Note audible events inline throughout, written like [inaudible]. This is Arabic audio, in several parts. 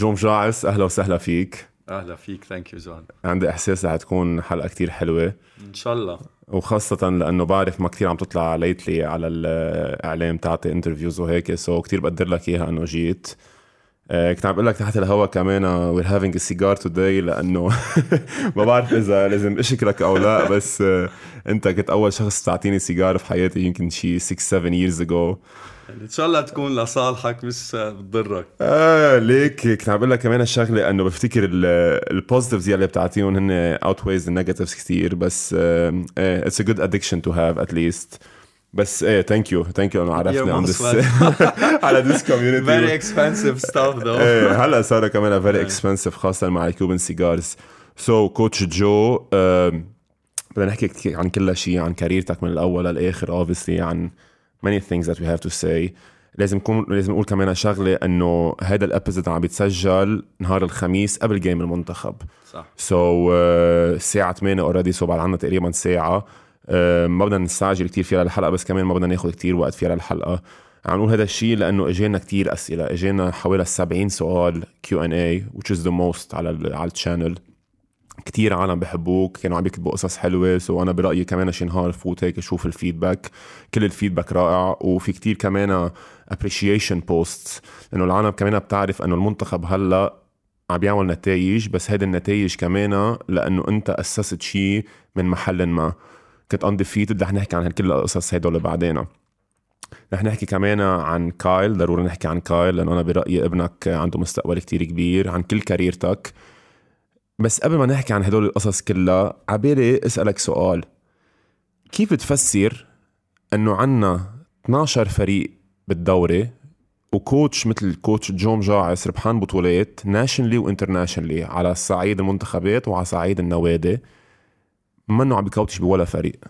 جو مجاعص أهلا وسهلا فيك. أهلا فيك thank you جو عندي إحساس رح تكون حلقة كتير حلوة. إن شاء الله. وخاصة لأنه بعرف ما كتير عم تطلع lately على الإعلام تعطي interviews وهيك so كتير بقدر لك إياها إنه جيت. آه، كنت عم بقول لك تحت الهوا كمان we're having cigar today لأنه [laughs] ما بعرف إذا لازم أشكرك أو لا بس آه، أنت كنت أول شخص تعطيني سيجار في حياتي يمكن شي 6 7 years ago. إن شاء الله تكون لصالحك مش بتضرك آه ليك. كنت عم بقول لك كمان الشغلة إنه بفتكر ال positives يلي بتعطيهم هن outweigh ال negatives كثير بس it's a good addiction to have at least بس إيه thank you thank you إنه عرفتني عن this [laughs] على this community very expensive stuff though إيه هلا صار كمان very expensive خاصة مع ال Cuban cigars so coach جو بدنا نحكي عن كل شيء عن career تك من الأول للآخر obviously عن many things that we have to say. لازم نكون لازم نقول كمان شغلة إنه هذا ال episode عم بيتسجل نهار الخميس قبل game المنتخب. صح. so, uh, الساعة 8 already so بعد عنا تقريبا ساعة. uh, ما بدنا نستعجل كثير فيها للحلقة بس كمان ما بدنا ناخذ كثير وقت فيها للحلقة. عم نقول هذا الشيء لأنه إجينا كثير أسئلة. إجينا حوالي 70 سؤال Q and A which is the most على على ال channel كتير عالم بحبوك كانوا عم يكتبوا قصص حلوة so أنا برأيي كمان شي نهار فوت هيك شوف ال feedback. كل ال feedback رائع وفي كتير كمان appreciation post لأنه العالم كمان بتعرف إنه المنتخب هلأ عم بيعمل نتائج بس هيدي النتائج كمان لأنه أنت أسست شيء من محل ما. كنت undefeated رح نحكي عن كل القصص هدول بعدين. رح نحكي كمان عن كايل ضروري نحكي عن كايل لأنه أنا برأيي ابنك عنده مستقبل كتير كبير عن كل career تك. بس قبل ما نحكي عن هدول القصص كلها عبالي اسألك سؤال. كيف بتفسر إنه عنا 12 فريق بالدوري و coach مثل coach جو مجاعص ربحان بطولات nationally و internationally على صعيد المنتخبات وعلى صعيد النوادي منه عم ب coach بولا فريق؟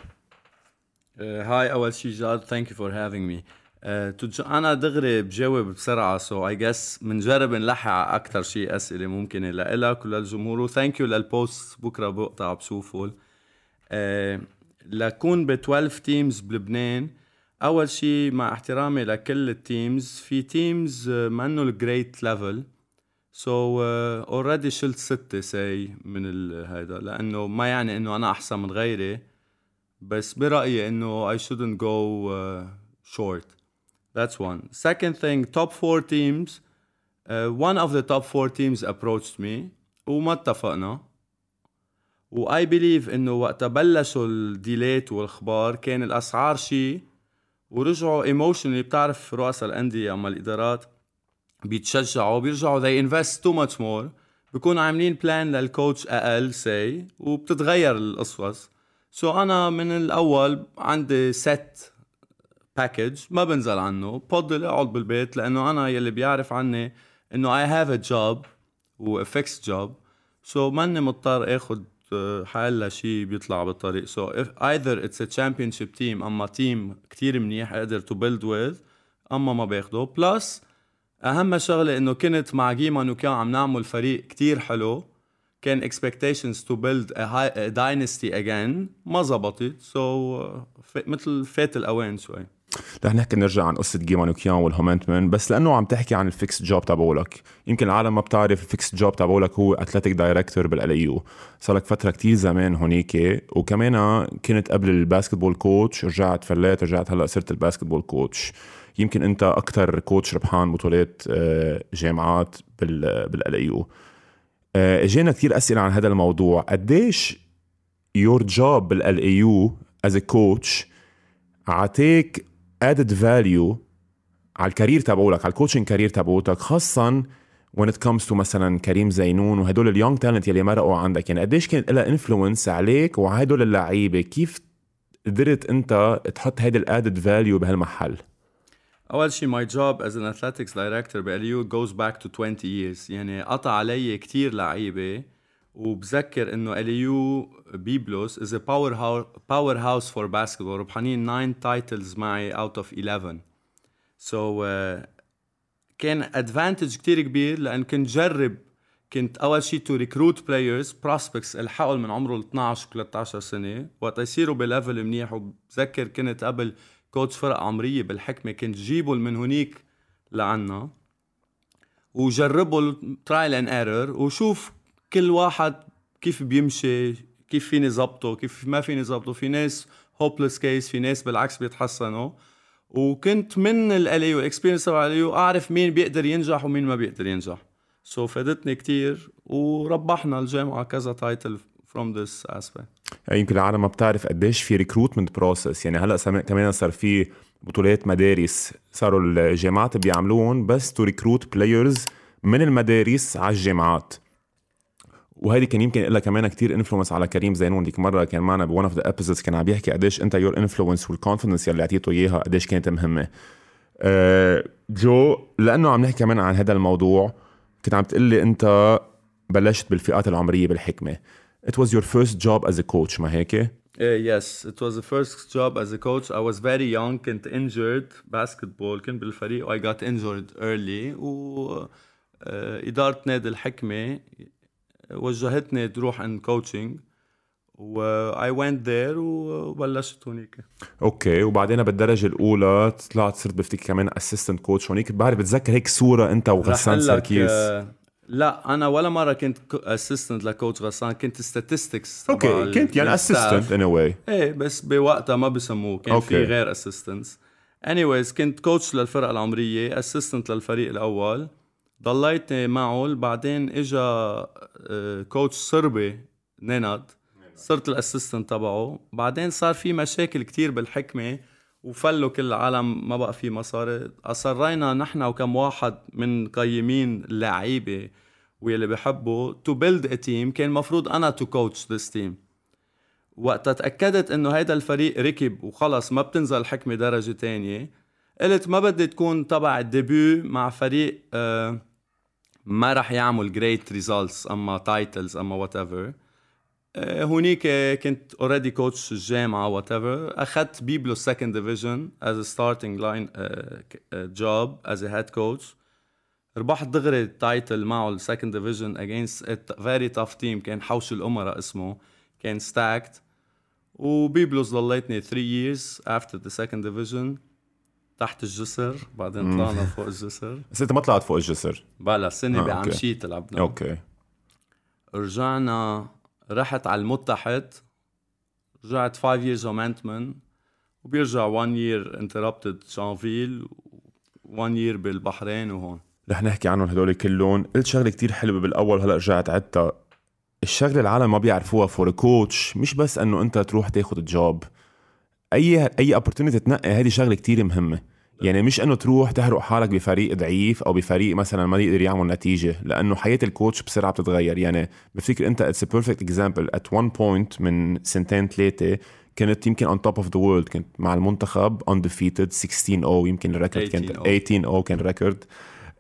هاي أول شيء جاد thank you for having me أنا دغري بجاوب بسرعة سو اي جس بنجرب نلحق على أكثر شيء أسئلة ممكنة لإلك وللجمهور و thank you لل post بكرة بقطع بشوفه uh, لكون ب 12 teams بلبنان أول شيء مع احترامي لكل ال teams في teams منه ال great level so already شلت ستة سي من هذا لأنه ما يعني إنه أنا أحسن من غيري بس برأيي إنه I shouldn't go uh, short. That's one. Second thing, top four teams. Uh, one of the top four teams approached me وما اتفقنا. و I believe إنه وقت بلشوا الديليت والأخبار كان الأسعار شيء ورجعوا ايموشنلي بتعرف رؤساء الأندية أما الإدارات بيتشجعوا بيرجعوا they invest too much more بيكونوا عاملين بلان للكوتش أقل سي وبتتغير القصص سو so أنا من الأول عندي ست باكج ما بنزل عنه. بفضل أقعد بالبيت لأنه أنا يلي بيعرف عني إنه I have a job و fixed job so ماني مضطر اخذ حال لشيء بيطلع بالطريق. so either it's a championship team أما team كتير منيح أقدر to build with أما ما باخده plus أهم شغلة إنه كنت مع غي مانوكيان عم نعمل فريق كتير حلو. كان build a, high, a dynasty again. ما زبطت. So, مثل فات الأوان شوي. رح نحكي نرجع عن قصة غي مانوكيان والهومنتمن بس لأنه عم تحكي عن ال fixed job تبعولك. يمكن العالم ما بتعرف ال fixed job تبعولك هو athletic director بال LAU صار لك فترة كتير زمان هونيك وكمان كنت قبل ال basketball coach رجعت فليت رجعت هلأ صرت ال basketball coach يمكن أنت أكثر coach ربحان بطولات جامعات بال LAU إجينا كثير أسئلة عن هذا الموضوع. قديش your job بال LAU as coach عطيك added value على ال career تبعولك على ال coaching career تبعولك خاصه when it comes to مثلا كريم زينون وهدول ال young talent يلي مرقوا عندك. يعني قديش كانت لها influence عليك وعلى هدول اللعيبة؟ كيف قدرت أنت تحط هيدي ال added value بهالمحل؟ أول شيء my job as an athletics director بال LAU goes back to 20 years. يعني قطع علي كتير لعيبة وبذكر إنه LAU Byblos is power powerhouse for basketball ربحانين 9 titles معي out of 11 so كان advantage كتير كبير لأن كنت جرب كنت أول شيء to recruit players prospects الحقوا من عمره 12 و 13 سنة. وقت يصيروا ب level منيح وبذكر كنت قبل coach فرق عمرية بالحكمة كنت جيبهم من هونيك لعنا. وجربوا trial and error وشوف كل واحد كيف بيمشي كيف فيني ظبطه كيف ما فيني ظبطه في ناس hopeless case في ناس بالعكس بيتحسنوا. وكنت من ال LAU وال experience تبع ال LAU أعرف مين بيقدر ينجح ومين ما بيقدر ينجح. so فادتني كتير وربحنا الجامعة كذا تايتل from this aspect. يمكن العالم ما بتعرف قديش في recruitment process يعني هلأ كمان صار في بطولات مدارس صاروا الجامعات بيعملوهم بس to recruit players من المدارس على الجامعات. وهيدي كان يمكن لها كمان كتير influence على كريم زينون هيديك مرة كان معنا ب one of the episodes كان عم بيحكي قديش أنت your influence وال confidence يلي أعطيته إياها قديش كانت مهمة أه جو لأنه عم نحكي كمان عن هذا الموضوع كنت عم تقول لي أنت بلشت بالفئات العمرية بالحكمة It was your first job as a coach ما هيك؟ Uh, yes, it was the first job as a coach. I was very young, كنت injured basketball كنت بالفريق I got injured early و uh, إدارة نادي الحكمة وجهتني تروح ان coaching و I went there وبلشت هونيك. okay وبعدين بالدرجة الأولى طلعت صرت بفتكر كمان assistant coach هونيك. بعرف بتذكر هيك صورة أنت وغسان سركيس لا أنا ولا مرة كنت assistant ل coach غسان كنت statistics okay كنت يعني assistant in a way إيه بس بوقتها ما بسموه كان okay. في غير assistants anyways كنت coach للفرقه العمرية assistant للفريق الأول. ضليت معه بعدين اجى coach صربي نيناد صرت ال assistant تبعه. بعدين صار في مشاكل كتير بالحكمة وفلوا كل العالم ما بقى في مصاري. أصرينا نحن وكم واحد من قيمين اللعيبة واللي بحبوا to build a team كان المفروض أنا to coach this team وقتها تأكدت إنه هيدا الفريق ركب وخلص ما بتنزل الحكمه درجة تانية. قلت ما بدي تكون تبع ال debut مع فريق آه ما رح يعمل great results أما titles أما whatever هونيك كنت already coach الجامعة whatever أخذت بيبلوس second division as starting line job as head coach ربحت دغري ال title معه ال second division against very tough team كان حوش الأمراء اسمه كان stacked وبيبلوس ضليتني 3 years after the second division. تحت الجسر بعدين طلعنا فوق الجسر. [laughs] بس انت ما طلعت فوق الجسر. بلا سنة آه بعمشيت لعبنا okay. رجعنا رحت على المتحد رجعت 5 years هومنتمن وبيرجع 1 year interrupted شانفيل 1 year بالبحرين وهون. رح نحكي عنهم هدول كلهم. قلت شغلة كتير حلوة بالأول هلا رجعت عدتها. الشغلة العالم ما بيعرفوها for coach مش بس إنه أنت تروح تاخذ job أي أي opportunity تنقي هذه شغلة كتير مهمة. يعني مش إنه تروح تحرق حالك بفريق ضعيف أو بفريق مثلا ما يقدر يعمل نتيجة لأنه حياة ال coach بسرعة بتتغير. يعني بفتكر أنت it's perfect example at one point من سنتين ثلاثة كنت يمكن on top of the world كنت مع المنتخب undefeated 16 أو يمكن ال record كانت 18 أو كان record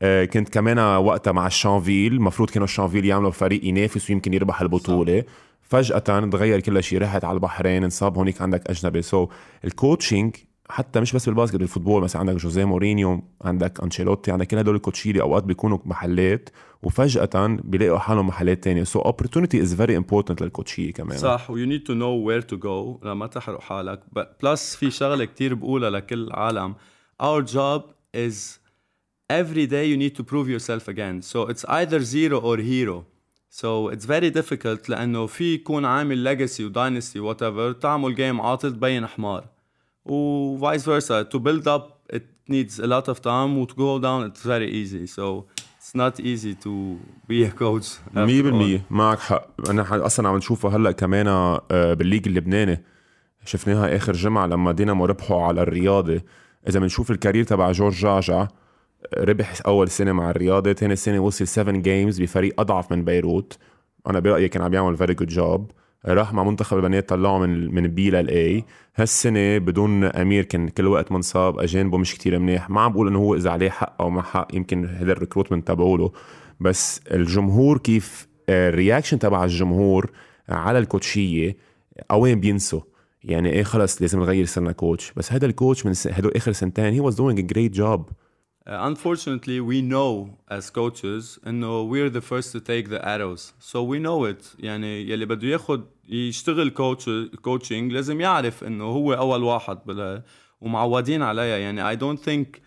كنت كمان وقتها مع الشانفيل المفروض كانوا الشانفيل يعملوا فريق ينافس ويمكن يربح البطولة. فجأة تغير كل شيء رحت على البحرين انصاب هونيك عندك أجنبي. so, ال coaching حتى مش بس بال basket بال football مثلا عندك جوزيه مورينيو عندك أنشيلوتي عندك كل هدول الكوتشيري أوقات بيكونوا محلات وفجأة بيلاقوا حالهم محلات تانية. so opportunity is very important للكوتشية كمان. صح و you need to know where to go. لما تحرق حالك. plus في شغلة كتير بقولها لكل العالم. Our job is every day you need to prove yourself again so it's either zero or hero So it's very difficult لأنه في يكون عامل legacy و dynasty whatever تعمل جيم عاطل تبين حمار و vice versa to build up it needs a lot of time و to go down it's very easy so it's not easy to be a coach 100% معك حق انا اصلا عم نشوفها هلا كمان آه، بالليج اللبناني شفناها اخر جمعه لما دينامو ربحوا على الرياضه اذا بنشوف الكارير تبع جورج جعجع ربح أول سنه مع الرياضة ثاني سنه وصل 7 games بفريق أضعف من بيروت. أنا برأيي كان عم يعمل very good job راح مع منتخب البنات طلعه من من B لل A هالسنة بدون أمير كان كل وقت منصاب أجانبه مش كتير منيح. ما عم بقول إنه هو إذا عليه حق أو ما حق يمكن هذا ال recruitment تبعوله. بس الجمهور كيف ال reaction تبع الجمهور على الكوتشية اوين بينسوا. يعني إيه خلص لازم نغير صرنا coach. بس هذا ال coach من هدول آخر سنتين he was doing great job unfortunately, we know as coaches انه we're the first to take the arrows. So we know it. يعني يلي بده ياخد يشتغل coach coaching لازم يعرف انه هو اول واحد بلا ومعودين عليها يعني I don't think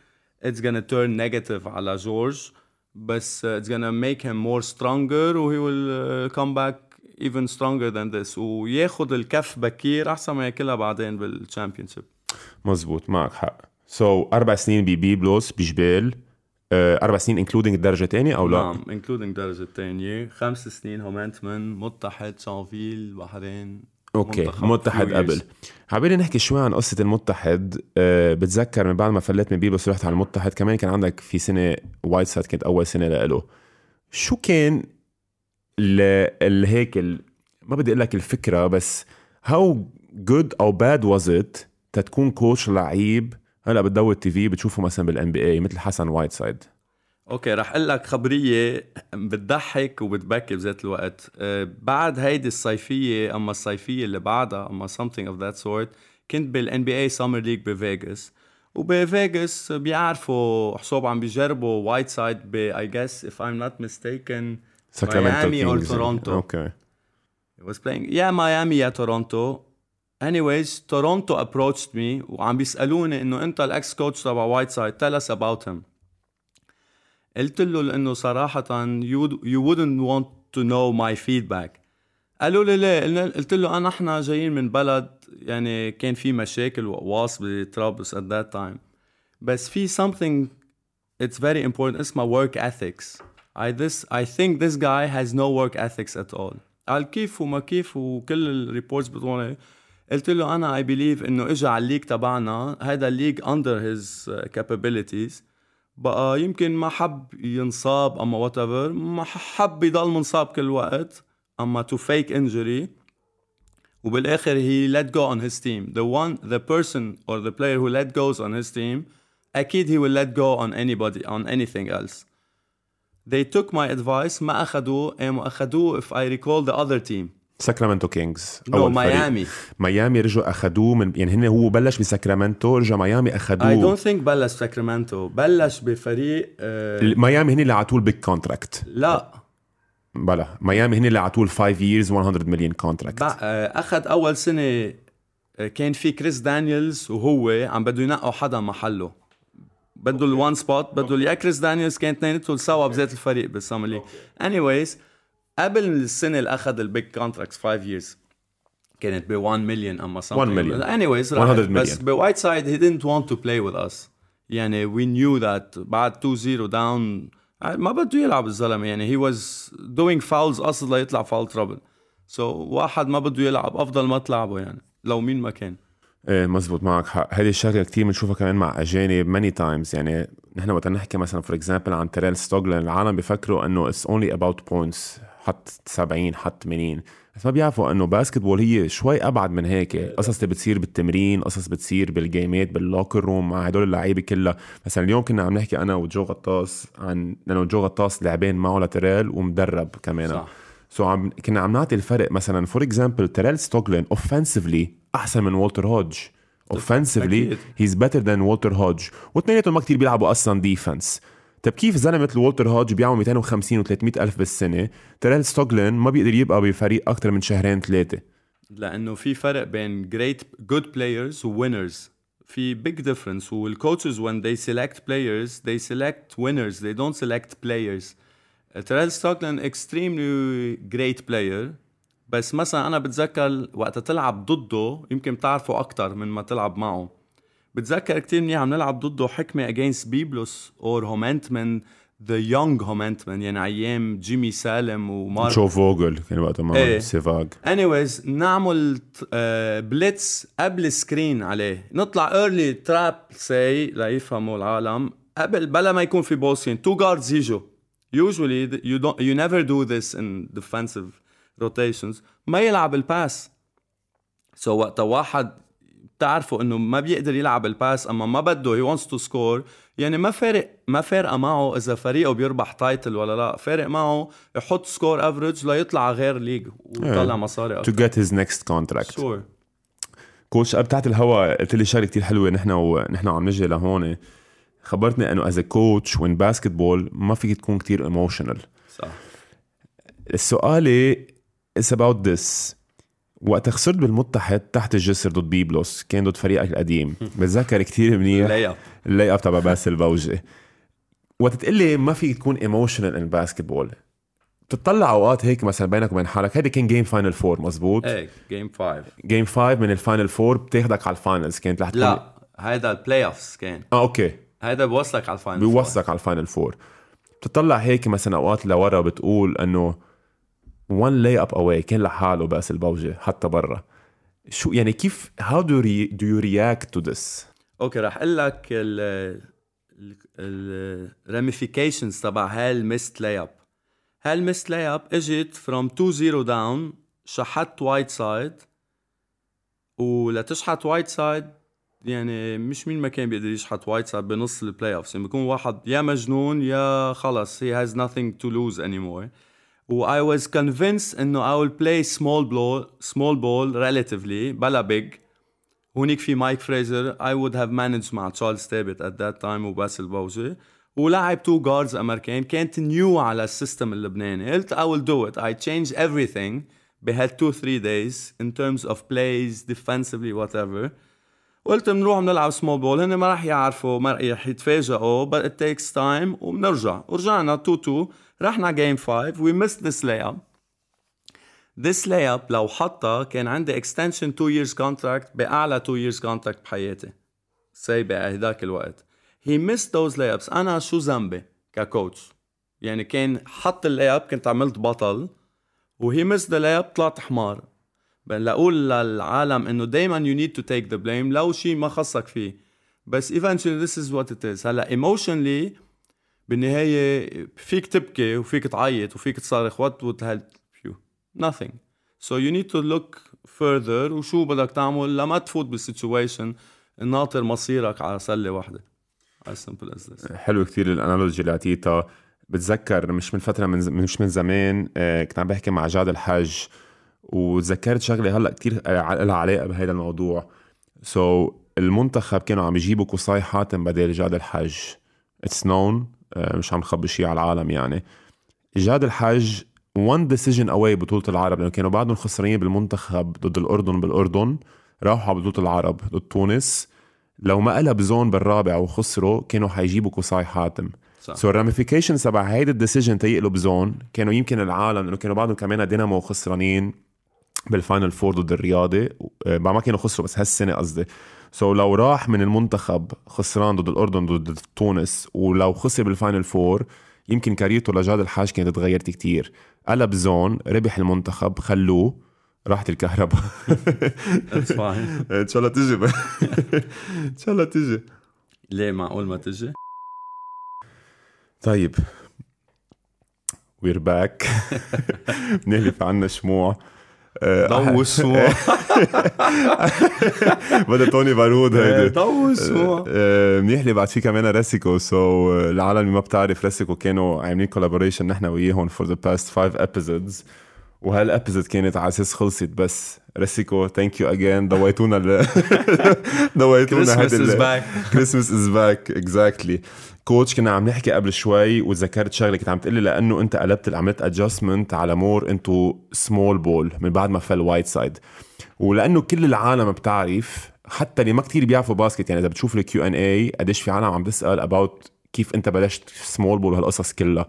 it's gonna turn negative على جورج بس uh, it's gonna make him more stronger و he will uh, come back even stronger than this وياخد الكف بكير احسن ما ياكلها بعدين بال championship مزبوط معك حق so, أربع سنين ببيبلوس بجبال آه، أربع سنين including الدرجه الثانية أو لا؟ نعم including الدرجه الثانية خمس سنين هومنتمن متحد شانفيل بحرين okay متحد قبل. حابين نحكي شوي عن قصة المتحد. أه بتذكر من بعد ما فلت من بيبلوس رحت على المتحد كمان كان عندك في سنة وايت سايد كانت أول سنة له شو كان ال هيك ما بدي أقول لك الفكرة بس how good أو bad was it تتكون coach لعيب هلا بتدور ال TV بتشوفه مثلا بالان بي اي مثل حسن وايت سايد okay رح أقول لك خبرية بتضحك وبتبكي بذات الوقت. أه بعد هيدي الصيفية أما الصيفية اللي بعدها أما something of that sort كنت بالان بي اي summer league بفيغاس. وبفيغاس بيعرفوا حساب عم بيجربوا وايت سايد ب I guess if I'm not mistaken ميامي أو تورونتو okay. He was playing يا ميامي يا تورونتو anyways تورونتو approached me وعم بيسألوني إنه أنت ال ex coach تبع وايت سايد tell us about him. قلت له لأنه صراحة you, you wouldn't want to know my feedback. قالوا لي ليه؟ قلت له انا إحنا جايين من بلد يعني كان في مشاكل وقواص بطرابلس at that time. بس في something it's very important اسمها work ethics. I this I think this guy has no work ethics at all. قال كيف وما كيف وكل ال reports بتقول قلت له أنا I believe إنه اجى على ال league تبعنا هذا ال league under his capabilities بقى يمكن ما حب ينصاب أما whatever ما حب يضل منصاب كل وقت أما to fake injury وبالآخر he let go on his team. The one the person or the player who let goes on his team أكيد he will let go on anybody on anything else. They took my advice ما اخذوه قاموا اخذوه if I recall the other team. ساكرامنتو كينجز no ميامي ميامي رجعوا اخذوه من يعني هن هو بلش بساكرامنتو رجع ميامي اخذوه I don't think بلش ساكرامنتو بلش بفريق آه ميامي هن اللي عطوه ال big contract لا. بلا. ميامي هن اللي عطوه 5 years 100 مليون contract اخذ أول سنة آه، كان في كريس دانييلز وهو عم بده ينقوا حدا محله. بده ال one spot بده يا كريس دانييلز كان اثنيناتهم سوا بذات الفريق بال summer league. anyways قبل السنة اللي أخذ ال big contract 5 years كانت ب 1 مليون أما 1 مليون anyways 100 مليون بس بوايت سايد he didn't want to play with us. يعني we knew that بعد 2-0 down ما بده يلعب الزلمة. يعني he was doing fouls قصد ليطلع foul trouble so, واحد ما بده يلعب أفضل ما تلعبه يعني لو مين ما كان. إيه مزبوط معك حق. هذه الشغلة كثير بنشوفها كمان مع أجانب many times يعني نحن وقت نحكي مثلا for example عن تيريل ستوغلن العالم بيفكروا إنه it's only about points حط 70 حط 80 بس ما بيعرفوا إنه basketball هي شوي أبعد من هيك. قصص اللي بتصير بالتمرين قصص بتصير بالجيمات بال locker room مع هدول اللعيبة كلها. مثلا اليوم كنا عم نحكي أنا وجو غطاس عن لأنه جو غطاس لاعبين معه لتريل ومدرب كمان. صح. so عم كنا عم نعطي الفرق مثلا for example تريل ستوغلن اوفنسively أحسن من والتر هودج. اوفنسively هيز بيتر ذان والتر هودج. واثنيناتهم ما كثير بيلعبوا أصلا defense طيب كيف زلمة مثل والتر هودج بيعمل 250 و300 ألف بالسنة؟ تريل ستوغلن ما بيقدر يبقى بفريق أكثر من شهرين ثلاثة لأنه في فرق بين great good players و winners. في big difference. والcoaches when they select players they select winners. They don't select players. تريل ستوغلن extremely great player. بس مثلا أنا بتذكر وقت تلعب ضده يمكن بتعرفه أكثر من ما تلعب معه. بتذكر كتير منيح عم نلعب ضده حكمة against بيبلوس or هومنتمن the young هومنتمن يعني أيام جيمي سالم ومار شو فوجل كان وقتها مع إيه. سيفاغ anyways نعمل blitz قبل screen عليه. نطلع early trap سي ليفهموا العالم. قبل بلا ما يكون في بوسين two guards يجوا. Usually you don't you never do this in defensive rotations. ما يلعب ال pass so وقت واحد بتعرفوا إنه ما بيقدر يلعب ال pass أما ما بده he wants to score. يعني ما فارق ما فارقة معه إذا فريقه بيربح title ولا لا. فارق معه يحط score average ليطلع غير league ويطلع مصاري أكثر get his next contract. sure coach قبل تحت الهوا قلت لي شغلة كثير حلوة نحن ونحن عم نجي لهون. خبرتني إنه as coach in basketball ما فيك تكون كتير emotional صح. السؤال is about this. وقت خسرت بالمتحد تحت الجسر ضد بيبلوس كان ضد فريقك القديم. بتذكر كتير منيح. lay up. ال lay up تبع باسل بوجي وقت تقلي ما في تكون emotional in basketball بتطلع أوقات هيك مثلا بينك وبين حالك. هيدي كان game final four مزبوط؟ إيه game 5 game 5 من ال final four بتاخدك على ال finals كانت رح لا هيدا ال playoffs كان. آه okay. هيدا بوصلك على ال final بيوصلك على ال final four بتطلع هيك مثلا أوقات لورا بتقول إنه one lay up away كان لحاله بس البوجة حتى برا. شو يعني كيف do you, do you react to this? okay رح أقول لك ال ال ramifications تبع هال missed lay up هال missed lay up إجت from 2 0 down شحت وايت سايد ولتشحت وايت سايد يعني مش مين ما كان بيقدر يشحت وايت سايد بنص ال playoffs يعني بيكون واحد يا مجنون يا خلص he has nothing to lose anymore. و I was convinced انه I will play small ball small ball relatively بلا big هونيك في مايك فريزر I would have managed مع تشارلز تابت at that time وباسل بوزي ولعب two guards American كانت new على ال system اللبناني قلت I will do it I change everything بهال 2 3 days in terms of plays defensively whatever قلت بنروح بنلعب small ball هن ما راح يعرفوا ما راح يتفاجئوا but it takes time وبنرجع ورجعنا 2 2 رحنا game 5 we missed this lay up this lay up لو حطها كان عندي extension 2 years contract بأعلى 2 years contract بحياتي. سي بهداك الوقت. he missed those lay ups أنا شو ذنبي ك coach يعني كان حط ال lay up كنت عملت بطل و he missed the lay up طلعت حمار. بل لأقول للعالم إنه دائما you need to take the blame لو شيء ما خصك فيه. بس eventually this is what it is هلأ emotionally بالنهاية فيك تبكي وفيك تعيط وفيك تصرخ what would help you? Nothing. So you need to look further وشو بدك تعمل لما تفوت بال situation ناطر مصيرك على سلة واحدة. As simple as this. حلو كتير ال analogy اللي عطيتها بتذكر مش من فترة من. مش من زمان آه، كنت عم بحكي مع جاد الحج وتذكرت شغلة هلأ كتير آه، لها علاقة بهذا الموضوع. so so, المنتخب كانوا عم يجيبوا قصاي حاتم بدل جاد الحج اتس نون مش عم نخبي شيء على العالم يعني. جاد الحج one decision away بطولة العرب لأنه كانوا بعدهم خسرانين بالمنتخب ضد الأردن بالأردن راحوا على بطولة العرب ضد تونس. لو ما قلب zone بالرابع وخسروا كانوا حيجيبوا قصاي حاتم. صح. so ال ramification تبع هيدا ال decision تيقلب zone كانوا يمكن العالم لأنه كانوا بعدهم كمان دينامو خسرانين. بال final four ضد الرياضي. آه، ما كانوا خسروا بس هالسنة قصدي. so so لو راح من المنتخب خسران ضد الأردن ضد تونس ولو خسر بال final four يمكن كاريرته لجاد الحاج كانت تغيرت كتير. قلب zone ربح المنتخب خلوه راحت الكهرباء. [laughs] إن شاء الله تجي. [laughs] إن شاء الله تجي. ليه معقول ما تجي؟ طيب. We're back بنهلف عنا شموع. آه، ضو الشموع بدها توني بارود هيدي. الشموع آه، منيح بعد في كمان ريسيكو so العالم اللي ما بتعرف ريسيكو كانوا عاملين collaboration نحن وياهم for the past five episodes وهال episode كانت على أساس خلصت بس. ريسيكو thank you again ضويتونا. ضويتونا Christmas is back. Christmas is back exactly coach كنا عم نحكي قبل شوي وتذكرت شغلة كنت عم تقلي لأنه أنت قلبت عملت adjustment على more into small ball من بعد ما فل Whiteside ولأنه كل العالم بتعرف حتى اللي ما كتير بيعرفوا basket يعني إذا بتشوف ال Q&A قديش في عالم عم تسال about كيف أنت بلشت small ball وهالقصص كلها.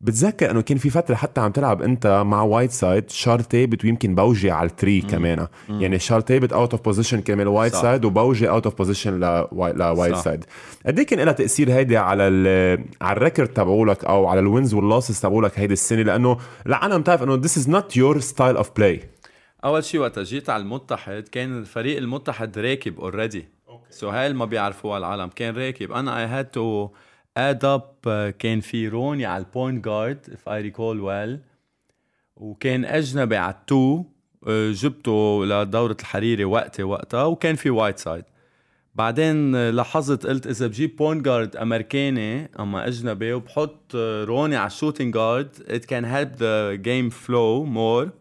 بتذكر إنه كان في فترة حتى عم تلعب أنت مع Whiteside شار تيبت ويمكن بوجي على ال three كمان. يعني شار تيبت out of position كمان Whiteside وبوجي out of position ل Whiteside قد إيه كان لها تأثير هيدي على على ال record تبعولك أو على ال wins وال losses تبعولك هيدي السنة؟ لأنه العالم تعرف إنه this is not your style of play. أول شيء وقت جيت على المتحد كان الفريق المتحد راكب already so هاي ما بيعرفوها العالم. كان راكب. أنا I had to add up كان في روني على ال point guard if I recall well وكان أجنبي على ال two آه، جبته لدورة الحريري وقتي وقتها وكان في Whiteside بعدين آه، لاحظت قلت إذا بجيب point guard أمريكاني أما أجنبي وبحط آه، روني على ال shooting guard it can help the game flow more.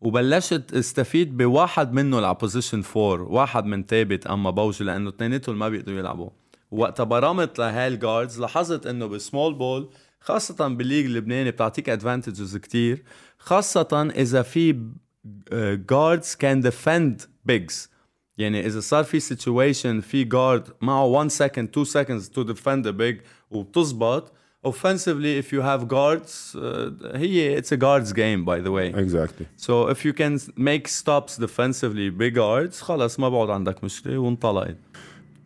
وبلشت استفيد بواحد منه على position 4 واحد من ثابت أما بوجي لأنه اثنيناتهم ما بيقدروا يلعبوا. وقتها برمت لهال guards لاحظت إنه بال small ball خاصة بال league اللبناني بتعطيك advantages كتير خاصة إذا في guards can defend bigs يعني إذا صار في situation في guard معه 1 second 2 seconds to defend big وبتزبط offensively if you have guards uh, هي it's a guards game by the way. Exactly. So if you can make stops defensively big guards خلص ما بعد عندك مشكلة وانطلقت.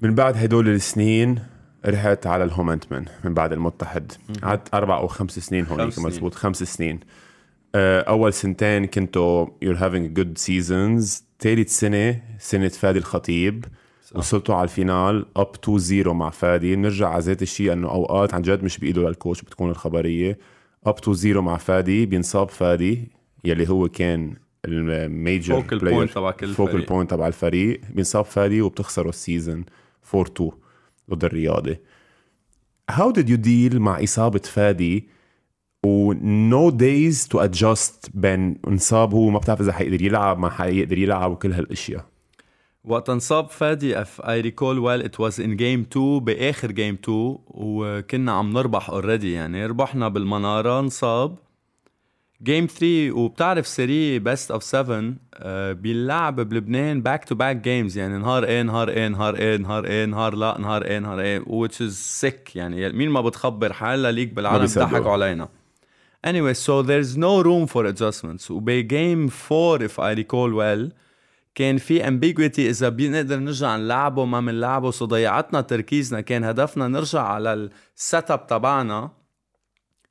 من بعد هدول السنين رحت على الهومنتمن من بعد المتحد قعدت أربع أو خمس سنين هونيك. مزبوط. خمس سنين. آه، أول سنتين كنتوا you're having good seasons. ثالث سنة سنة فادي الخطيب. وصلتوا على ال final up 2 0 مع فادي. بنرجع على ذات الشيء إنه أوقات عن جد مش بإيده لل coach بتكون الخبرية. up 2 0 مع فادي بينصاب فادي يلي هو كان ال major Focal point تبع كل focal point تبع الفريق. بينصاب فادي وبتخسروا ال season 4 2 ضد الرياضي How did you deal مع إصابة فادي و no days to adjust بين انصاب هو ما بتعرف إذا حيقدر يلعب ما حيقدر يلعب وكل هالأشياء؟ وقت انصاب فادي if I recall well it was in game 2 بآخر game 2 وكنا عم نربح already يعني ربحنا بالمنارة انصاب. game 3 وبتعرف série best of 7 بيلعب بلبنان back to back games يعني نهار إيه نهار إيه نهار إيه نهار إيه نهار لا نهار إيه نهار إيه which is sick يعني مين ما بتخبر حالها ليك بالعالم. ضحكوا علينا Anyway, so there's no room for adjustments. وب game 4 if I recall well كان في ambiguity إذا بنقدر نرجع نلعبه ما بنلعبه so ضيعتنا تركيزنا كان هدفنا نرجع على ال setup تبعنا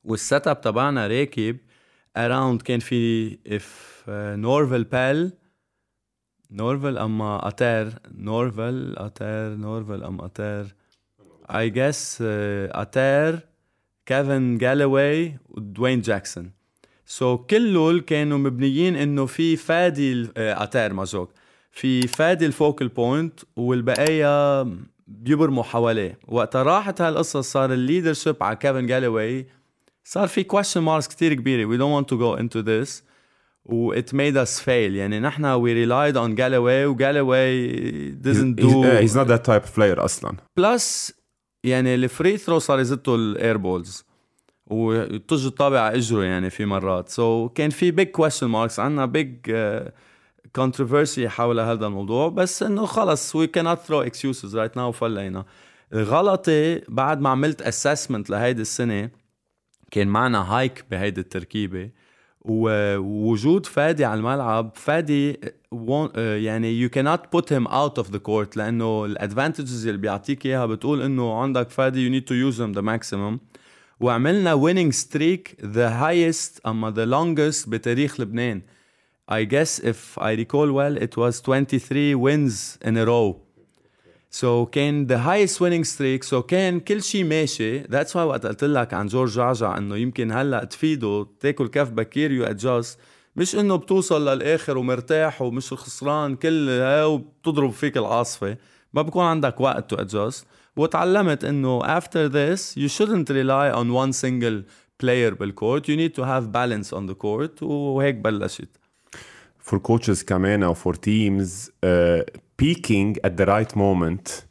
وال setup تبعنا راكب اراوند كان في اف نورفل بال نورفل اما اتير نورفل اتير نورفل أم اتير اي جس اتير كيفن جالوي ودوين جاكسون سو so, كلهم كانوا مبنيين إنه في فادي ال- آه، اتير مازوك في فادي الفوكل بوينت والبقايا بيبرموا حواليه. وقتها راحت هالقصة صار الليدرشيب على كيفن جالوي صار في question marks كتير كبيرة. We don't want to go into this. و it made us fail. يعني نحن we relied on Galloway و Galloway doesn't he's, do. uh, he's not that type of player أصلا. plus يعني ال free throw صار يزتوا ال air balls وتج الطابع على إجره يعني في مرات. so كان في big question marks عندنا big controversy حول هذا الموضوع. بس إنه خلص وي كانت ثرو اكسكيوزز رايت ناو فلينا غلطي بعد ما عملت اسسمنت لهيدي السنة كان معنا هايك بهيدي التركيبه ووجود فادي على الملعب فادي آه، يعني you cannot put him out of the court لأنه الادفانتجز اللي بيعطيك اياها بتقول انه عندك فادي need to use him the maximum وعملنا winning streak the highest اما the longest بتاريخ لبنان I guess if I recall well it was 23 wins in a row So كان the highest winning streak so كان كل شيء ماشي. That's why وقت قلت لك عن جورج جعجع إنه يمكن هلأ تفيده تاكل كف بكير you adjust مش إنه بتوصل للآخر ومرتاح ومش خسران كل وبتضرب فيك العاصفه ما بكون عندك وقت to adjust وتعلمت إنه after this you shouldn't rely on one single player بالكورت you need to have balance on the court وهيك بلشت. for coaches كمان أو for teams uh, peaking at the right moment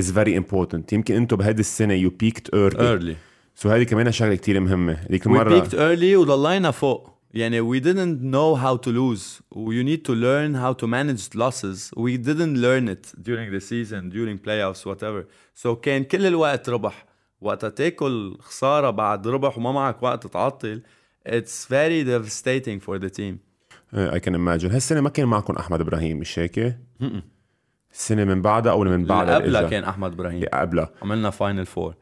is very important يمكن انتم بهيدي السنة you peaked early, early سو هذه كمان شغلة كتير مهمة هذيك We المرة peaked early وضلينا فوق يعني we didn't know how to lose you need to learn how to manage losses we didn't learn it during the season during playoffs whatever so كان كل الوقت ربح وقت تاكل خسارة بعد ربح وما معك وقت تعطل it's very devastating for the team اي كان imagine. هالسنة ما كان معكم أحمد إبراهيم؟ مش هيك؟ السنة من بعدها أو من بعدها اللي قبلها كان أحمد إبراهيم. اللي قبلها عملنا final four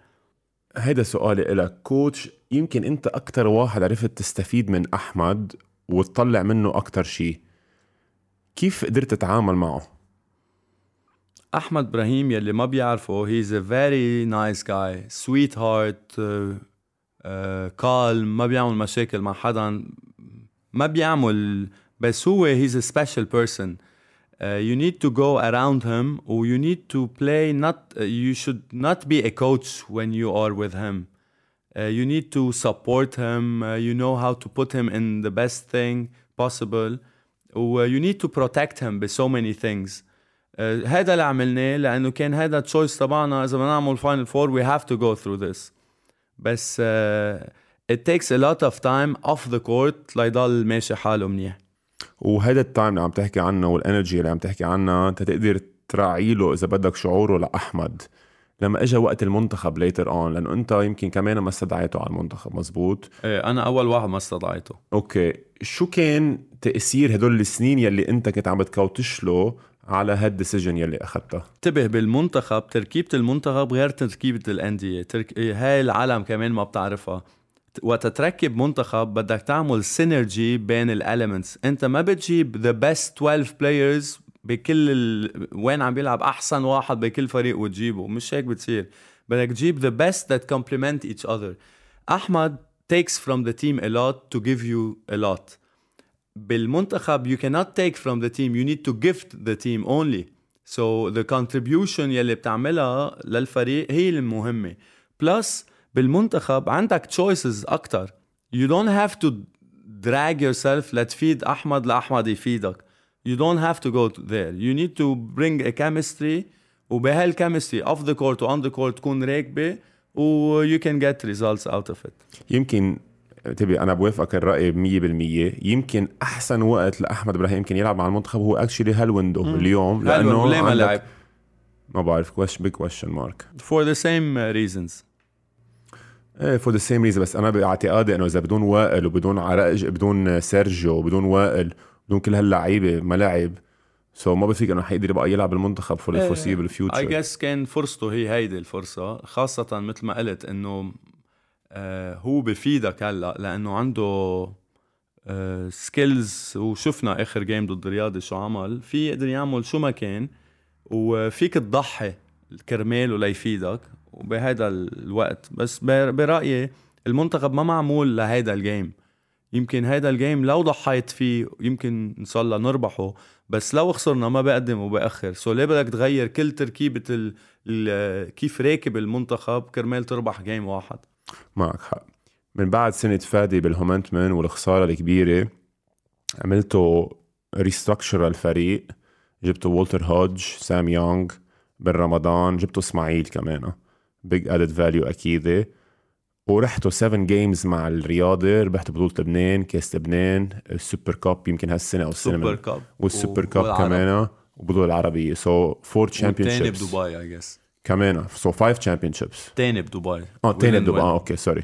هيدا سؤالي لك coach يمكن أنت أكتر واحد عرفت تستفيد من أحمد وتطلع منه أكتر شيء. كيف قدرت تتعامل معه؟ أحمد إبراهيم يلي ما بيعرفه he's a very nice guy sweetheart calm ما بيعمل مشاكل مع حدا ما بيعمل بس هو هيز ا سبيشال بيرسون you need to go around him or you need to play not uh, you should not be a coach when you are with him uh, you need to support him uh, you know how to put him in the best thing possible و you need to protect him ب so many things آه، هذا اللي عملناه لانه كان هذا التشويس تبعنا اذا بدنا نعمل فاينل فور we have to go through this بس uh, it takes a lot of time off the court ليضل ماشي حاله منيح وهذا ال time اللي عم تحكي عنه وال energy اللي عم تحكي عنها انت تقدر تراعي له إذا بدك شعوره لأحمد. لما اجى وقت المنتخب later on لأنه أنت يمكن كمان ما استدعيته على المنتخب مزبوط؟ إيه أنا أول واحد ما استدعيته. okay. شو كان تأثير هدول السنين يلي أنت كنت عم بت coach له على هال decision يلي اخذتها انتبه بالمنتخب تركيبة المنتخب غير تركيبة الانديه ترك... هاي العالم كمان ما بتعرفها. وقت تركب منتخب بدك تعمل synergy بين ال elements انت ما بتجيب the best 12 players بكل ال... وين عم بيلعب أحسن واحد بكل فريق وتجيبه. مش هيك بتصير. بدك تجيب the best that complement each other. أحمد takes from the team a lot to give you a lot. بالمنتخب you cannot take from the team you need to gift the team only. So the contribution يلي بتعملها للفريق هي المهمة. Plus بالمنتخب عندك choices أكتر. You don't have to drag yourself لتفيد أحمد لأحمد يفيدك. You don't have to go there. You need to bring a chemistry وبهال chemistry off the court و on the court تكون راكبة و you can get results out of it. يمكن تبي أنا بوافقك الرأي 100% يمكن أحسن وقت لأحمد إبراهيم يمكن يلعب مع المنتخب هو actually هال window اليوم لأنه ليه ما لعب؟ ما بعرف big question mark for the same reasons. إيه for the same reason بس أنا باعتقادي إنه إذا بدون وائل وبدون عرقج بدون سيرجيو وبدون وائل بدون كل هاللعيبة ما لعب so ما بفيك إنه حيقدر يبقى يلعب المنتخب for ال foreseeable future I guess كان فرصته هي هيدي الفرصة خاصة مثل ما قلت إنه آه هو بفيدك هلأ لأنه عنده آه skills وشفنا آخر game ضد الرياضي شو عمل في يقدر يعمل شو ما كان وفيك تضحي كرماله ليفيدك وبهذا الوقت. بس برأيي المنتخب ما معمول لهيدا ال game. يمكن هيدا ال game لو ضحيت فيه يمكن إن شاء الله نربحه بس لو خسرنا ما بقدم وبأخر. so ليه بدك تغير كل تركيبة ال ال كيف راكب المنتخب كرمال تربح game واحد؟ معك حق. من بعد سنة فادي بالهومنتمن والخسارة الكبيرة عملتوا restructure الفريق. جبتوا والتر هودج سام يونغ بالرمضان. جبتوا إسماعيل كمان. big added value أكيد ورحتوا 7 games مع الرياضي ربحتوا بطولة لبنان كاس لبنان ال super cup يمكن هالسنة أو السنة super cup. وال super cup كمان وبطولة العربية. so four champion تاني بدبي I guess كمان so five championships تاني بدبي. آه تاني بدبي. آه okay sorry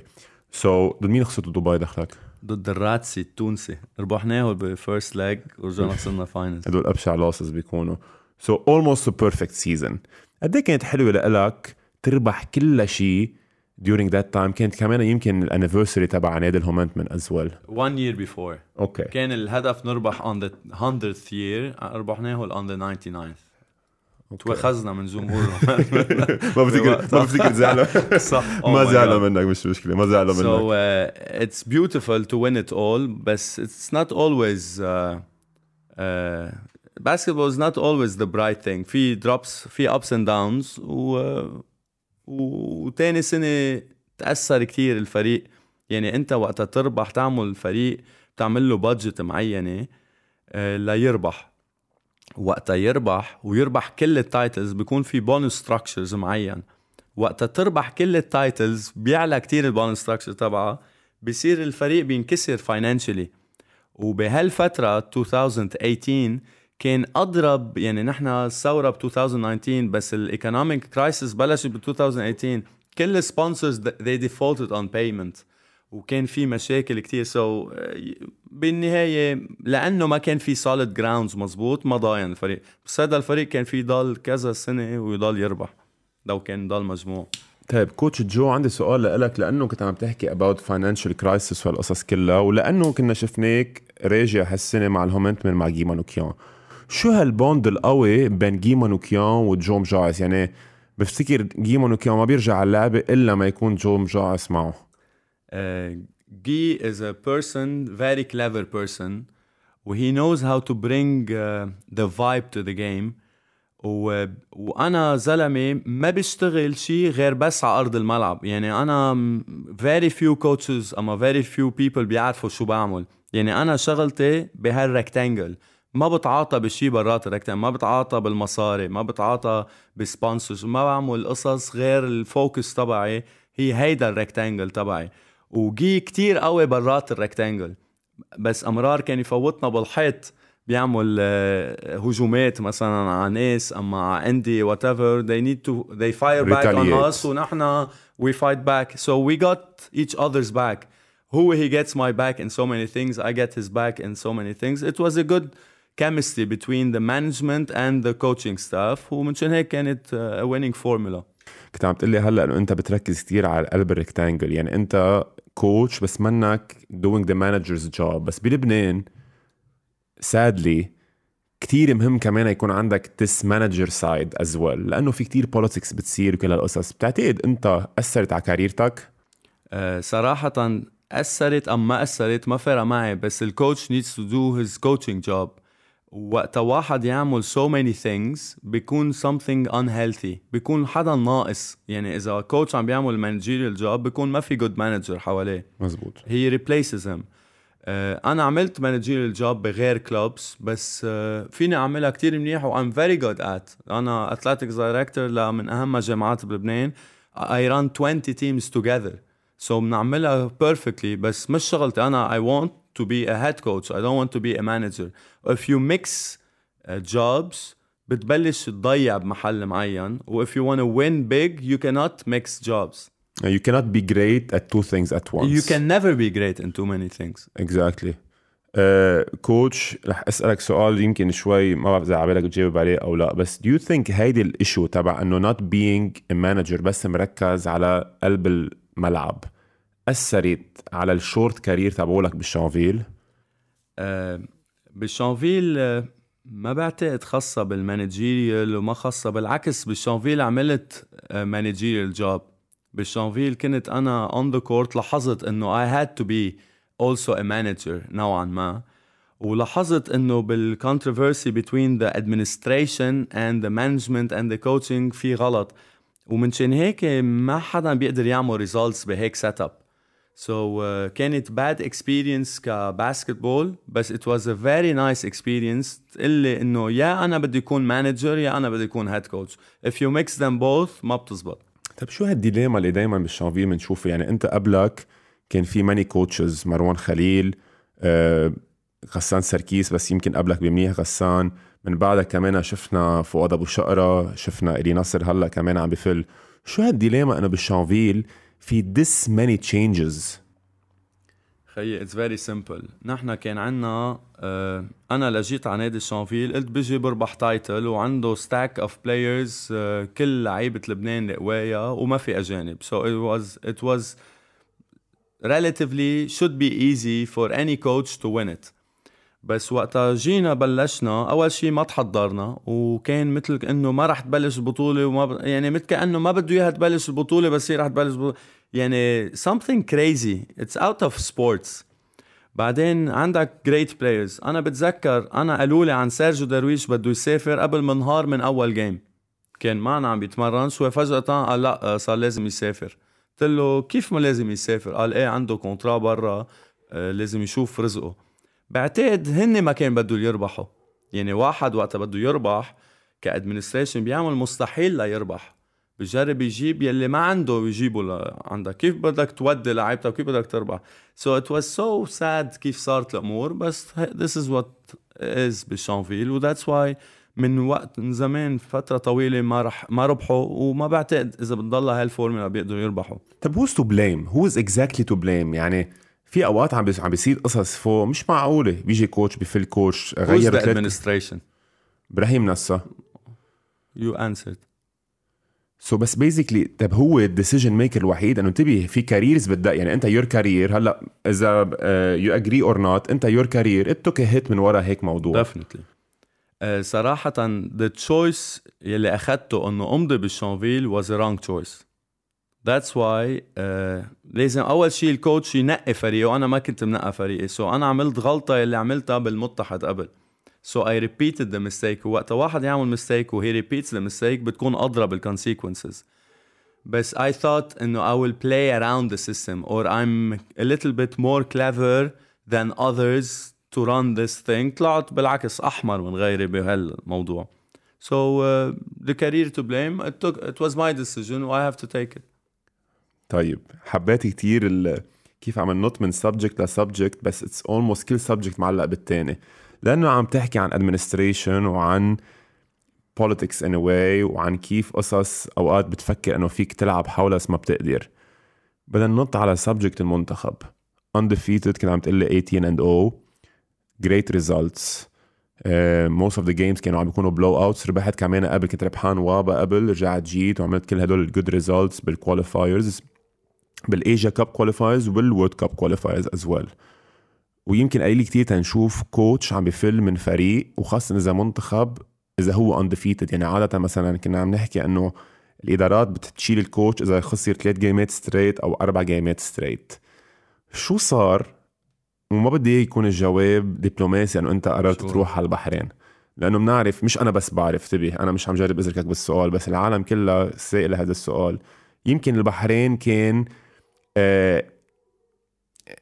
so ضد مين خسرتوا دبي دخلك؟ ضد الرادسي التونسي. ربحناه بال first leg ورجعنا خسرنا finals هدول أبشع losses بيكونوا. so almost perfect season قد إيه كانت حلوة لإلك تربح كل شيء during that time. كانت كمان يمكن ال anniversary تبع نادي الهومنت من as well one year before. okay كان الهدف نربح on the 100th year ربحناه on the 99th توخزنا من جمهور [laughs] ما بفتكر [laughs] ما بفتكر زعلوا [laughs] صح. ما زعلوا منك مش مشكلة ما زعلوا منك. so uh, it's beautiful to win it all بس it's not always uh, uh, basketball is not always the bright thing. في drops في ups and downs و وتاني سنة تأثر كتير الفريق. يعني انت وقتها تربح تعمل فريق تعمل له بادجت معينة ليربح وقتها يربح. ويربح كل ال titles بيكون في بونus ستراكشرز معين. وقتها تربح كل ال titles بيعلى كتير ال bonus structure تبعها بصير الفريق بينكسر financially وبهالفترة 2018 كان أضرب يعني نحن الثوره ب 2019 بس ال economic crisis بلشت ب 2018 كل ال sponsors they defaulted on payment. وكان في مشاكل كتير. so, بالنهاية لأنه ما كان في solid grounds مزبوط ما ضاين الفريق. بس هذا الفريق كان في ضل كذا سنة ويضل يربح لو كان ضل مجموع. طيب كوتش جو عندي سؤال لك لأنه كنت عم تحكي about financial crisis والقصص كلها ولأنه كنا شفناك راجع هالسنة مع الهومنتمن من مع جي مانوكيان شو هال bond القوي بين جي مانوكيان وجو مجاعص يعني بفتكر جي مانوكيان ما بيرجع على اللعبة إلا ما يكون جو مجاعص معه. جي uh, is a person very clever person he knows how to bring uh, the vibe to the game. و... وأنا زلمة ما بشتغل شيء غير بس على أرض الملعب. يعني أنا very few coaches أما very few people بيعرفوا شو بعمل. يعني أنا شغلتي بهال rectangle ما بتعاطى بشي برات ال rectangle ما بتعاطى بالمصاري ما بتعاطى ب sponsors ما بعمل قصص غير ال focus تبعي هي هيدا الريكتانجل تبعي. وجي كتير قوي برات الريكتانجل بس أمرار كان يفوتنا بالحيط بيعمل uh, هجومات مثلا على ناس اما على إندي وات ايفر they need to they fire back on us ونحن we fight back. So we got each other's back. هو he gets my back in so many things I get his back in so many things. It was a good chemistry between the management and the coaching staff ومنشان هيك كانت uh, a winning formula. كنت عم تقول لي هلأ إنه أنت بتركز كثير على قلب ال rectangle يعني أنت coach بس منك doing the manager's job. بس بلبنان sadly كتير مهم كمان يكون عندك this manager side as well. لأنه في كتير politics بتصير وكل هالقصص. بتعتقد أنت أثرت على career تك؟ آه، صراحة أثرت أم ما أثرت ما فرق معي. بس ال coach needs to do his coaching job. وقت واحد يعمل so many things بيكون something unhealthy بيكون حدا ناقص. يعني إذا coach عم بيعمل managerial job بيكون ما في good manager حواليه. مزبوط. he replaces him. آه، أنا عملت managerial job بغير كلوبس بس آه، فيني أعملها كتير منيح و I'm very good at. أنا athletics director لمن أهم الجامعات بلبنان. I run 20 teams together. So بنعملها perfectly بس مش شغلتي أنا I want to be a head coach I don't want to be a manager if you mix uh, jobs بتبلش تضيع بمحل معين و if you want to win big you cannot mix jobs you cannot be great at two things at once you can never be great in too many things exactly كوتش رح اسالك سؤال يمكن شوي ما بعرف اذا على بالك تجاوب عليه او لا بس do you think هيدي الايشو تبع انه not being a manager بس مركز على قلب الملعب أثرت على ال short career تبعولك بالشانفيل؟ آه، بالشانفيل آه، ما بعتقد خاصة بال managerial وما خاصة بالعكس بالشانفيل عملت managerial job بالشانفيل كنت أنا on the court لاحظت إنه I had to be also a manager نوعا ما. ولاحظت إنه بال controversy between the administration and the management and the coaching في غلط. ومنشان هيك ما حدا بيقدر يعمل results بهيك setup So uh, كانت bad experience ك basketball بس it was a very nice experience. تقلي إنه يا أنا بدي أكون manager يا أنا بدي أكون head coach if you mix them both ما بتزبط. طيب شو هال dilemma اللي دايما بالشانفيل بنشوفها يعني أنت قبلك كان في many coaches مروان خليل آه، غسان سركيس بس يمكن قبلك بمنيح غسان. من بعدك كمان شفنا فؤاد أبو شقرة شفنا إيلي نصر هلأ كمان عم بفل. شو هال dilemma انه بالشانفيل في this many changes. خيي it's very simple نحن كان عنا آه أنا لجيت على نادي الشانفيل قلت بيجي بربح title وعنده stack of players كل لعيبة لبنان القوايا وما في أجانب. So it was it was relatively should be easy for any coach to win it. بس وقتها جينا بلشنا. أول شيء ما تحضرنا وكان مثل انه ما رح تبلش البطولة وما ب... يعني مثل كأنه ما بده إياها تبلش البطولة بس هي رح تبلش البطولة. يعني something crazy. It's out of sports. بعدين عندك great players. أنا بتذكر أنا قالوا لي عن سيرجيو درويش بده يسافر قبل من نهار من أول game كان معنا عم بيتمرن. شوي فجأة قال لا صار لازم يسافر. قلت له كيف ما لازم يسافر؟ قال إيه عنده contrat برا آه، لازم يشوف رزقه. بعتقد هن ما كان بدهم يربحوا يعني واحد وقتها بده يربح ك administration بيعمل مستحيل ليربح بجرب يجيب يلي ما عنده يجيبه لعندك كيف بدك تودي لعيبتك وكيف بدك تربح؟ So it was so sad كيف صارت الأمور بس this is what is بالشانفيل و that's why من وقت من زمان فترة طويلة ما رح ما ربحوا وما بعتقد إذا بتضلها هالفورمولا بيقدروا يربحوا. طب who's to blame who's exactly to blame يعني في أوقات عم عم بيصير قصص فوق مش معقولة. بيجي coach بفل coach غير administration? إبراهيم نسا you answered. so so بس basically طب هو ال decision maker الوحيد. انه انتبه في careers بدها يعني انت your career هلا إذا you agree or not انت your career it took hit من ورا هيك موضوع. Definitely. uh, صراحة the choice يلي أخدته إنه أمضي بالشانفيل was a wrong choice That's why uh, لازم أول شيء الكوتش ينقي فريقه وأنا ما كنت منقى فريقي so أنا عملت غلطة يلي عملتها بالمتحد قبل So I repeated the mistake وقت واحد يعمل mistake وهي repeats the mistake بتكون أضرب بالconsequences بس I thought إنه I will play around the system or I'm a little bit more clever than others to run this thing طلعت بالعكس أحمر من غيري بهالموضوع So uh, the career to blame it took it was my decision و I have to take it طيب حبيت كتير ال... كيف عم ننط من subject ل subject بس it's almost كل subject معلق بالتاني. لأنه عم تحكي عن administration وعن in a way وعن كيف قصص أوقات بتفكر إنه فيك تلعب حولها بس ما بتقدر. بدنا ننط على subject المنتخب. Undefeated كنت عم تقول لي 18 and 0 great results. uh, most of the games كانوا عم بيكونوا blowouts ربحت كمان قبل كنت ربحان وابا قبل رجعت جيت وعملت كل هدول ال good results بال qualifiers بال Asia Cup qualifiers وبال World Cup qualifiers as well ويمكن قليل كتير تنشوف coach عم بفل من فريق وخاصة إذا منتخب إذا هو undefeated يعني عادة مثلا كنا عم نحكي إنه الإدارات بتشيل ال coach إذا خسر ثلاث game ات straight أو أربع game ات straight شو صار؟ وما بدي يكون الجواب دبلوماسي انه أنت قررت تروح على البحرين لأنه بنعرف مش أنا بس بعرف انتبه أنا مش عم جرب ازركك بالسؤال بس العالم كلها سائلة هذا السؤال. يمكن البحرين كان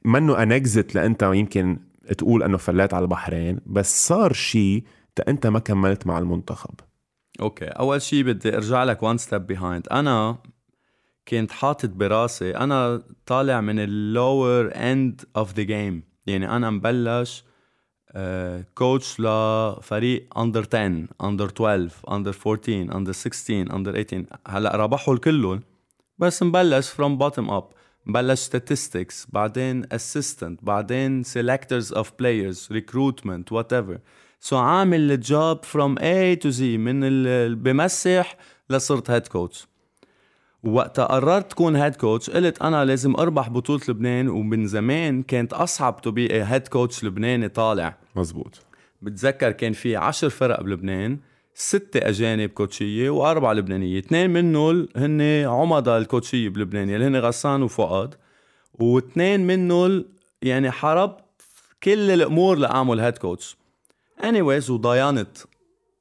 منه انكزت لأنت يمكن تقول إنه فليت على البحرين بس صار شيء أنت ما كملت مع المنتخب. أوكي أول شيء بدي أرجع لك one step behind أنا كنت حاطط براسي أنا طالع من ال lower end of the game يعني أنا مبلش coach آه، لفريق under 10 under 12 under 14 under 16 under 18 هلأ ربحوا الكلهم بس مبلش from bottom up مبلش statistics بعدين assistant بعدين selectors of players recruitment whatever. so عامل ال job from A to Z من بمسح لصرت head coach وقتها قررت تكون head coach قلت أنا لازم أربح بطولة لبنان ومن زمان كانت أصعب to be head coach لبناني طالع. مزبوط بتذكر كان في عشر فرق بلبنان. ستة أجانب coach ية وأربعة لبنانية. اثنين منهم هن عمدة ال coach ية بلبنان اللي هن غسان وفؤاد. واثنين منهم يعني حاربت كل الأمور لأعمل head coach. Anyways وضاينت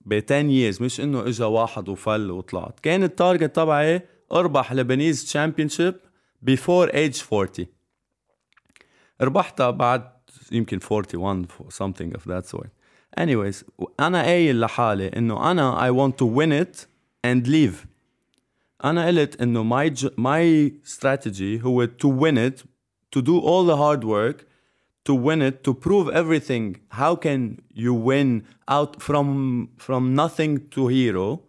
ب 10 years مش إنه اجى واحد وفل وطلعت. كان ال target تبعي أربح Lebanese championship before age 40 ربحتها بعد يمكن 41 something of that sort. anyways انا قايل لحالي انه انا I want to win it and leave انا قلت انه my my strategy هو to win it to do all the hard work to win it to prove everything how can you win out from from nothing to hero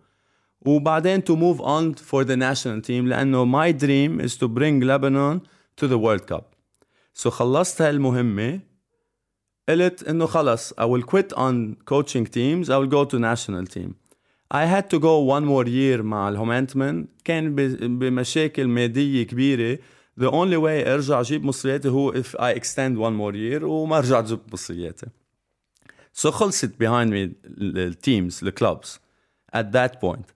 وبعدين to move on for the national team لأنه my dream is to bring Lebanon to the World Cup so خلصت هالمهمة قلت إنه خلص I will quit on coaching teams I will go to national team. I had to go one more year مع الهومانتمن كان بمشاكل مادية كبيرة. The only way أرجع أجيب مصرياتي هو if I extend one more year وما رجعت جبت مصرياتي. So خلصت behind me ال teams ال clubs at that point.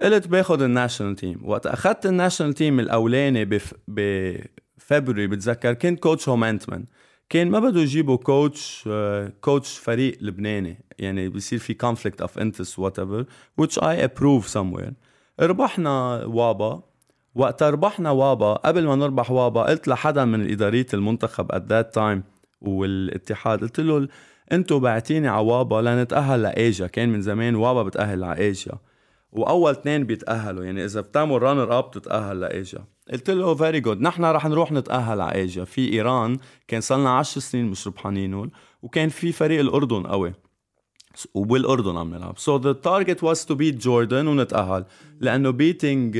قلت باخذ ال national team وقت أخذت ال national team الأولاني بف... ب February بتذكر كنت coach هومانتمان كان ما بده يجيبوا coach coach فريق لبناني. يعني بيصير في conflict of interest whatever which I approve somewhere. ربحنا وابا. وقت ربحنا وابا. قبل ما نربح وابا قلت لحدا من إدارية المنتخب at that time والاتحاد قلت له أنتوا بعتيني على وابا لنتأهل لإيجا كان من زمان وابا بتأهل على إيجا وأول اثنين بيتأهلوا. يعني إذا بتعمل runner up بتتأهل لإيجا. قلت له very good نحن رح نروح نتأهل على إيجا. في إيران كان صار لنا 10 سنين مش ربحانين وكان في فريق الأردن قوي. وبالأردن عم نلعب. so the target was to beat Jordan ونتأهل. لأنه beating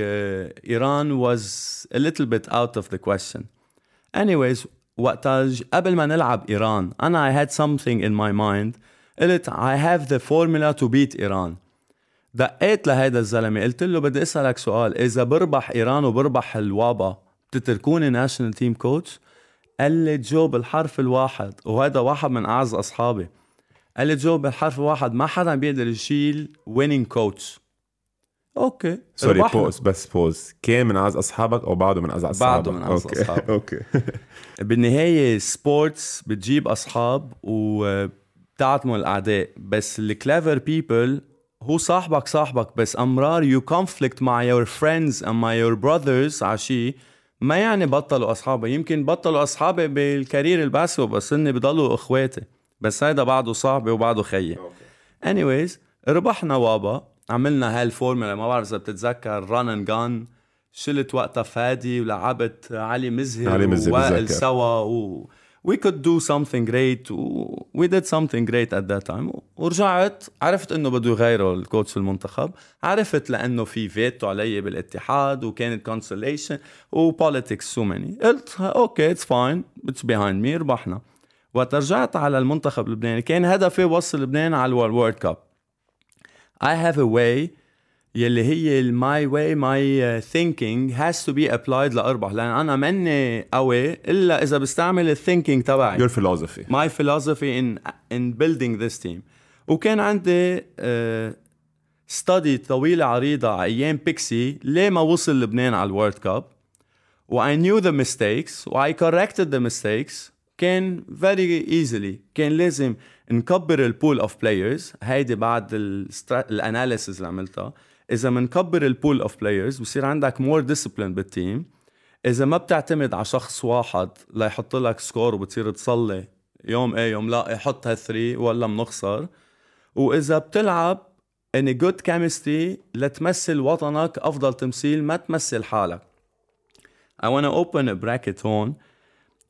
إيران was a little bit out of the question. Anyways وقتها قبل ما نلعب إيران أنا I had something in my mind. قلت I have the formula to beat إيران. دقيت لهيدا الزلمة قلت له بدي أسألك سؤال إذا بربح إيران وبربح الوابا بتتركوني national team coach قال لي جو بالحرف الواحد وهذا واحد من أعز أصحابي. قال لي جو بالحرف الواحد ما حدا بيقدر يشيل winning coach أوكي sorry pause بس pause كان من أعز أصحابك أو بعده من أعز أصحابك؟ بعده من أعز أصحابك. أوكي. [laughs] بالنهاية sports بتجيب أصحاب وبتعمل أعداء بس ال clever people هو صاحبك صاحبك بس أمرار you conflict مع your friends and مع your brothers عشي ما يعني بطلوا اصحابي يمكن بطلوا أصحابي بال career الباسو بس إني بضلوا إخواتي. بس هيدا بعده صاحبي وبعده خيي. anyways ربحنا وابا عملنا هالفورمولا ما بعرف إذا بتتذكر run and gun شلت وقتها فادي ولعبت علي مزهر علي مزهر ووائل سوا و... we could do something great. we did something great at that time. ورجعت عرفت إنه بده يغيروا ال coach المنتخب. عرفت لأنه في فيتو علي بالاتحاد وكانت consolation و politics so ماني قلت أوكي it's fine it's behind me ربحنا. وقت رجعت على المنتخب اللبناني كان هدفي وصل لبنان على ال World Cup. I have a way يلي هي my way my thinking has to be applied لأربح. لأن أنا مني قوي إلا إذا بستعمل ال thinking تبعي. Your philosophy. My philosophy in in building this team. وكان عندي study uh, طويلة عريضة على أيام بيكسي ليه ما وصل لبنان على ال World Cup. و I knew the mistakes و I corrected the mistakes. كان very easily. كان لازم نكبر ال pool of players هيدي بعد ال analysis اللي عملتها. إذا منكبر ال pool of players بصير عندك more discipline بال team إذا ما بتعتمد على شخص واحد ليحط لك score وبتصير تصلي يوم إيه يوم لا يحط هال three ولا بنخسر وإذا بتلعب in good chemistry لتمثل وطنك أفضل تمثيل ما تمثل حالك. I wanna open a bracket هون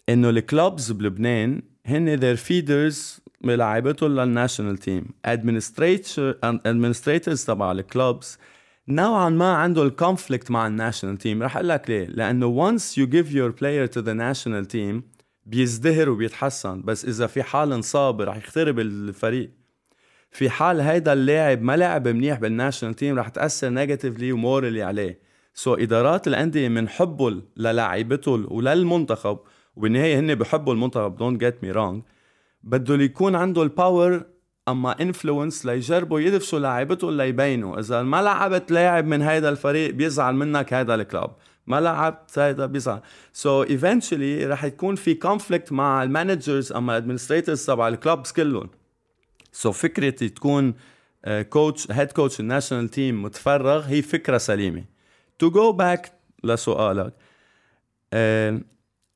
إنه ال clubs بلبنان هن their feeders بلاعيبتهم لل national team administrators تبع ال clubs نوعا ما عنده ال conflict مع ال national team رح أقول لك ليه. لأنه once you give your player to the national team بيزدهر وبيتحسن. بس إذا في حال انصاب رح يخترب الفريق. في حال هيدا اللاعب ما لعب منيح بال national team رح تأثر negatively و morally عليه. so إدارات الأندية من حبه للاعيبته وللمنتخب وبالنهاية هن بحبوا المنتخب don't get me wrong بده يكون عنده ال power أما influence ليجربوا يدفشوا لاعبته ليبينوا. إذا ما لعبت لاعب من هيدا الفريق بيزعل منك هيدا ال club. ما لعبت هيدا بيزعل. so eventually رح يكون في conflict مع ال managers أما ال administrators تبع ال clubs كلهم. so فكره تكون coach head coach ال national team متفرغ هي فكرة سليمة. to go back لسؤالك uh,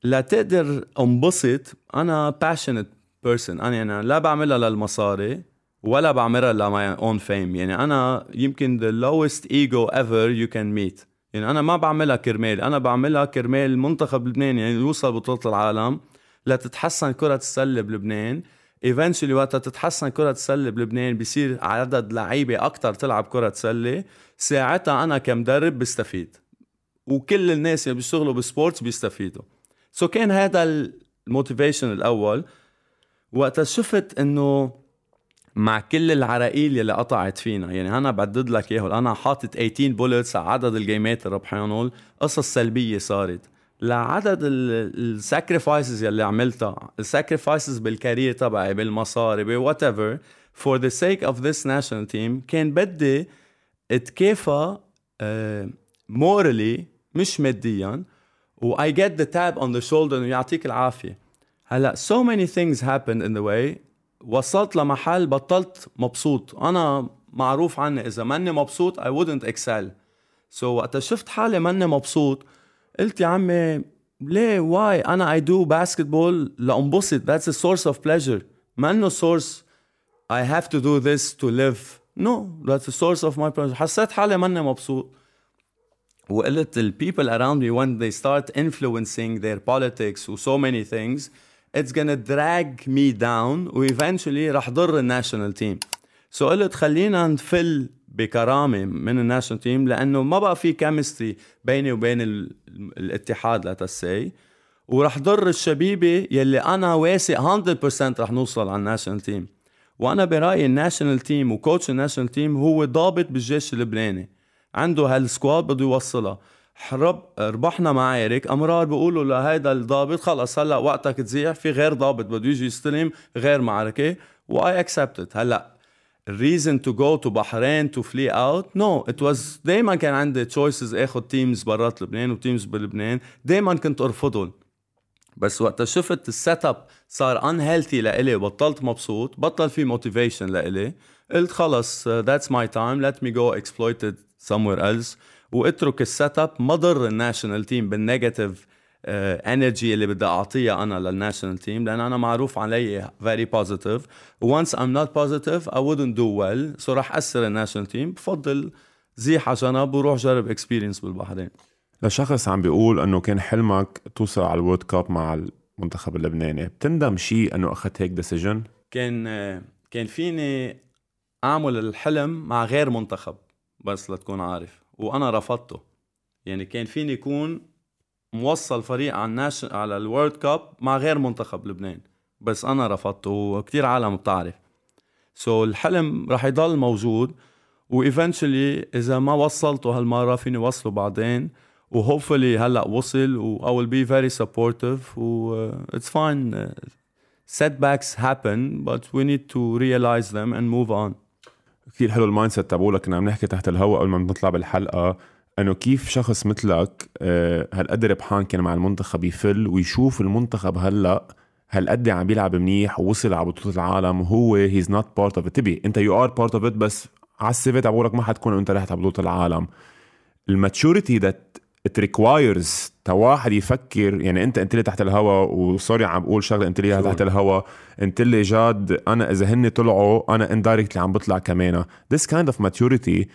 لتقدر انبسط أنا passionate person أنا يعني لا بعملها للمصاري ولا بعملها ل my own fame يعني أنا يمكن the lowest ego ever you can meet. يعني أنا ما بعملها كرمال. أنا بعملها كرمال المنتخب اللبناني يعني يوصل بطولة العالم لتتحسن كرة السلة بلبنان. eventually وقت تتحسن كرة السلة بلبنان بصير عدد لعيبة أكتر تلعب كرة سلة. ساعتها أنا كمدرب بستفيد. وكل الناس اللي بيشتغلوا ب sports بيستفيدوا. so كان هذا ال motivation الأول. وقت شفت إنه مع كل العراقيل يلي قطعت فينا. يعني أنا بعدد لك اياهم أنا حاطط 18 bullets على عدد الجيمات اللي ربحانهم قصص سلبية صارت. لعدد ال sacrifices يلي عملتها. ال sacrifices بال career تبعي بالمصاري ب whatever for the sake of this national team كان بدي اتكافى morally uh, مش ماديا. و I get the tap on the shoulder إنه يعطيك العافية. هلا so many things happened in the way وصلت لمحل بطلت مبسوط انا معروف عني اذا ماني مبسوط I wouldn't excel so وقت شفت حالي ماني مبسوط قلت يا عمي ليه واي انا I do basketball لانبسط that's a source of pleasure ما انه source I have to do this to live no that's a source of my pleasure حسيت حالي ماني مبسوط وقلت ال people around me when they start influencing their politics و so many things It's gonna drag me down وايفنشولي رح ضر الناشونال تيم so قلت خلينا نفل بكرامة من ال national team لأنه ما بقى في chemistry بيني وبين الاتحاد let's say ورح ضر الشبيبة يلي أنا واثق 100% رح نوصل على ال national team وأنا برأيي ال national team و coach ال national team هو ضابط بالجيش اللبناني. عنده هال squad بده يوصلها. حرب ربحنا معارك أمرار بيقولوا لهيدا الضابط خلص هلأ وقتك تزيح في غير ضابط بده يجي يستلم غير معركة. و I accepted هلأ ال reason to go to بحرين to fly out no it was دائما كان عندي choices آخذ teams برات لبنان و teams بلبنان. دائما كنت أرفضهم. بس وقت شفت ال setup صار unhealthy لإلي وبطلت مبسوط بطل في motivation لإلي. قلت خلص that's my time let me go exploit it somewhere else. واترك ال setup ما ضر ال national team بال negative energy اللي بدي أعطيها أنا لل national team لأن أنا معروف علي very positive once I'm not positive I wouldn't do well so رح اثر الناشونال تيم بفضل زيح على جنب وروح جرب experience بالبحرين. لشخص عم بيقول إنه كان حلمك توصل على ال World Cup مع المنتخب اللبناني. بتندم شيء إنه أخذت هيك decision كان كان فيني أعمل الحلم مع غير منتخب بس لتكون عارف. وأنا رفضته. يعني كان فيني يكون موصل فريق على ال natio على ال World Cup مع غير منتخب لبنان. بس أنا رفضته وكثير عالم بتعرف. so الحلم رح يضل موجود و eventually إذا ما وصلته هالمرة فيني وصله بعدين و hopefully هلأ وصل و I will be very supportive و uh, it's fine. uh, setbacks happen but we need to realize them and move on. كثير حلو ال mindset تبعولك كنا عم نحكي تحت الهواء قبل ما نطلع بالحلقة إنه كيف شخص مثلك آه، هالقد ربحان كان مع المنتخب يفل ويشوف المنتخب هلأ هالقد عم بيلعب منيح ووصل على بطولة العالم وهو he's not part of to be أنت you are part of بس على ال CV تبعولك ما حتكون أنت رحت على بطولة العالم. ال maturity that it requires لواحد يفكر. يعني أنت انت قلت لي تحت الهواء و sorry عم بقول شغلة انت قلت لي تحت الهواء انت قلت لي جاد أنا إذا هن طلعوا أنا indirectly عم بطلع كمان. This kind of maturity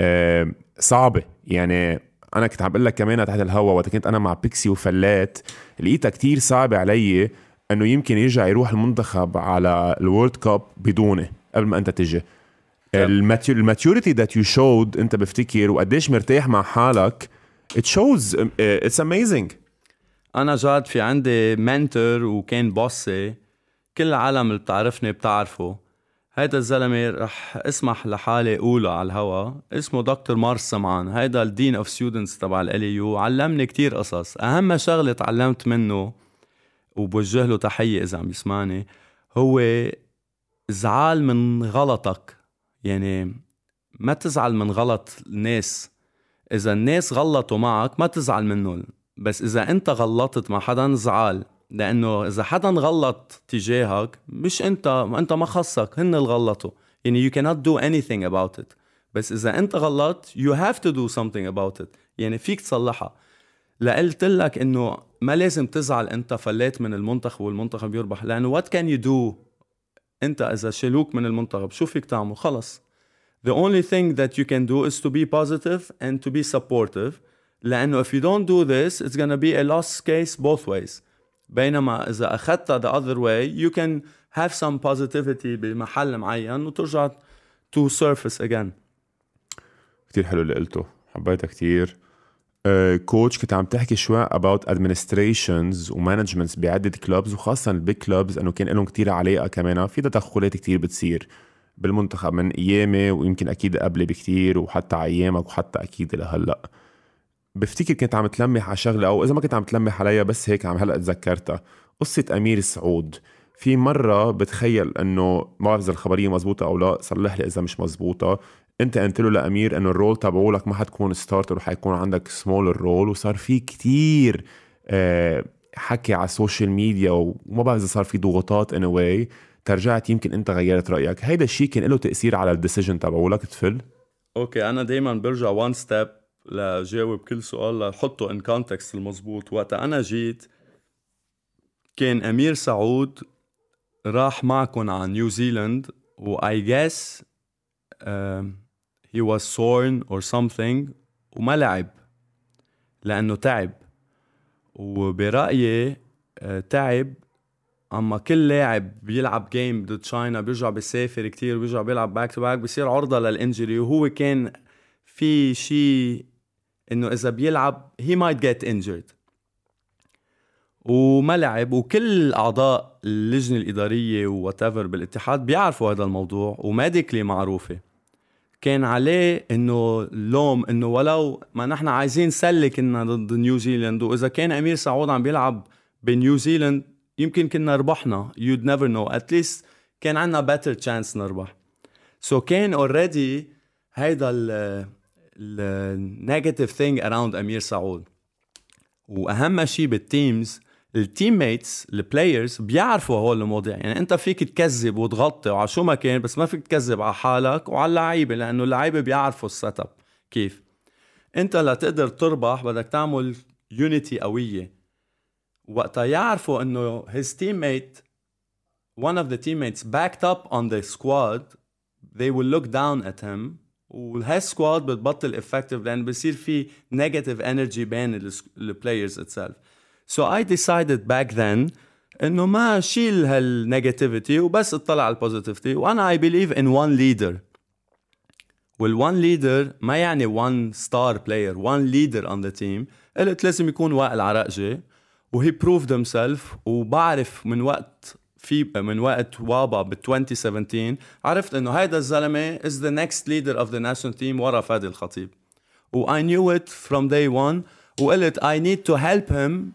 آه صعبة. يعني أنا كنت عم بقول لك كمان تحت الهواء وقت كنت أنا مع بيكسي وفليت لقيتها كتير صعبة علي إنه يمكن يرجع يروح المنتخب على ال World Cup بدوني قبل ما أنت تجي. ال maturity that you showed أنت بفتكر وقديش مرتاح مع حالك it shows uh, it's amazing. أنا جاد في عندي mentor وكان boss ي كل العالم اللي بتعرفني بتعرفه. هيدا الزلمة رح اسمح لحالي أقوله على الهوا. اسمه دكتور مارس سمعان. هيدا ال dean of students تبع LAU علمني كتير قصص. أهم شغلة تعلمت منه وبوجه له تحية إذا عم يسمعني هو زعال من غلطك. يعني ما تزعل من غلط الناس. إذا الناس غلطوا معك ما تزعل منهم. بس إذا أنت غلطت مع حدا زعل. لأنه إذا حدا غلط تجاهك مش أنت أنت ما خصك هن اللي غلطوا. يعني you cannot do anything about it. بس إذا أنت غلطت you have to do something about it. يعني فيك تصلحها. لقلت لك إنه ما لازم تزعل أنت فليت من المنتخب والمنتخب يربح. لأنه what can you do أنت إذا شالوك من المنتخب؟ شو فيك تعمل؟ خلص. the only thing that you can do is to be positive and to be supportive لانه if you don't do this it's gonna be a lost case both ways بينما اذا اخذتها the other way you can have some positivity بمحل معين وترجع to surface again كتير حلو اللي قلته حبيتها كتير كوتش uh, كنت عم تحكي شوي about administrations ومانجمنتس بعدة كلوبز وخاصة البيج كلوبز انه كان لهم كتير علاقة كمان في تدخلات كتير بتصير بالمنتخب من أيامي ويمكن أكيد قبلي بكتير وحتى أيامك وحتى أكيد لهلا بفتكر كنت عم تلمح على شغلة أو إذا ما كنت عم تلمح عليها بس هيك عم هلأ تذكرتها. قصة أمير سعود. في مرة بتخيل إنه ما بعرف إذا الخبرية مزبوطة أو لا صلح لي إذا مش مزبوطة. أنت قلت له لأمير إنه ال role تبعولك ما حتكون starter وحيكون عندك سمول رول وصار في كتير آه، حكي على ال social media وما بعرف إذا صار في ضغوطات in a way ترجعت يمكن انت غيرت رأيك. هيدا الشيء كان له تأثير على ال decision تبعولك تفل؟ okay أنا دائما برجع one step لجاوب كل سؤال لحطه in context المضبوط وقت أنا جيت كان أمير سعود راح معكم على نيوزيلند واي جيس هي واز سورن اور something وما لعب لأنه تعب. وبرأيي uh, تعب أما كل لاعب بيلعب game ضد China بيرجع بيسافر كتير بيرجع بيلعب back to back بصير عرضة لل injury. وهو كان في شيء إنه إذا بيلعب he might get injured وما لعب وكل أعضاء اللجنة الإدارية وات بالاتحاد بيعرفوا هذا الموضوع و medically معروفة. كان عليه إنه لوم إنه ولو ما نحن عايزين سله كنا ضد نيوزيلند وإذا كان أمير سعود عم بيلعب بنيوزيلند يمكن كنا ربحنا. You'd never know. At least كان عنا better chance نربح. So كان already هيدا ال negative thing around أمير سعود. وأهم شيء بال teams ال teammates ال players بيعرفوا هول المواضيع. يعني أنت فيك تكذب وتغطي وعلى شو ما كان بس ما فيك تكذب على حالك وعلى اللعيبة لأنه اللعيبة بيعرفوا ال setup كيف. أنت لتقدر تربح بدك تعمل unity قوية. وقتها يعرفوا إنه his teammate one of the teammates backed up on the squad. They will look down at him. وهاي squad بتبطل effective لأن بصير في negative energy بين ال players itself. So I decided back then إنه ما شيل هال negativity وبس اطلع على ال positivity وأنا I believe in one leader وال one leader ما يعني one star player one leader on the team قلت لازم يكون وائل عرقجي و he proved himself وبعرف من وقت في من وقت WABA ب 2017 عرفت إنه هيدا الزلمة is the next leader of the national team ورا فادي الخطيب. و I knew it from day one وقلت I need to help him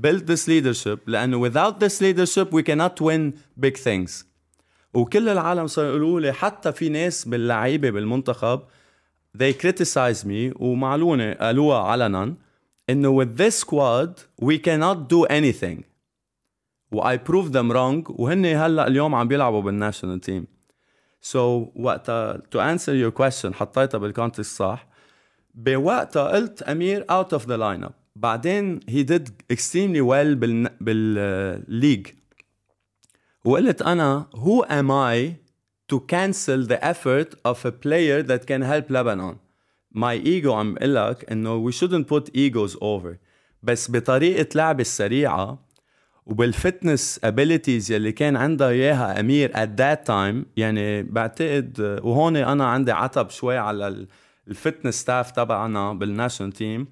build this leadership لأنه without this leadership we cannot win big things. وكل العالم صاروا يقولوا لي حتى في ناس باللعيبة بالمنتخب they criticize me ومعلونة قالوها علنا. انه with this squad we cannot do anything و I proved them wrong وهن هلا اليوم عم بيلعبوا بالناشونال تيم so وقتها to answer your question حطيتها بالكونتكست صح بوقتها قلت امير out of the lineup بعدين he did extremely well بال بالليج وقلت انا who am I to cancel the effort of a player that can help Lebanon my ego عم بقول لك انه we shouldn't put egos over. بس بطريقة لعب السريعة وبال fitness abilities يلي كان عندها إياها أمير at that time يعني بعتقد وهون أنا عندي عتب شوي على ال fitness staff تبعنا بال national team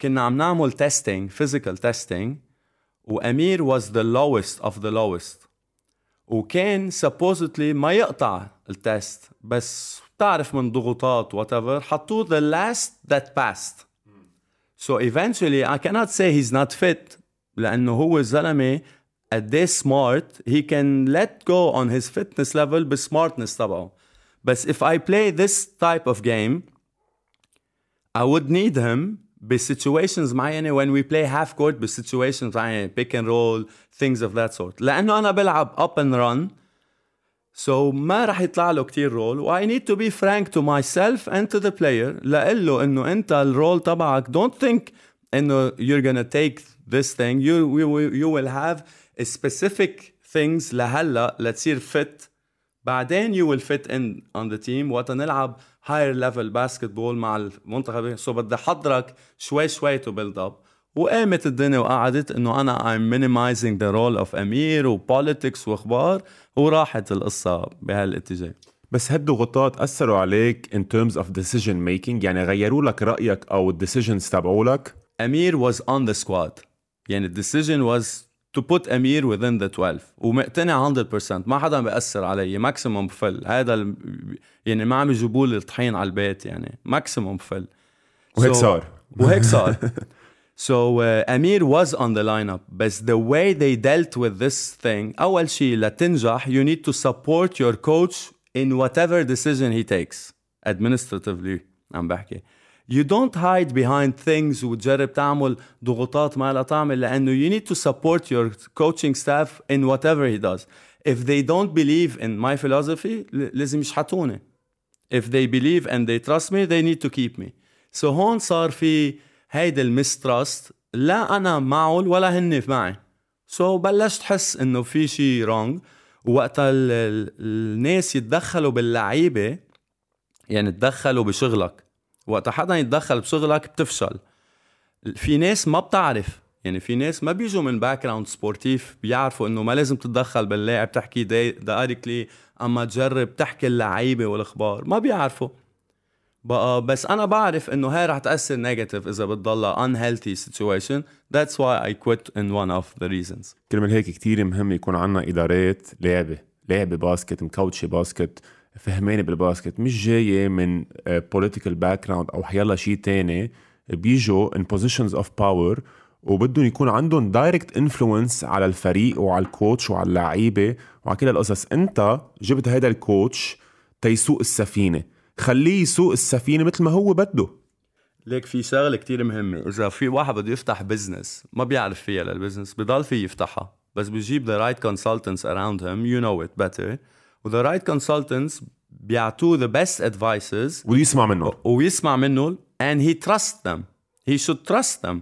كنا عم نعمل testing physical testing وأمير was the lowest of the lowest. وكان supposedly ما يقطع التست بس بتعرف من ضغوطات whatever حطوه the last that passed so eventually I cannot say he's not fit لأنه هو زلمة قد إيه smart he can let go on his fitness level بالسمارتنس تبعه بس if I play this type of game I would need him ب situations معينه when we play half court ب situations معينه pick and roll things of that sort لأنه أنا بلعب up and run so ما رح يطلع له كتير رول و I need to be frank to myself and to the player لقل له انه انت الرول تبعك don't think انه you're gonna take this thing you, you, you will have a specific things لهلا لتصير fit بعدين you will fit in on the team وقت نلعب higher level basketball مع المنتخب سو بدي احضرك شوي شوي to build up وقامت الدنيا وقعدت إنه أنا I'm minimizing the role of أمير و politics وأخبار وراحت القصة بهالاتجاه. بس هالضغوطات أثروا عليك in terms of decision making يعني غيروا لك رأيك أو ال decisions تبعولك أمير was on the squad. يعني ال decision was to put أمير within the 12 ومقتنع 100% ما حدا بيأثر علي. ماكسيموم فل. هذا ال... يعني ما عم يجيبوا لي الطحين على البيت يعني. ماكسيموم فل. وهيك صار. وهيك صار. [laughs] So uh, Amir was on the lineup but the way they dealt with this thing أول شيء لتنجح you need to support your coach in whatever decision he takes administratively عم بحكي you don't hide behind things وتجرب تعمل ضغوطات ما لا تعمل لانه you need to support your coaching staff in whatever he does if they don't believe in my philosophy لازم يشحتوني if they believe and they trust me they need to keep me so هون صار في هيدا ال mistrust لا أنا معهم ولا هن معي. So بلشت حس إنه في شيء wrong. وقتها الناس يتدخلوا باللعيبة يعني تدخلوا بشغلك. وقت حدا يتدخل بشغلك بتفشل. في ناس ما بتعرف. يعني في ناس ما بيجوا من background sportif بيعرفوا إنه ما لازم تتدخل باللاعب تحكي directly أما تجرب تحكي اللعيبة والأخبار. ما بيعرفوا. بقى بس أنا بعرف إنه هاي رح تأثر negative إذا بتضلها unhealthy situation. That's why I quit in one of the reasons. كرمال هيك كتير مهم يكون عنا إدارات لعبة لعبة basket مكوتشة basket فهمانة بال basket. مش جاية من political background أو حيلا شيء تاني. بيجوا in positions of power وبدهم يكون عندهم direct influence على الفريق وعلى ال coach وعلى اللعيبة وعلى كل القصص. أنت جبت هذا ال coach تيسوق السفينة. خليه يسوق السفينة مثل ما هو بده. ليك في شغلة كتير مهمة. إذا في واحد بده يفتح business ما بيعرف فيها لل business بضل في يفتحها. بس بجيب the right consultants around him you know it better. و the right consultants بيعطوه the best advices ويسمع منه ويسمع منه and he trusts them. He should trust them.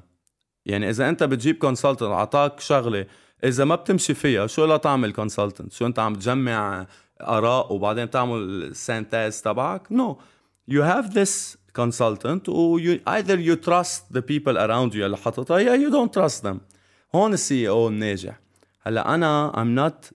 يعني إذا أنت بتجيب consultant أعطاك شغلة. إذا ما بتمشي فيها شو لا تعمل consultant شو أنت عم تجمع أراء وبعدين تعمل ال synthèse تبعك. No you have this consultant و either you trust the people around you اللي حطتها يا you don't trust them. هون ال CEO الناجح. هلا أنا I'm not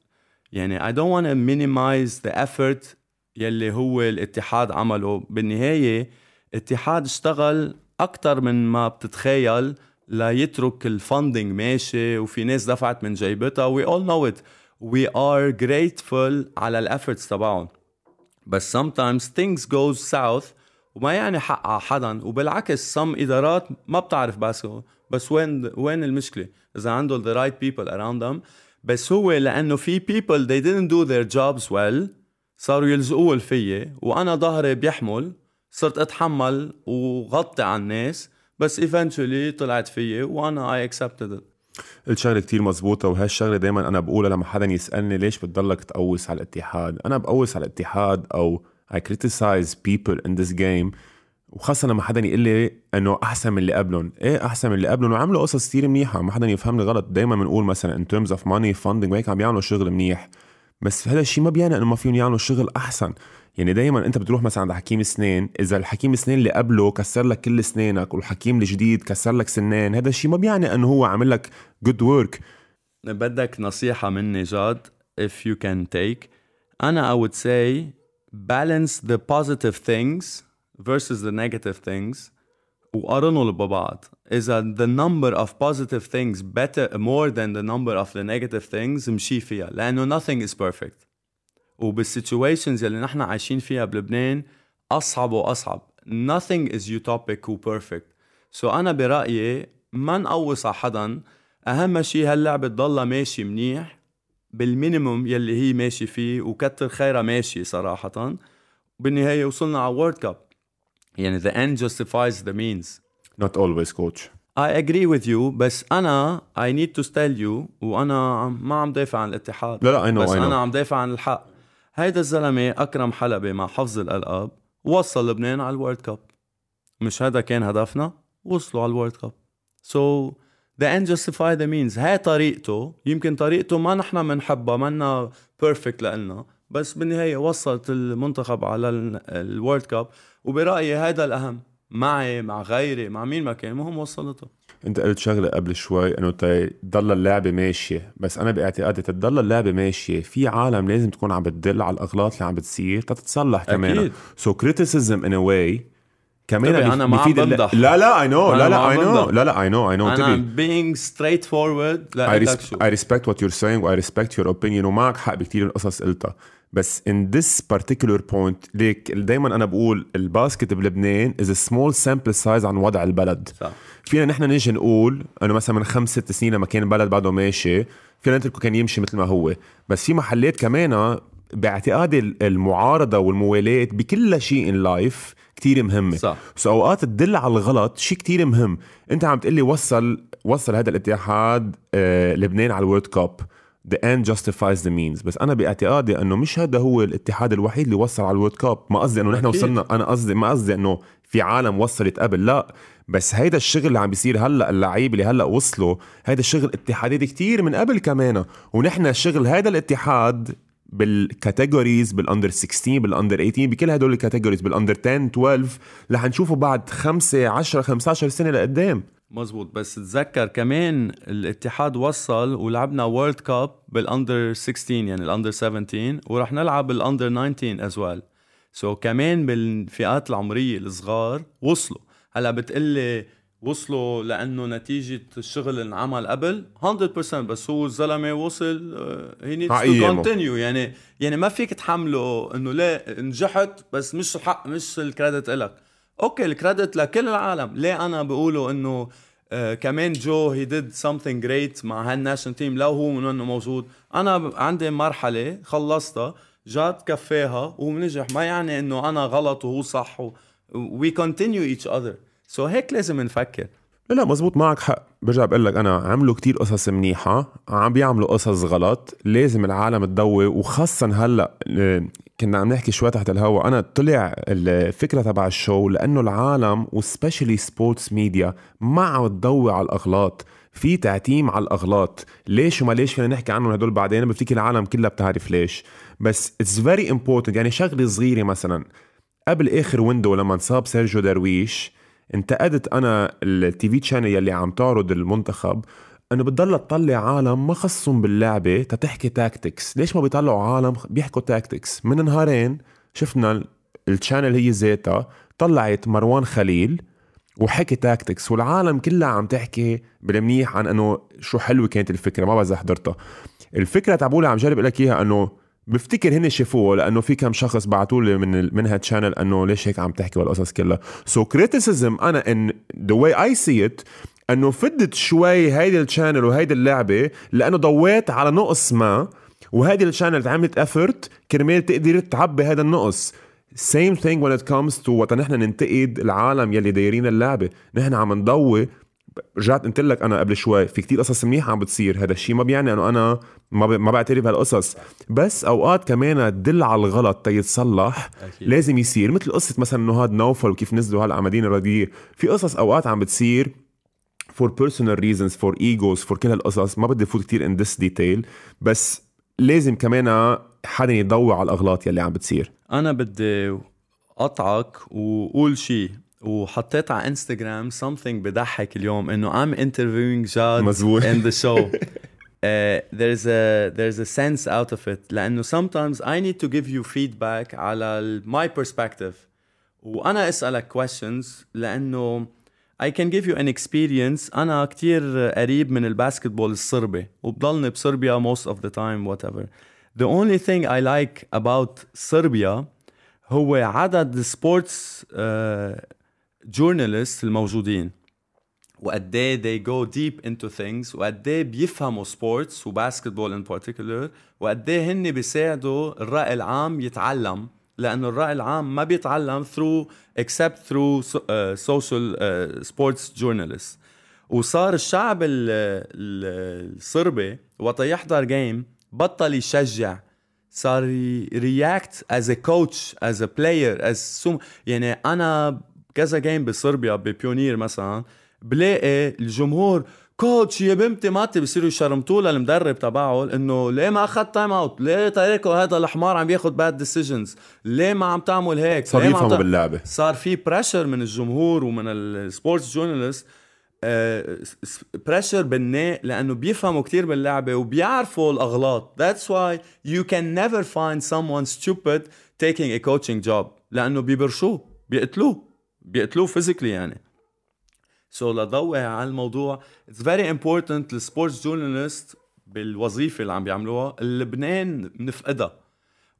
يعني don't want to minimize the effort يلي هو الاتحاد عمله. بالنهاية اتحاد اشتغل أكتر من ما بتتخيل ليترك ال funding ماشي وفي ناس دفعت من جيبتها. We all know it. We are grateful على ال efforts تبعهم. بس sometimes things goes south وما يعني حق على حدا وبالعكس some إدارات ما بتعرف بس بس وين وين المشكلة؟ إذا عندهم the right people around them. بس هو لأنه في people they didn't do their jobs well صاروا يلزقوا لفيي. وأنا ظهري بيحمل صرت أتحمل وغطي على الناس. بس eventually طلعت فيي وأنا I accepted it. الشغلة كتير مزبوطة وهالشغلة دايما أنا بقولها لما حدا يسألني ليش بتضلك تقوس على الاتحاد؟ أنا بقوس على الاتحاد أو I criticize people in this game وخاصة لما حدا يقول لي إنه أحسن من اللي قبلهم، إيه أحسن من اللي قبلهم؟ وعملوا قصص كثير منيحة، ما حدا يفهمني غلط، دائما بنقول مثلا in terms of money funding وهيك عم يعملوا شغل منيح، بس هذا الشيء ما بيعني إنه ما فيهم يعملوا شغل أحسن، يعني دائما أنت بتروح مثلا عند حكيم اسنان إذا الحكيم اسنان اللي قبله كسر لك كل اسنانك والحكيم الجديد كسر لك سنان هذا الشيء ما بيعني إنه هو عامل لك جود ورك بدك نصيحة مني جاد if you can take. أنا I would say balance the positive things versus the negative things وقارنهم ببعض. إذا the number of positive things better more than the number of the negative things مشي فيها. لأنه nothing is perfect. وبال situations اللي نحن عايشين فيها بلبنان أصعب وأصعب. Nothing is utopic و perfect. So أنا برأيي ما نقوص على حدا. أهم شيء هاللعبه تضلها ماشي منيح؟ بال minimum يلي هي ماشي فيه وكتر خيرها ماشي صراحة. بالنهاية وصلنا على World Cup يعني the end justifies the means. Not always coach. I agree with you بس أنا I need to tell you وأنا ما عم دافع عن الاتحاد. لا لا I know بس I know. أنا عم دافع عن الحق. هيدا الزلمة أكرم حلبي مع حفظ الألقاب وصل لبنان على ال World Cup. مش هذا كان هدفنا؟ وصلوا على ال World Cup. So the end justify the means. هاي طريقته. يمكن طريقته ما نحن بنحبها منا perfect لنا بس بالنهاية وصلت المنتخب على ال World Cup. وبرأيي هذا الأهم. معي مع غيري مع مين ما كان المهم وصلته. انت قلت شغلة قبل شوي انه تضل اللعبة ماشية بس أنا باعتقادي تضل اللعبة ماشية. في عالم لازم تكون عم بتدل على الأغلاط اللي عم بتصير تتصلح كمان. So criticism in a way كمان أنا ما عم بمدح. لا لا I know لا لا I know لا لا اي نو اي نو أنا being straight forward لا I, res- I respect what you're saying و I respect your opinion ومعك حق بكثير القصص قلتها. بس in this particular point ليك دائما أنا بقول ال basket بلبنان is a small sample size عن وضع البلد. صح. فينا نحن نيجي نقول إنه مثلا من خمس ست سنين لما كان البلد بعده ماشي فينا نتركه كان يمشي مثل ما هو. بس في محلات كمان باعتقادي المعارضة والموالاة بكل شيء in life كتير مهمة صح. بس أوقات تدل على الغلط شيء كتير مهم. أنت عم تقلي وصل وصل هذا الاتحاد آه لبنان على ال World Cup. The end justifies the means. بس أنا باعتقادي إنه مش هذا هو الاتحاد الوحيد اللي وصل على ال World Cup. ما قصدي إنه نحن وصلنا أنا قصدي ما قصدي إنه في عالم وصلت قبل لا. بس هيدا الشغل اللي عم بيصير هلأ اللعيبه اللي هلأ وصلوا هيدا الشغل اتحادات كتير من قبل كمان. ونحن شغل هيدا الاتحاد بال categories بال under 16 بال under 18 بكل هدول ال categories بال under 10 12 رح نشوفه بعد 5 10 15 سنة لقدام. مزبوط بس تذكر كمان الاتحاد وصل ولعبنا World Cup بال under 16 يعني ال under 17 ورح نلعب بال under 19 as well so كمان بالفئات العمرية الصغار وصلوا. هلا بتقلي وصلوا لأنه نتيجة الشغل اللي انعمل قبل 100% بس هو الزلمة وصل he needs to continue يعني يعني ما فيك تحمله إنه لا نجحت بس مش الحق مش ال credit لك okay ال credit لكل العالم. ليه أنا بقوله إنه آه كمان جو he did something great مع هال national team لو هو منه موجود. أنا عندي مرحلة خلصتها جات كفاها ونجح ما يعني إنه أنا غلط وهو صح We continue each other so هيك لازم نفكر. لا لا مزبوط معك حق. برجع بقول لك أنا عملوا كتير قصص منيحة عم بيعملوا قصص غلط. لازم العالم تضوي وخاصه هلأ كنا عم نحكي شوي تحت الهواء. أنا طلع الفكرة تبع ال show لأنه العالم و specially sports media ما عم تضوي على الأغلاط. في تعتيم على الأغلاط. ليش وما ليش فينا نحكي عنهم هدول بعدين؟ بفتكر العالم كلها بتعرف ليش. بس it's very important يعني شغلة صغيرة مثلا. قبل آخر window لما انصاب سيرجيو درويش انتقدت أنا ال TV channel يلي عم تعرض المنتخب إنه بتضل تطلع عالم ما خصهم باللعبة تتحكي tactics ليش ما بيطلعوا عالم بيحكوا tactics من نهارين شفنا ال channel هي ذاتها طلعت مروان خليل وحكي tactics والعالم كلها عم تحكي بالمنيح عن إنه شو حلوة كانت الفكرة ما بعرف حضرتها. الفكرة تبعولي عم جرب لك إياها إنه بفتكر هن شافوه لأنه في كم شخص بعثوا لي من من هال channel إنه ليش هيك عم تحكي والقصص كلها. so criticism أنا in the way I see it أنه فدت شوي هيدي ال channel وهيدي اللعبة لأنه ضويت على نقص ما وهيدي ال channel عملت effort كرمال تقدر تعبي هذا النقص. Same thing when it comes to وقت نحن ننتقد العالم يلي دايرين اللعبة. نحن عم نضوي. رجعت قلت لك أنا قبل شوي في كتير قصص منيحة عم بتصير. هذا الشيء ما بيعني إنه أنا ما ب... ما بعترف هالقصص. بس أوقات كمان تدل على الغلط تيتصلح أكيد. لازم يصير. مثل قصة مثلا إنه هاد نوفل وكيف نزلوا هلا على مدينة في قصص أوقات عم بتصير for personal reasons for egos for كل هالقصص ما بدي فوت كتير in this detail بس لازم كمان حدا يضوي على الأغلاط يلي عم بتصير. أنا بدي أقطعك وقول شيء وحطيت على انستغرام something بضحك اليوم إنه I'm interviewing جاد مزبوط. in the show. [laughs] Uh, there's a there's a sense out of it لأنه sometimes I need to give you feedback على my perspective. وأنا أسألك questions لأنه I can give you an experience. أنا كتير قريب من الباسكتبول الصربي وبضلني بصربيا most of the time whatever. The only thing I like about صربيا هو عدد ال sports journalists uh, الموجودين. وقد إيه they go deep into things وقد إيه بيفهموا sports و basketball in particular وقد إيه هن بيساعدوا الرأي العام يتعلم. لأنه الرأي العام ما بيتعلم through uh, social uh, sports journalists. وصار الشعب الصربي وقت يحضر game بطل يشجع. صار react as a coach as a player as يعني أنا كذا game بصربيا ب pioneer مثلا بلاقي الجمهور coach يا بنتي ماتي بصيروا يشرمطوا للمدرب تبعه إنه ليه ما أخذ time out؟ ليه تاركه هذا الحمار عم ياخذ bad decisions؟ ليه ما عم تعمل هيك؟ صار يفهموا باللعبة صار في pressure من الجمهور ومن ال sports journalists pressure بالناء لأنه بيفهموا كتير باللعبة وبيعرفوا الأغلاط that's why you can never find someone stupid taking a coaching job لأنه بيبرشوه بيقتلوه بيقتلوه physically يعني so لضوي على الموضوع. it's very important ال sports journalists بالوظيفة اللي عم بيعملوها لبنان بنفقدها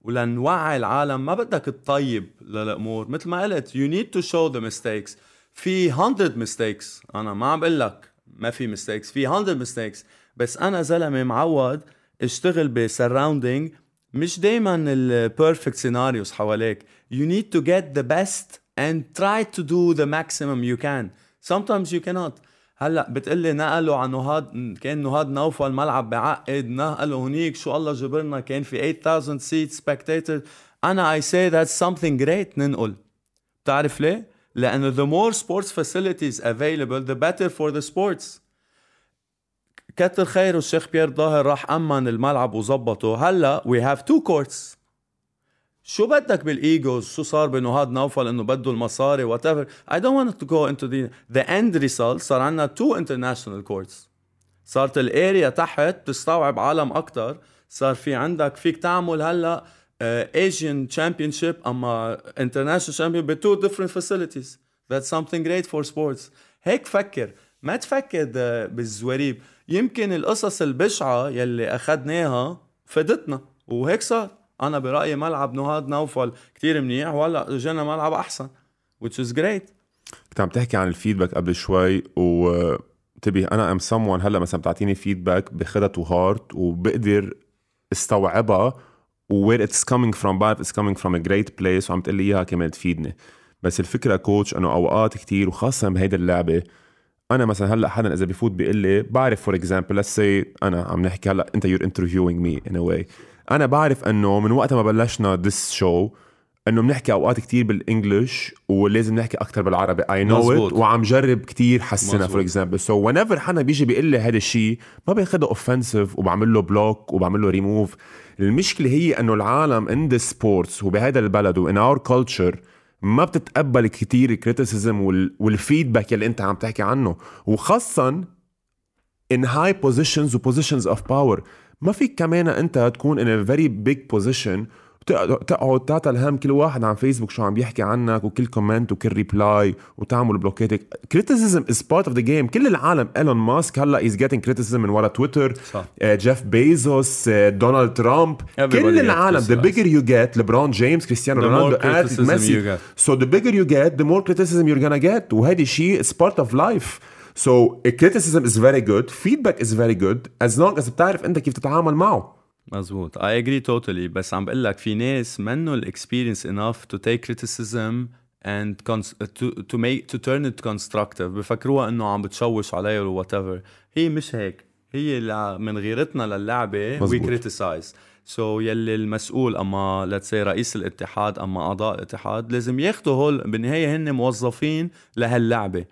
ولنوعي العالم ما بدك تطيب للأمور. مثل ما قلت you need to show the mistakes. في 100 mistakes. أنا ما عم بقول لك ما في mistakes. في 100 mistakes. بس أنا زلمة معود أشتغل ب surrounding مش دايما ال perfect scenarios حواليك. You need to get the best and try to do the maximum you can. Sometimes you cannot. هلأ بتقلي نقلوا عن نهاد كان نهاد نوفل ملعب بعقد نقلوا هنيك شو الله جبرنا كان في 8000 seat spectator أنا I say that's something great ننقل. بتعرف ليه؟ لأنه the more sports facilities available the better for the sports. كتر خيره الشيخ بيير ظاهر راح أمن الملعب وظبطه. هلأ we have two courts. شو بدك بال egos شو صار بنهاد نوفل إنه بده المصاري؟ whatever I don't want to go into the the end result. صار عندنا two international courts. صارت ال area تحت بتستوعب عالم أكثر صار في عندك فيك تعمل هلأ Asian championship أما international champion ب two different facilities that's something great for sports هيك فكر. ما تفكر بالزواريب. يمكن القصص البشعة يلي أخذناها فادتنا وهيك صار. أنا برأيي ملعب نهاد نوفل كتير منيح وهلا اجانا ملعب أحسن which is great. كنت عم تحكي عن ال feedback قبل شوي و انتبه أنا I'm someone هلا مثلا بتعطيني feedback بخدها to heart وبقدر استوعبها و where it's coming from بعرف it's coming from a great place وعم تقول لي إياها كمان تفيدني. بس الفكرة coach إنه أوقات كتير وخاصة بهيدي اللعبة أنا مثلا هلا حدا إذا بفوت بيقول لي بعرف for example let's say أنا عم نحكي هلا أنت you're interviewing me in a way أنا بعرف إنه من وقت ما بلشنا this show إنه بنحكي أوقات كتير بال English ولازم نحكي أكثر بالعربي. I know it وعم جرب كتير حسنها for example so whenever حدا بيجي بيقول لي هذا الشيء ما باخذه offensive وبعمل له block وبعمل له ريموف المشكلة هي إنه العالم in the sports وبهذا البلد و in our culture ما بتتقبل كتير ال criticism وال feedback اللي أنت عم تحكي عنه. وخاصه in high positions و positions of power. ما فيك كمان أنت تكون in a very big position تقعد تعطى الهم كل واحد عن فيسبوك شو عم بيحكي عنك وكل comment وكل reply وتعمل block هيدك criticism is part of the game كل العالم ايلون ماسك هلأ is getting criticism من ورا تويتر صح. جيف بيزوس دونالد ترامب كل العالم the bigger you get ليبرون جيمس كريستيانو رونالدو ميسي so the bigger you get the more criticism you're gonna get وهيدي شيء is part of life So criticism is very good, feedback is very good as long as بتعرف انت كيف تتعامل معه. مزبوط I agree totally بس عم بقول لك في ناس منه ال experience enough to take criticism and to, to make to turn it constructive. بفكروها إنه عم بتشوش عليه or whatever. هي مش هيك. هي من غيرتنا للعبة مزبوط. we criticize. so, يلي المسؤول أما let's say رئيس الاتحاد أما أعضاء الاتحاد لازم ياخذوا هول بالنهاية هن موظفين لهاللعبة.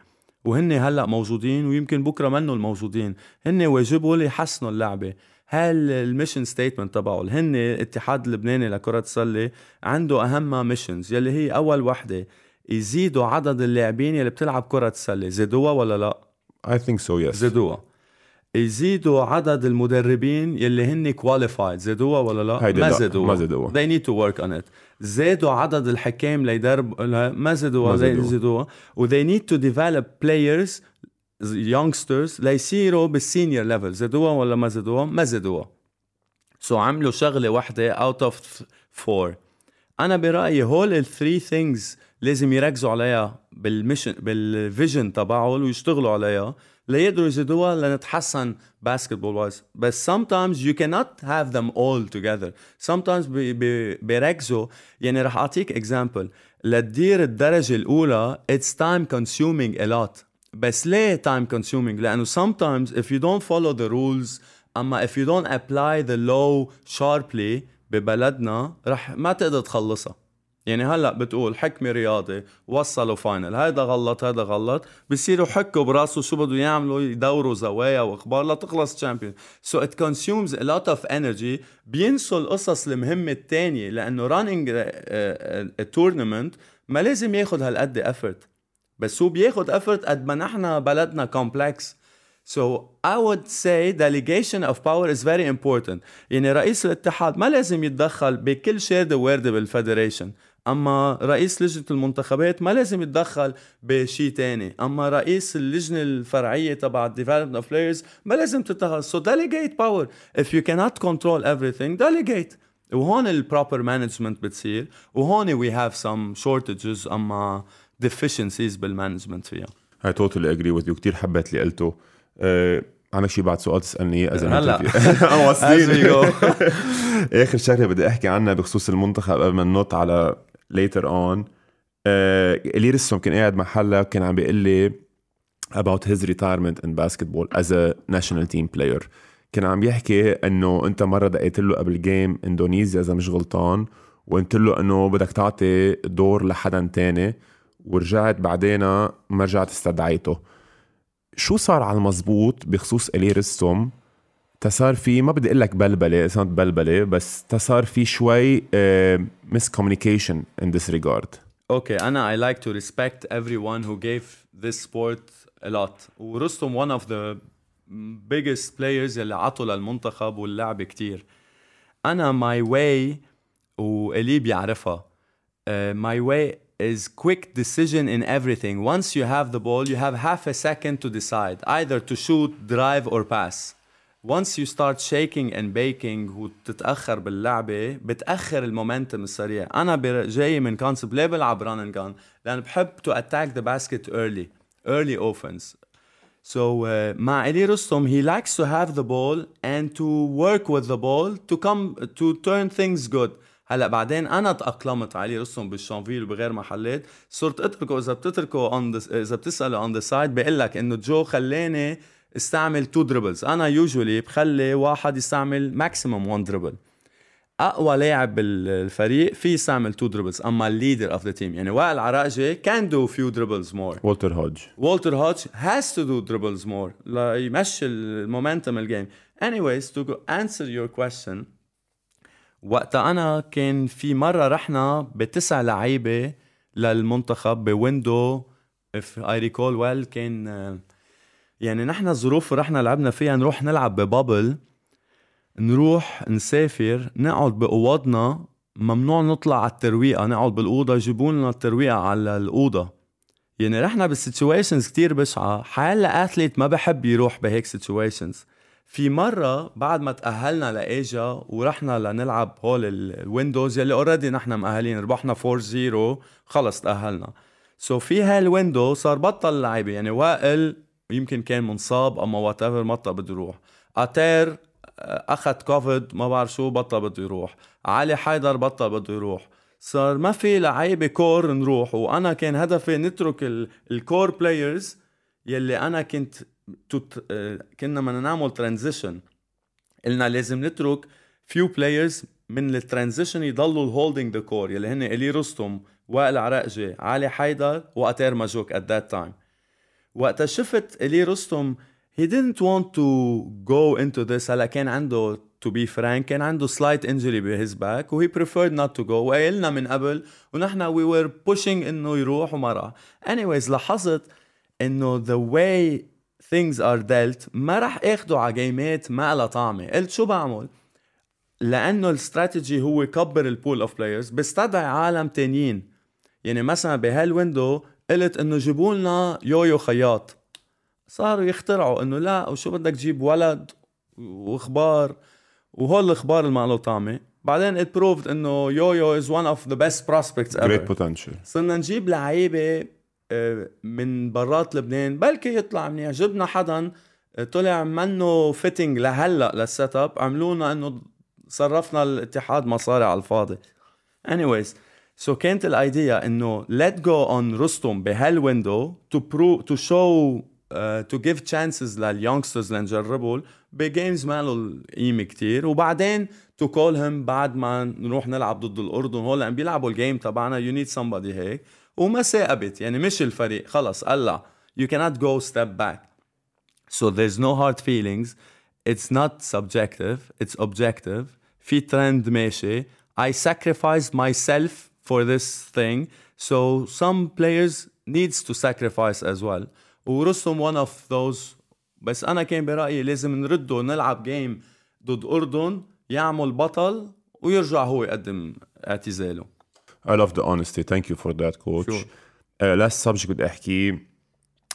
وهن هلأ موجودين ويمكن بكرة منه الموجودين هن واجبهم يحسنوا اللعبة. هل ال mission statement تبعه هن الاتحاد اللبناني لكرة السلة عنده أهم missions يلي هي أول وحدة يزيدوا عدد اللاعبين يلي بتلعب كرة السلة. زيدوها ولا لا؟ I think so yes. زيدوها. يزيدوا عدد المدربين يلي هن qualified زادوها ولا لا؟ ما زادوها ما زادوها they need to work on it. زادوا عدد الحكام ليدرب ما زادوها زادوها و they need to develop players youngsters ليصيروا بال senior level زادوها ولا ما زادوها؟ ما زادوها so so عملوا شغلة واحدة out of four أنا برأيي هول ال three things لازم يركزوا عليها بال mission بال vision تبعهم ويشتغلوا عليها ليقدروا يزيدوها لنتحسن باسكتبول وايز بس sometimes you cannot have them all together sometimes بيركزوا يعني رح اعطيك اكزامبل لتدير الدرجه الاولى it's time consuming a lot بس ليه time consuming لانه sometimes if you don't follow the rules اما if you don't apply the law sharply ببلدنا رح ما تقدر تخلصها يعني هلا بتقول حكمي رياضي وصلوا final. هيدا غلط هيدا غلط. بصيروا حكوا براسه شو بده يعملوا يدوروا زوايا وأخبار لتخلص champion so it consumes a lot of energy بينسوا القصص المهمة الثانية لأنه running tournament ما لازم ياخذ هالقد effort بس هو بياخذ effort قد ما نحن بلدنا complex So I would say delegation of power is very important. يعني رئيس الاتحاد ما لازم يتدخل بكل شهادة واردة بال federation. أما رئيس لجنة المنتخبات ما لازم يتدخل بشيء تاني. أما رئيس اللجنة الفرعية تبع development of players ما لازم تتدخل. So delegate power. If you cannot control everything delegate. وهون ال proper management بتصير. وهون we have some shortages أما deficiencies بال management فيها. I totally agree with you. كثير حبيت اللي قلته. أه عندك شيء بعد سؤال تسألني إذا هلا. [laughs] واصلين. [laughs] آخر شغلة بدي أحكي عنها بخصوص المنتخب قبل ما ننط على later on. Uh, اللي رسم كان قاعد محلة كان عم بيقول لي about his retirement in basketball as a national team player. كان عم يحكي إنه أنت مرة دقيت له قبل game اندونيسيا إذا مش غلطان وقلت له إنه بدك تعطي دور لحدا تاني ورجعت بعدين ما رجعت استدعيته. شو صار على المزبوط بخصوص إيلي رستم تصار في ما بدي اقول لك بلبله صارت بلبله بس تصار في شوي مس كوميونيكيشن ان ذس ريجارد اوكي انا I like to respect everyone who gave this sport a lot ورستم one of the biggest players اللي عطوا للمنتخب واللعب كتير انا my way واللي بيعرفها uh, my way is quick decision in everything once you have the ball you have half a second to decide either to shoot drive or pass Once you start shaking and baking وتتاخر باللعبة بتأخر ال momentum السريع. أنا جاي من concept ليه بلعب run and gun لأن بحب to attack the basket early early offense. So uh, مع إيلي رستم he likes to have the ball and to work with the ball to come to turn things good. هلأ بعدين أنا تأقلمت ع إيلي رستم بالشانفيل وبغير محلات صرت أتركه إذا بتتركه the, إذا بتسأله on the side بقول لك إنه جو خلاني استعمل two dribbles أنا usually بخلي واحد يستعمل maximum 1 dribble أقوى لاعب بالفريق في يستعمل two dribbles أما ال leader of the team يعني وائل عرقجي كان do few dribbles more والتر هودج والتر هودج has to do dribbles more ليمشي ال momentum الجيم anyways to answer your question وقتها أنا كان في مرة رحنا بتسع لعيبة للمنتخب ب window. If I recall well كان يعني نحن الظروف اللي رحنا لعبنا فيها نروح نلعب ببابل نروح نسافر نقعد بأوضنا ممنوع نطلع على الترويقة نقعد بالأوضة يجيبوا لنا الترويقة على الأوضة. يعني رحنا ب situations كتير بشعة. حيلا athlete ما بحب يروح بهيك situations في مرة بعد ما تأهلنا لإيجا ورحنا لنلعب هول ال windows يلي already نحن مأهلين ربحنا 4-0 خلص تأهلنا. so so في هال window صار بطل لعيبة. يعني وائل يمكن كان منصاب أما whatever بطل بده يروح. آتير اخذ كوفيد ما بعرف شو بطل بده يروح. علي حيدر بطل بده يروح. صار ما في لعيبة core نروح. وأنا كان هدفي نترك ال core players يلي أنا كنت آه، كنا بدنا نعمل transition قلنا لازم نترك few players من ال transition يضلوا ال holding the core يلي هن إيلي رستم وائل عرقجي علي حيدر وآتير ماجوك at that time وقتها شفت إيلي رستم he didn't want to go into this هلا كان عنده to be frank كان عنده slight injury ب his back و he preferred not to go وقايلنا من قبل ونحن we were pushing إنه يروح وما راح. Anyways لاحظت إنه the way things are dealt ما راح آخده على جيمات ما لها طعمة. قلت شو بعمل؟ لأنه الاستراتيجي هو يكبر ال pool of players بستدعي عالم تانيين. يعني مثلا بهالويندو قلت إنه جيبوا لنا يويو خياط. صاروا يخترعوا إنه لا وشو بدك تجيب ولد واخبار وهول الاخبار اللي ما له طعمه بعدين it proved إنه يويو of the best prospects ever. great potential. صرنا نجيب لعيبة آه، من برات لبنان بلكي يطلع منيح. جبنا حدا آه، طلع منه fitting لهلأ لل setup عملونا إنه صرفنا الاتحاد مصاري على الفاضي. Anyways so كانت ال idea انه let go on رستم بهالويندو prove to show uh, to give chances لل youngsters لنجربهم ب games ما له القيمه كثير وبعدين to call him بعد ما نروح نلعب ضد الاردن هول عم بيلعبوا ال game تبعنا you need somebody هيك وما ثاقبت يعني مش الفريق خلص قلع you cannot go step back. So there's no hard feelings. It's not subjective it's objective. في ترند ماشي I sacrificed myself for this thing. So some players needs to sacrifice as well. ورستم one of those. بس أنا كان برأيي لازم نرده نلعب جيم ضد أردن يعمل بطل ويرجع هو يقدم اعتزاله. I love the honesty. Thank you for that coach. Sure. uh, last subject بدي احكيه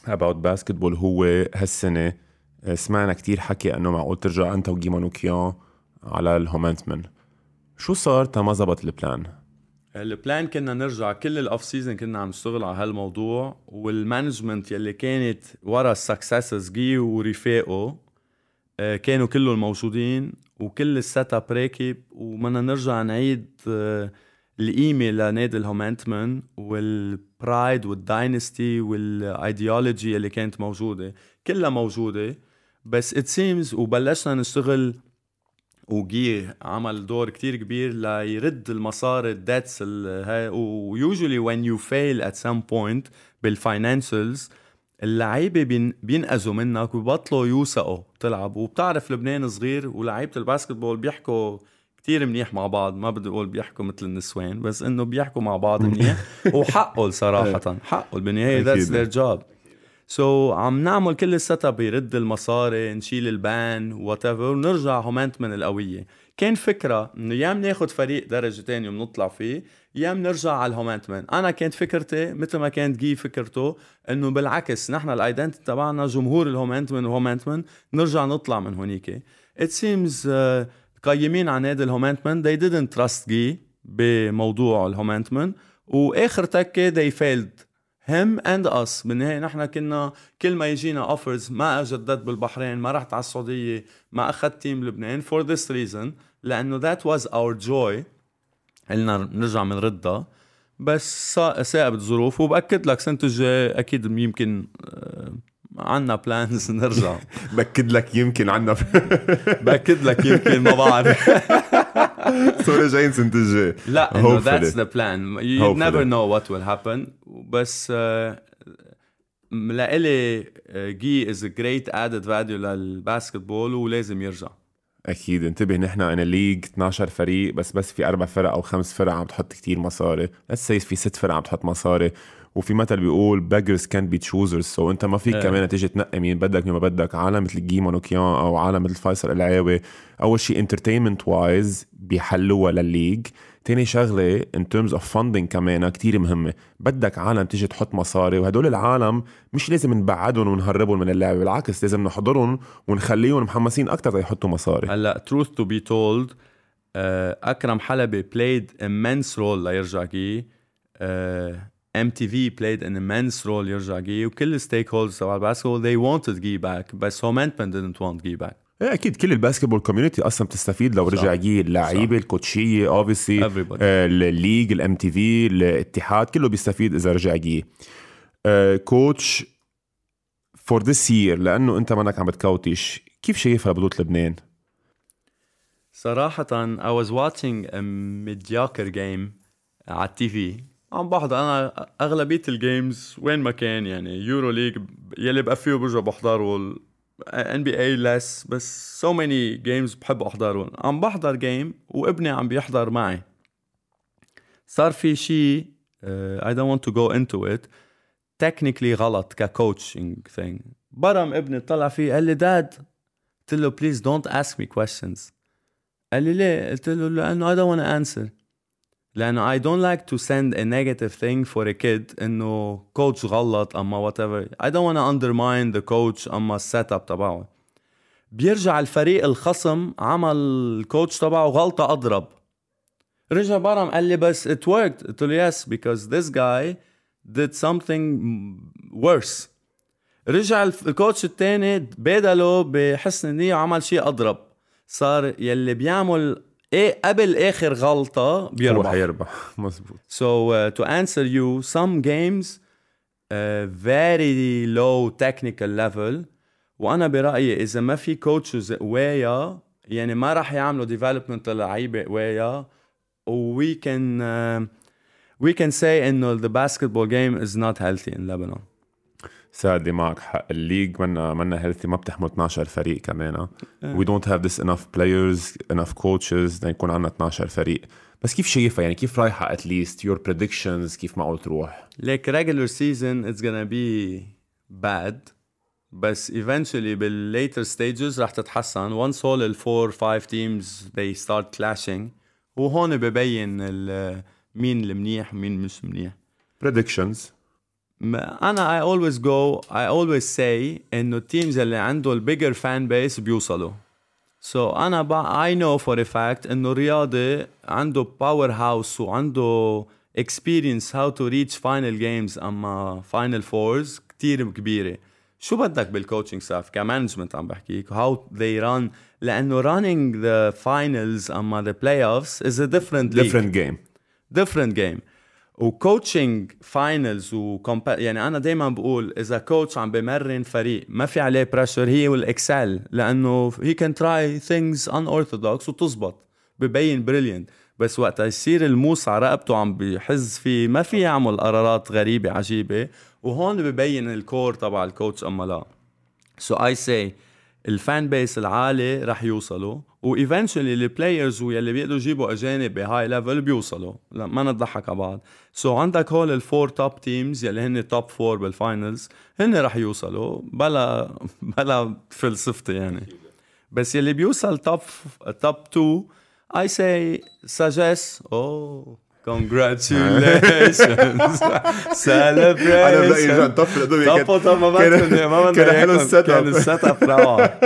about basketball هو هالسنة. Uh, سمعنا كتير حكي إنه معقول ترجع أنت وجي مانوكيان على الهومنتمن. شو صار تا ما زبط ال plan؟ ال plan كنا نرجع كل ال off season كنا عم نشتغل على هالموضوع وال management يلي كانت ورا ال successes جي ورفاقه آه، كانوا كلهم موجودين وكل ال setup راكب وبدنا نرجع نعيد آه، القيمه لنادي الهومنتمن وال pride وال dynasty وال ideology اللي كانت موجودة كلها موجودة. بس it seems وبلشنا نشتغل وجي عمل دور كتير كبير ليرد المصاري ال debts و usually when you fail at some point بال financials اللعيبة بينقذوا منك وبطلوا يوثقوا تلعب. وبتعرف لبنان صغير ولعيبة ال basketball بيحكوا كتير منيح مع بعض ما بدي أقول بيحكوا مثل النسوان بس إنه بيحكوا مع بعض منيح. [laughs] وحقه صراحة حقه بالنهاية that's their job so, عم نعمل كل ال setup يرد المصاري نشيل البان whatever ونرجع هومنتمن القوية. كان فكرة إنه يا بناخذ فريق درجة ثانية وبنطلع فيه يا بنرجع على الهومنتمن أنا كانت فكرتي مثل ما كانت جي فكرته إنه بالعكس نحن ال identity تبعنا جمهور الهومنتمن وهومنتمن نرجع نطلع من هونيك. it seems uh, قيمين على نادي الهومنتمن they didn't trust جي بموضوع الهومنتمن وآخر تكة they failed. Him and us. بالنهاية نحن كنا كل ما يجينا offers ما جددت بالبحرين ما رحت على السعودية ما أخذت team لبنان for this reason لأنه that was our joy. قلنا نرجع بنردها بس ثاقبت الظروف وبأكد لك سنة الجاي أكيد يمكن آه، عنا plans [laughs] نرجع. بأكد لك يمكن عنا بأكد لك يمكن ما بعرف. [laughs] sorry جايين سنة الجاي لا انه that's the plan you never know what will happen بس لإلي جي is great added value لل basketball ولازم يرجع. أكيد. انتبه نحن أنا league 12 فريق بس بس في أربع فرق أو خمس فرق عم تحط كتير مصاري. بس في ست فرق عم تحط مصاري. وفي مثل بيقول beggars can't be choosers. so أنت ما فيك إيه. كمان تيجي تنقي مين بدك مين ما بدك. عالم مثل جي مانوكيان أو عالم مثل فيصل العاوي أول شيء entertainment wise بيحلوها للليج. تاني شغلة in terms of funding كمان كتير مهمة. بدك عالم تيجي تحط مصاري وهدول العالم مش لازم نبعدهم ونهربهم من اللعبة بالعكس لازم نحضرهم ونخليهم محمسين أكتر يحطوا مصاري. هلأ truth to be told آه، أكرم حلبي played immense role ليرجع جي MTV played an immense role يرجع جي وكل ال stakeholders تبع ال basketball they wanted جي back بس هومنتمن didn't want جي back. إيه أكيد كل ال basketball community أصلا بتستفيد. لو رجع جي اللعيبة الكوتشية obviously Everybody. ال league ال MTV الاتحاد كله بيستفيد إذا رجع جي coach for this year لأنه أنت منك عم بت coach. كيف شايفها ببطوله لبنان؟ صراحة I was watching a mediocre game على ال TV عم بحضر. أنا أغلبية ال games وين ما كان يعني EuroLeague يلي بقى فيه برجع بحضره NBA less بس so many games بحب أحضرهم. عم بحضر game وابني عم بيحضر معي. صار في شيء I don't want to go into it. Technically غلط ك coaching thing. برم ابني طلع فيه قال لي dad قلت له please don't ask me questions. قال لي ليه؟ قلت له I don't want to answer. لأنه I don't like to send a negative thing for a kid إنه coach غلط أما whatever. I don't want to undermine the coach أما السيت اب تبعه. بيرجع الفريق الخصم عمل الكوتش تبعه غلطة أضرب. رجع برم قال لي بس it worked. قلت له yes because this guy did something worse. رجع ال coach التاني بدله بحسن النية وعمل شيء أضرب. صار يلي بيعمل إيه قبل اخر غلطة هو بيربح حيربح مزبوط So uh, to answer you, some games uh, very low technical level وأنا برايي اذا ما في coaches قوايا يعني ما راح يعملوا development للعيبه قوايا can uh, we can say انه the basketball game is not healthy in Lebanon. سادي معك حق. ال league منا منا healthy ما بتحمل 12 فريق كمان we don't have this enough players enough coaches يكون عندنا 12 فريق. بس كيف شايفها؟ يعني كيف رايحة at least your predictions كيف معقول تروح Like regular season it's gonna be bad. بس eventually بال later stages رح تتحسن. Once all ال 4 5 teams they start clashing. وهون ببين مين المنيح ومين مش منيح. predictions ما- أنا I always go I always say انه ال teams اللي عنده ال bigger fan base بيوصلوا so أنا ب... I know for a fact انه رياضي عنده powerhouse وعنده experience how to reach final games أما final fours كتير كبيرة شو بدك بال coaching staff ك management عم بحكيك how they run لأنه running the finals اما the playoffs is a different league ديفرنت جيم different game و coaching finals وكومبا يعني أنا دائما بقول إذا coach عم بمرن فريق ما في عليه pressure he will excel لأنه he can try things unorthodox وتزبط ببين brilliant بس وقت يصير الموس على رقبته عم بيحز فيه ما في يعمل قرارات غريبة عجيبة وهون ببين ال core تبع ال coach أما لا. so I see ال fan base العالي رح يوصلوا. و eventually ال players واللي بيقدروا يجيبوا أجانب ب high level بيوصلوا. لا ما نضحك على بعض. so so عندك هول ال four top teams يلي هن top four بال finals هن رح يوصلوا بلا [laughs] بلا فلسفتي يعني. بس يلي بيوصل top top 2 I say suggest oh. Congratulations. Celebration طب طب ما بدنا ما بدنا كان حلو. ال setup كان up. ال setup روعه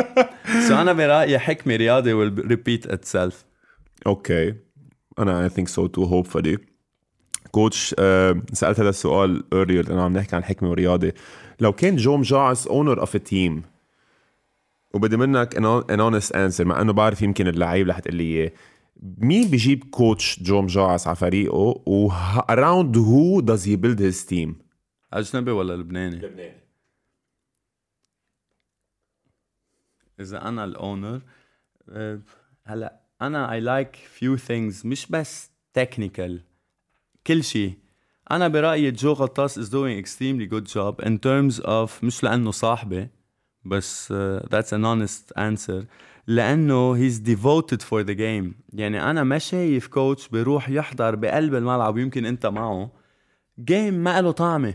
so أنا برايي حكمه رياضي will repeat itself. Okay أنا I think so too hopefully coach آه، سالت هذا السؤال earlier لأنه عم نحكي عن حكمه ورياضه لو كان جو مجاعس owner of a team وبدي منك an honest answer مع إنه بعرف يمكن اللعيب رح تقول لي اياه مين بيجيب coach جو مجاعس على فريقه و around who does he build his team اجنبي ولا لبناني؟ لبناني. إذا أنا ال owner هلا أنا I like few things مش بس technical كل شيء. أنا برأيي جو غطاس is doing extremely good job in terms of مش لأنه صاحبي بس uh, that's an honest answer. لأنه he's devoted for the game. يعني أنا ما شايف coach بيروح يحضر بقلب الملعب ويمكن أنت معه. game ما له طعمة.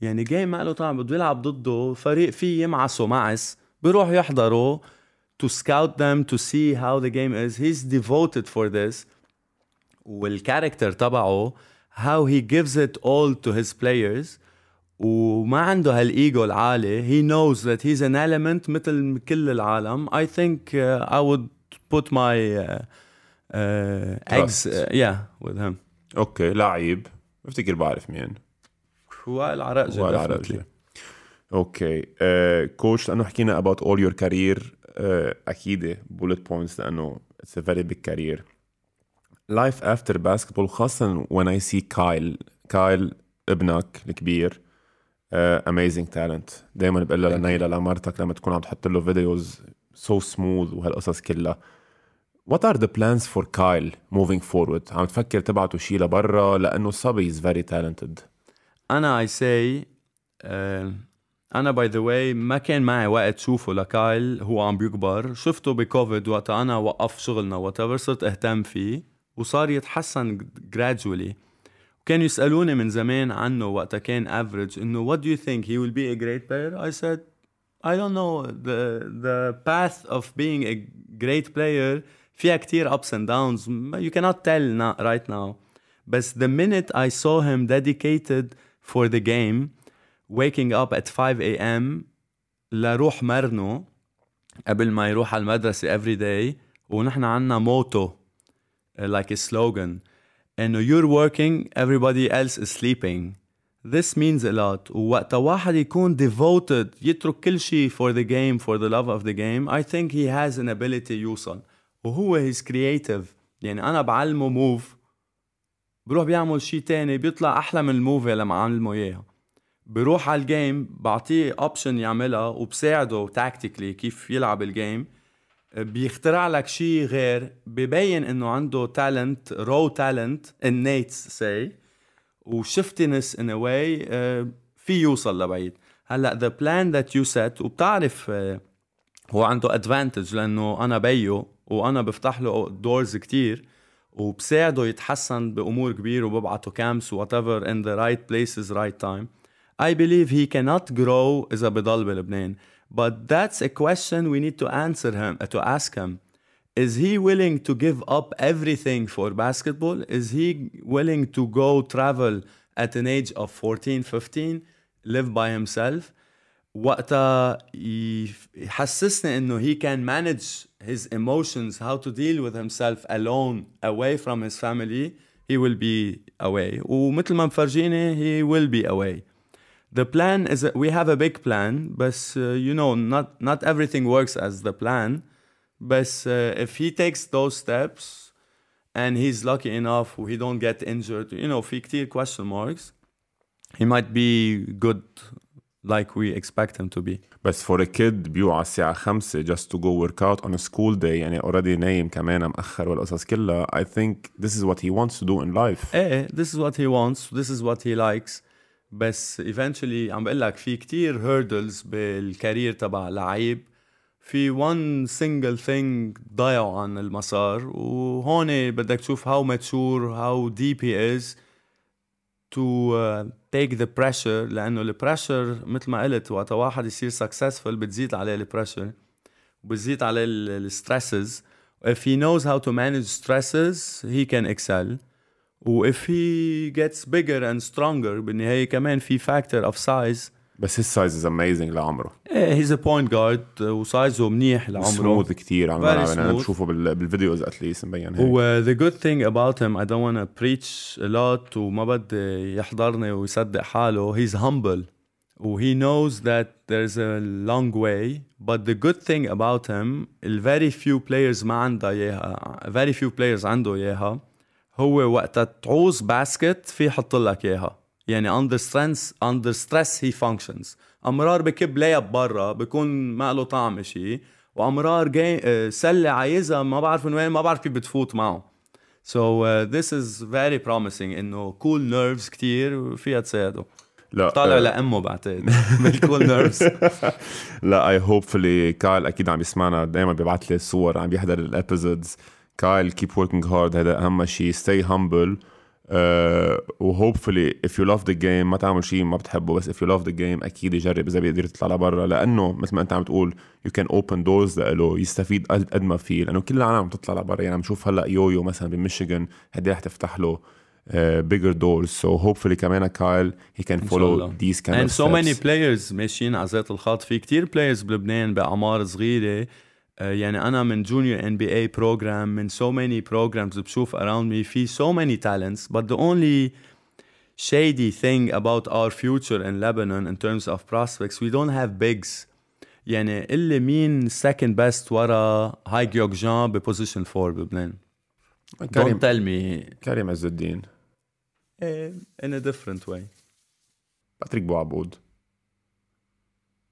يعني game ما له طعمة. بده يلعب ضده. فريق فيه يمعسوا معس. بيروح يحضروا to scout them to see how the game is. He's devoted for this. وال character تبعه how he gives it all to his players. وما عنده هالإيجو العالي. he knows that he's an element مثل كل العالم. I think I would put my eggs يا with him okay لعيب. بفتكر بعرف مين. وائل عرقجي وائل عرقجي Okay coach لأنه حكينا about all your career أكيد bullet points لأنه it's a very big career life after basketball خاصة when I see كايل كايل ابنك الكبير. آه، amazing talent. دايما بقول لها لنيلة لمرتك لما تكون عم تحط له فيديوز so smooth وهالقصص كلها. What are the plans for Kyle moving forward؟ عم تفكر تبعته شي لبرا؟ لأنه صبي is very talented. أنا I say uh, أنا باي ذا واي ما كان معي وقت شوفه لكايل هو عم بيكبر. شفته بكوفيد وقت أنا وقف شغلنا وات صرت أهتم فيه وصار يتحسن gradually. وكانوا يسالوني من زمان عنه وقتها كان افريج انه what do you think he will be a great player I said I don't know the the path of being a great player فيها كتير ups and downs you cannot tell now, right now بس the minute I saw him dedicated for the game waking up at 5 a.m. لروح مرنه قبل ما يروح على المدرسة every day ونحن عنا موتو like a slogan انه you're working everybody else is sleeping. This means a lot. ووقت واحد يكون devoted يترك كل شيء for the game for the love of the game I think he has an ability يوصل. وهو he's creative. يعني أنا بعلمه move بروح بيعمل شيء تاني بيطلع أحلى من ال move اللي معلمه إياها. بروح على ال game بعطيه option يعملها وبساعده tactically كيف يلعب ال game بيخترع لك شيء غير ببين إنه عنده talent raw talent innate say وشفتنس a way uh, في يوصل لبعيد. هلأ the plan that you set وبتعرف uh, هو عنده advantage لأنه أنا بيو وأنا بفتح له دورز كتير وبساعده يتحسن بأمور كبيره وببعته كامس whatever in the right places right time. I believe he cannot grow إذا بضل بلبنان. but that's a question we need to answer him to ask him is he willing to give up everything for basketball is he willing to go travel at an age of 14 15 live by himself وقتها يف- يحسسني انه he can manage his emotions how to deal with himself alone away from his family he will be away ومثل ما مفرجيني he will be away the plan is we have a big plan but uh, you know not not everything works as the plan but uh, if he takes those steps and he's lucky enough he don't get injured you know في كتير question marks he might be good like we expect him to be بس for a kid بيوعى الساعة خمسة just to go work out on a school day يعني already نايم كمان مأخر والقصص كلها I think this is what he wants to do in life ايه this is what he wants this is what he likes بس eventually عم بقول لك في كتير hurdles بال career تبع لعيب. في one single thing ضيعوا عن المسار وهون بدك تشوف mature how deep he is to uh, take the pressure لأنه ال pressure مثل ما قلت وقت واحد يصير successful بتزيد عليه ال pressure وبتزيد عليه ال stresses if he knows how to manage stresses he can excel. و if he gets bigger and stronger بالنهاية كمان في factor of size بس his size is amazing لعمره إيه he's a point guard وسايزه منيح لعمره سموث كتير على Very الملعب يعني أنا smooth. بشوفه بال- بالفيديوز اتليست مبين هيك و the good thing about him I don't want to preach a lot وما بدي يحضرني ويصدق حاله he's humble و he knows that there's a long way but the good thing about him ال very few players ما عندها اياها very few players عنده اياها هو وقتها تعوز basket في يحط لك إياها. يعني under stress under stress he functions. أمرار بكب لايب برا بكون ما له طعم شيء وأمرار جاي آه، سلة عايزها ما بعرف من وين ما بعرف كيف بتفوت معه. So uh, this is very promising إنه cool nerves كتير فيها تساعده. لا طالع آه، لأمه بعتقد. بال cool nerves [laughs] لا I hopefully كايل أكيد عم يسمعنا. دائما بيبعت لي صور عم بيحضر ال episodes كايل keep working hard هذا أهم شيء. stay humble و hopefully if you love the game ما تعمل شيء ما بتحبه بس if you love the game أكيد يجرب إذا بيقدر يطلع لبرا. لأنه مثل ما أنت عم تقول you can open doors له يستفيد قد ما فيه. لأنه كل العالم عم تطلع لبرا. يعني عم نشوف هلأ يويو مثلا بميشيغان قد رح تفتح له bigger doors so hopefully كمان كايل he can follow this can and so many players ماشيين على ذات الخط في كتير players بلبنان بأعمار صغيرة. يعني أنا من Junior NBA program من so many programs بشوف around me في so many talents but the only shady thing about our future in Lebanon in terms of prospects we don't have bigs. يعني اللي مين second best ورا هاي جيوك جان ب position 4 بلبنان. كريم. Don't tell me. كريم عز الدين. Eh, in a different way. باتريك بوعبود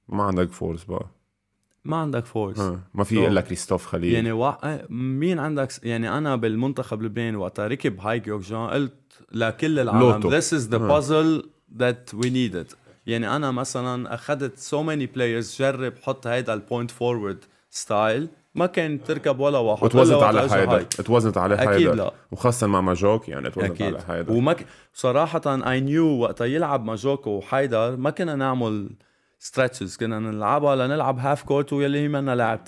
ما عندك fours بقى. ما عندك fours ها. ما في الا كريستوف خليل يعني وا... مين عندك يعني أنا بالمنتخب لبنان وقتها ركب هاي جيوك جان قلت لكل العالم لوتو. this is the puzzle that we needed يعني أنا مثلا أخذت so many players جرب حط هيدا ال point forward style ما كان تركب ولا واحد وتوزنت إلا على هاي. اتوزنت على أكيد حيدا لا. وخاصة مع ماجوك يعني اتوزنت أكيد على حيدا وما ك... صراحة any وقتها يلعب ماجوكو وحيدر ما كنا نعمل ستريتشز كنا نلعبها لنلعب هاف كورت واللي هي منا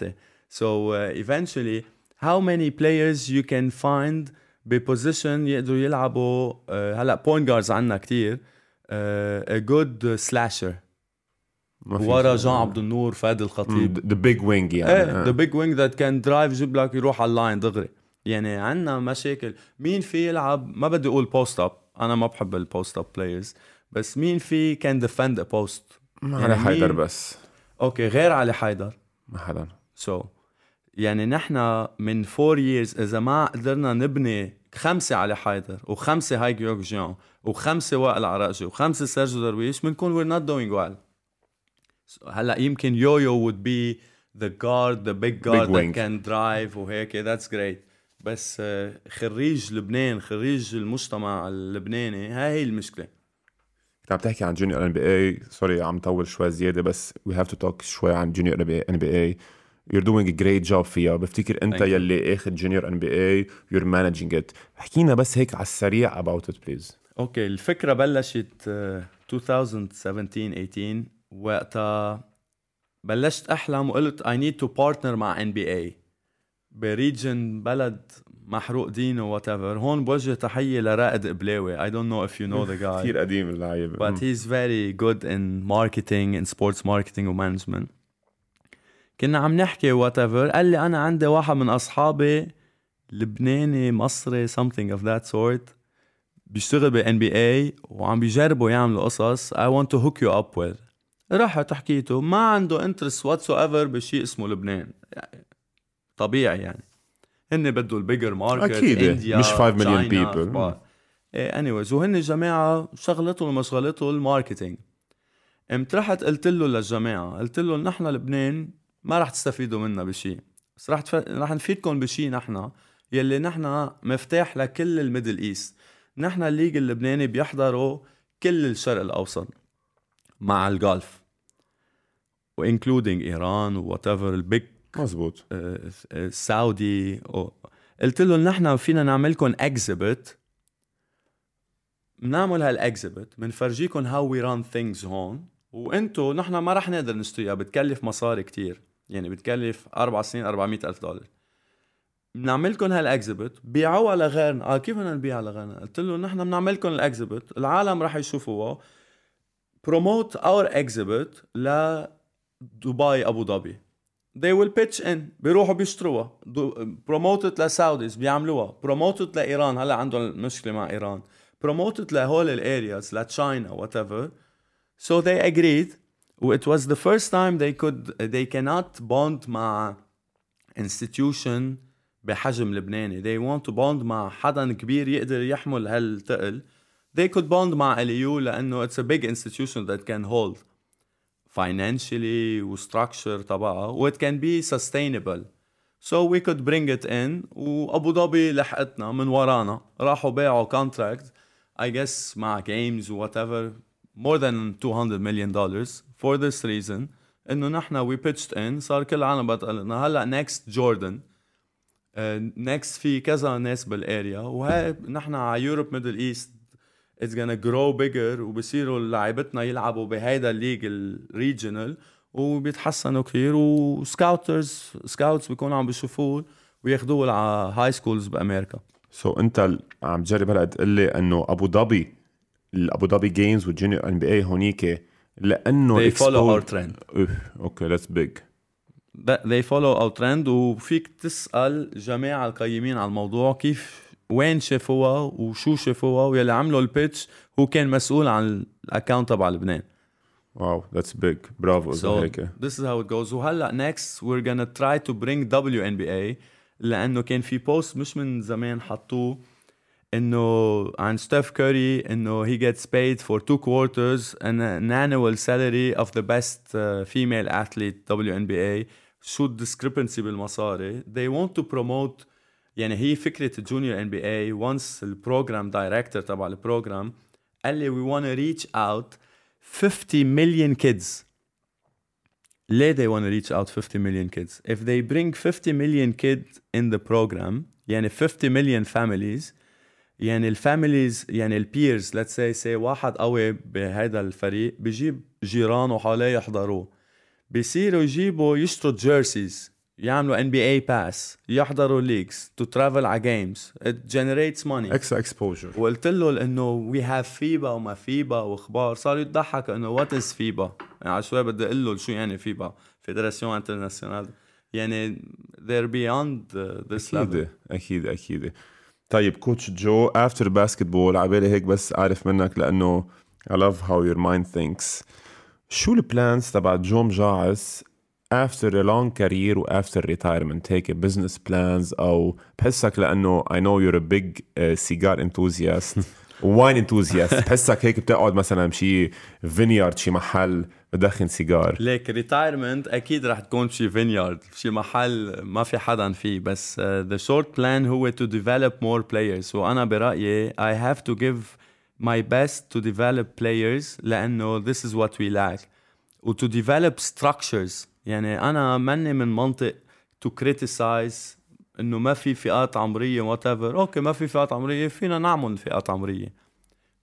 so uh, eventually how many players you can find ببوزيشن يقدروا يلعبوا uh, هلا بوينت جاردز عندنا good slasher. ما في ورا. جان عبد النور فادي الخطيب ذا بيج وينج يعني. ذا بيج وينج ذات كان درايف يجيب لك يروح على اللاين دغري. يعني عندنا مشاكل. مين في يلعب؟ ما بدي أقول بوست اب أنا ما بحب ال post up players بس مين في can defend post ما يعني على حيدر بس. okay غير علي حيدر. ما حدا so, يعني نحن من four years إذا ما قدرنا نبني خمسة علي حيدر وخمسة هاي جيوك جان وخمسة وائل عراقجي وخمسة سيرجيو درويش بنكون we're not doing well. So, هلأ يمكن يويو would be the guard the big guard wing. that can drive وهيك that's great. بس آه، خريج لبنان خريج المجتمع اللبناني هاي هي المشكلة. كنت عم تحكي عن Junior NBA. Sorry عم طول شوي زيادة بس we have to talk شوي عن Junior NBA. You're doing a great job فيها. بفتكر انت Thank you. يلي اخذ Junior NBA. You're managing it. حكينا بس هيك على السريع about it please. Okay الفكرة بلشت آه، 2017 18 وقتها بلشت احلم وقلت I need to partner مع NBA بريجن بلد محروق دينه whatever هون بوجه تحية لرائد قبلاوي. I don't know if you know the guy. [laughs] كثير قديم اللعيبه but he's very good in marketing in sports marketing و management كنا عم نحكي whatever قال لي أنا عندي واحد من أصحابي لبناني مصري something of that sort. بيشتغل بال NBA وعم بيجربوا يعملوا قصص I want to hook you up with. رحت حكيته. ما عنده interest whatsoever بشيء اسمه لبنان. طبيعي يعني. هن بدوا ال bigger market أكيد، إنديا مش 5 million China، people. أخبار. إيه anyways وهن الجماعة شغلتهم ومشغلتهم ال marketing قمت رحت قلت له للجماعة قلت له نحن لبنان ما رح تستفيدوا منا بشيء بس رح تف... رح نفيدكم بشيء نحن يلي نحن مفتاح لكل الميدل إيست نحن ال league اللبناني بيحضروا كل الشرق الأوسط مع ال Gulf و including إيران whatever ال big مزبوط سعودي. قلت له نحن فينا نعملكم exhibit بنعمل هال exhibit بنفرجيكم how we run things هون. وانتو نحن ما رح نقدر نشتريها بتكلف مصاري كتير. يعني بتكلف أربع سنين 400 ألف دولار. بنعملكم هال exhibit بيعوها لغيرنا. آه كيف بدنا نبيعها لغيرنا؟ قلت له نحن بنعملكم ال exhibit العالم رح يشوفوها. promote our exhibit لدبي ابو ظبي they will pitch in. بيروحوا بيشتروها. promote it ل Saudis بيعملوها. promote it لايران هلا عندهم مشكله مع ايران promote it لهول ال areas ل China whatever so they agreed. it was the first time they could they cannot bond مع institution بحجم لبناني. They want to bond مع حدا كبير يقدر يحمل هالتقل. They could bond مع اليو لأنه it's a big institution that can hold. Financially وstructure تبعها و it can be sustainable so we could bring it in وابو ظبي لحقتنا من ورانا راحوا باعوا contract I guess مع games و whatever more than 200 million dollars for this reason انه نحن we pitched in صار كل العالم بتقلنا هلا next جوردن next في كذا ناس بال area وهي نحن على Europe Middle East it's gonna grow bigger وبصيروا لعيبتنا يلعبوا بهيدا ال league ال regional وبيتحسنوا كثير و scouters scouts بيكونوا عم بيشوفوه وياخذوه على high schools بأمريكا. so, انت عم تجرب هلا تقول لي إنه أبو ظبي الابو ظبي games وال Junior NBA هونيك لأنه they follow our trend. Okay that's big they follow our trend وفيك تسأل جماعة القيمين على الموضوع كيف وين شافوها وشو شافوها واللي عملوا ال pitch هو كان مسؤول عن ال account تبع لبنان. Wow that's big برافو so هيك. this is how it goes. وهلأ next we're gonna try to bring WNBA لأنه كان في post مش من زمان حطوه إنه عن ستيف كوري إنه he gets paid for two quarters and an annual salary of the best uh, female athlete WNBA شو ال discrepancy بالمصاري. They want to promote يعني هي فكرة ال Junior NBA once ال program director تبع ال program قال لي want to reach out 50 million kids. ليه they want to reach out 50 million kids? If they bring 50 million kids in the program يعني 50 million families يعني ال families يعني ال peers let's say واحد قوي بهذا الفريق بجيب جيرانه حواليه يحضروه. بيصيروا يجيبوا يشتروا jerseys يعملوا NBA Pass يحضروا leagues to travel على games it generates money extra exposure وقلت له إنه we have FIBA وما FIBA وأخبار. صار يضحك إنه what is FIBA يعني على شوي بدي أقول له شو يعني فيبا فيدراسيون انترناسيونال يعني they're beyond this level. أكيد أكيد. أكيد طيب coach جو after basketball عبالي هيك بس أعرف منك لأنه I love how your mind thinks. شو ال plans تبع جو مجاعس after a long career و after retirement هيك business plans او بحسك لانه I know you're a big uh, cigar enthusiast واين enthusiast بحسك هيك بتقعد مثلا بشي فينيارد شي محل بدخن سيجار ليك ريتايرمنت اكيد رح تكون بشي فينيارد بشي محل ما في حدا فيه بس ذا شورت بلان هو to develop more players وانا برايي I have to give my best to develop players لانه this is what we lack و to develop structures يعني أنا ماني من منطلق to criticize إنه ما في فئات عمرية whatever okay ما في فئات عمرية فينا نعمل فئات عمرية.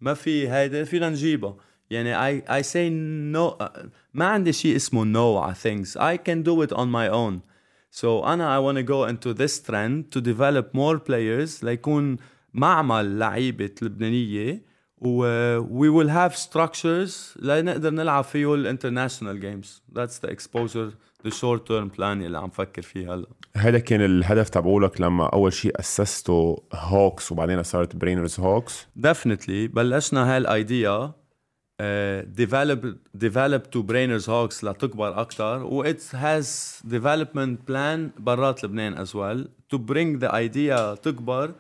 ما في هيدا فينا نجيبها. يعني I, I say no ما عندي شيء اسمه no على things. I can do it on my own. So أنا I want to go into this trend to develop more players ليكون معمل لعيبة لبنانية. و we will have structures. لنقدر نلعب فيه ال international games that's the exposure the short term plan اللي عم فكر فيه هلا. هذا كان الهدف تبعولك لما أول شيء اسستوا Hawks وبعدين صارت Brainers Hawks definitely. بلشنا هال idea develop develop to Brainers Hawks لتكبر أكثر و it has development plan برات لبنان as well. To bring the idea تكبر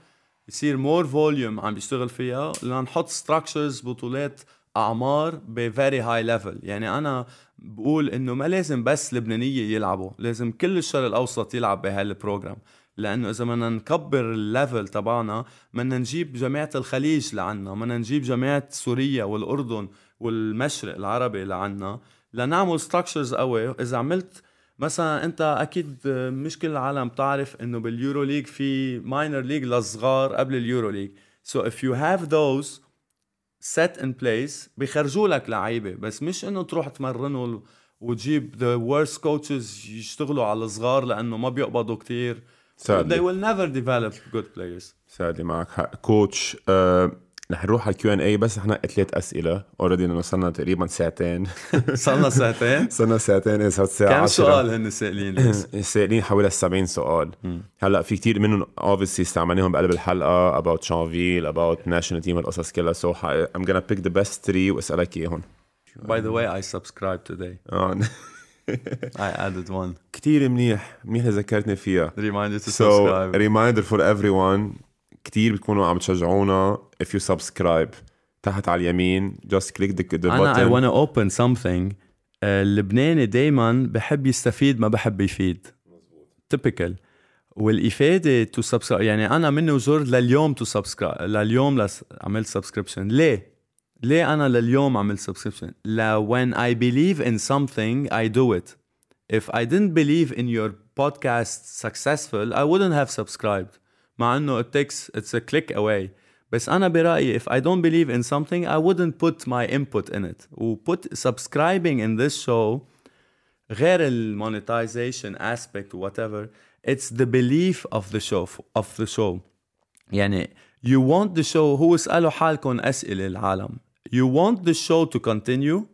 يصير مور volume عم بيشتغل فيها لنحط structures بطولات أعمار ب very high level يعني أنا بقول إنه ما لازم بس لبنانية يلعبوا لازم كل الشرق الأوسط يلعب بهال program لأنه إذا بدنا نكبر ال level تبعنا بدنا نجيب جماعة الخليج لعنا بدنا نجيب جماعة سوريا والأردن والمشرق العربي لعنا. لنعمل structures قوي. إذا عملت مثلا أنت أكيد مش كل العالم بتعرف إنه بال EuroLeague في minor league للصغار قبل ال EuroLeague. so if you have those set in place بيخرجوا لك لعيبة. بس مش إنه تروح تمرنه وتجيب the worst coaches يشتغلوا على الصغار لأنه ما بيقبضوا كتير. sadly. they will never develop good players. sadly معك حق. coach آه رح نروح على ال Q&A بس إحنا ثلاث أسئلة. already لأنه صرنا تقريبا ساعتين. [laughs] صرنا ساعتين؟ صرنا ساعتين إيه صارت الساعة كم 10 سؤال هن سائلين؟ [laughs] سائلين حوالي 70 سؤال. هلأ في كتير منهم obviously استعملناهم بقلب الحلقة about شانفيل about national team القصص كلها. So I'm gonna pick the best three وأسألك إياهم. By the way I subscribed today. آه. [laughs] I added one. كتير منيح منيح ذكرتني فيها. Reminder to so subscribe. reminder for everyone كتير بتكونوا عم تشجعونا. If you subscribe تحت على اليمين just click the, the أنا I button wanna open something آه، اللبناني دايما بحب يستفيد ما بحب يفيد typical والإفادة to subscribe يعني أنا مني وزرت لليوم to subscribe لليوم لس... عملت subscription ليه؟ ليه أنا لليوم عملت subscription؟ لا when I believe in something I do it if I didn't believe in your podcast successful I wouldn't have subscribed مع انه it takes it's a click away بس انا برايي if I don't believe in something I wouldn't put my input in it و put subscribing in this show غير ال monetization aspect whatever it's the belief of the show of the show يعني you want the show هو اسألوا حالكم أسئلة العالم you want the show to continue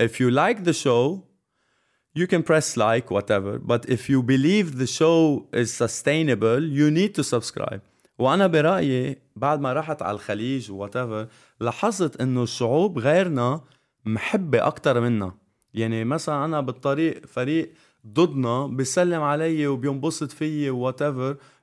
if you like the show you can press like whatever but if you believe the show is sustainable you need to subscribe وأنا برأيي بعد ما رحت على الخليج whatever لاحظت إنه الشعوب غيرنا محبة أكثر منا. يعني مثلا أنا بالطريق فريق ضدنا بيسلم علي وبينبسط فيي what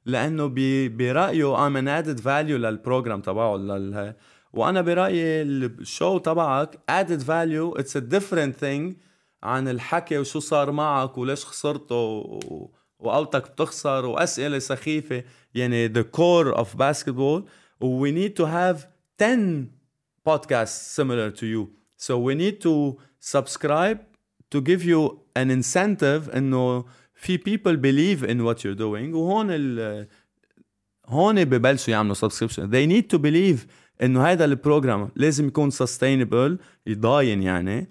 لأنه برأيه I'm an added value لل program تبعه وأنا برأيي ال show تبعك added value it's a different thing عن الحكي وشو صار معك وليش خسرته و... وقلتك بتخسر واسئله سخيفه يعني the core of basketball we need to have 10 podcasts similar to you so we need to subscribe to give you an incentive انه في people believe in what you're doing وهون ال هون ببلشوا يعملوا subscription they need to believe انه هذا البروجرام لازم يكون sustainable يضاين يعني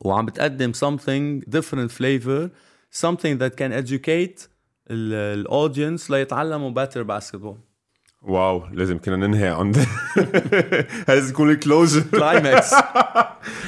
وعم بتقدم something different flavor something that can educate ال audience ليتعلموا better basketball. wow لازم كنا ننهي عند هذا يكون ال closer climax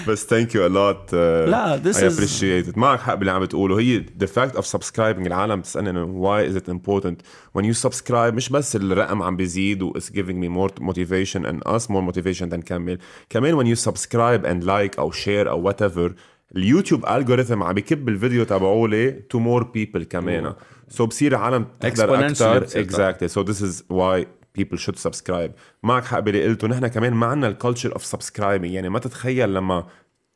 بس thank you a lot لا this is appreciated معك حق باللي عم بتقوله. هي the fact of subscribing العالم بتسالني إنه why is it important when you subscribe مش بس الرقم عم بيزيد و it's giving me more motivation and it's more motivation تنكمل كمان when you subscribe and like أو share أو whatever اليوتيوب algorithm عم بكب الفيديو تبعه لي to more people كمان. سو بصير عالم Exponentially أكثر exactly. So this is why people should subscribe. معك حق باللي قلته. نحن كمان ما عندنا ال culture of subscribing. يعني ما تتخيل لما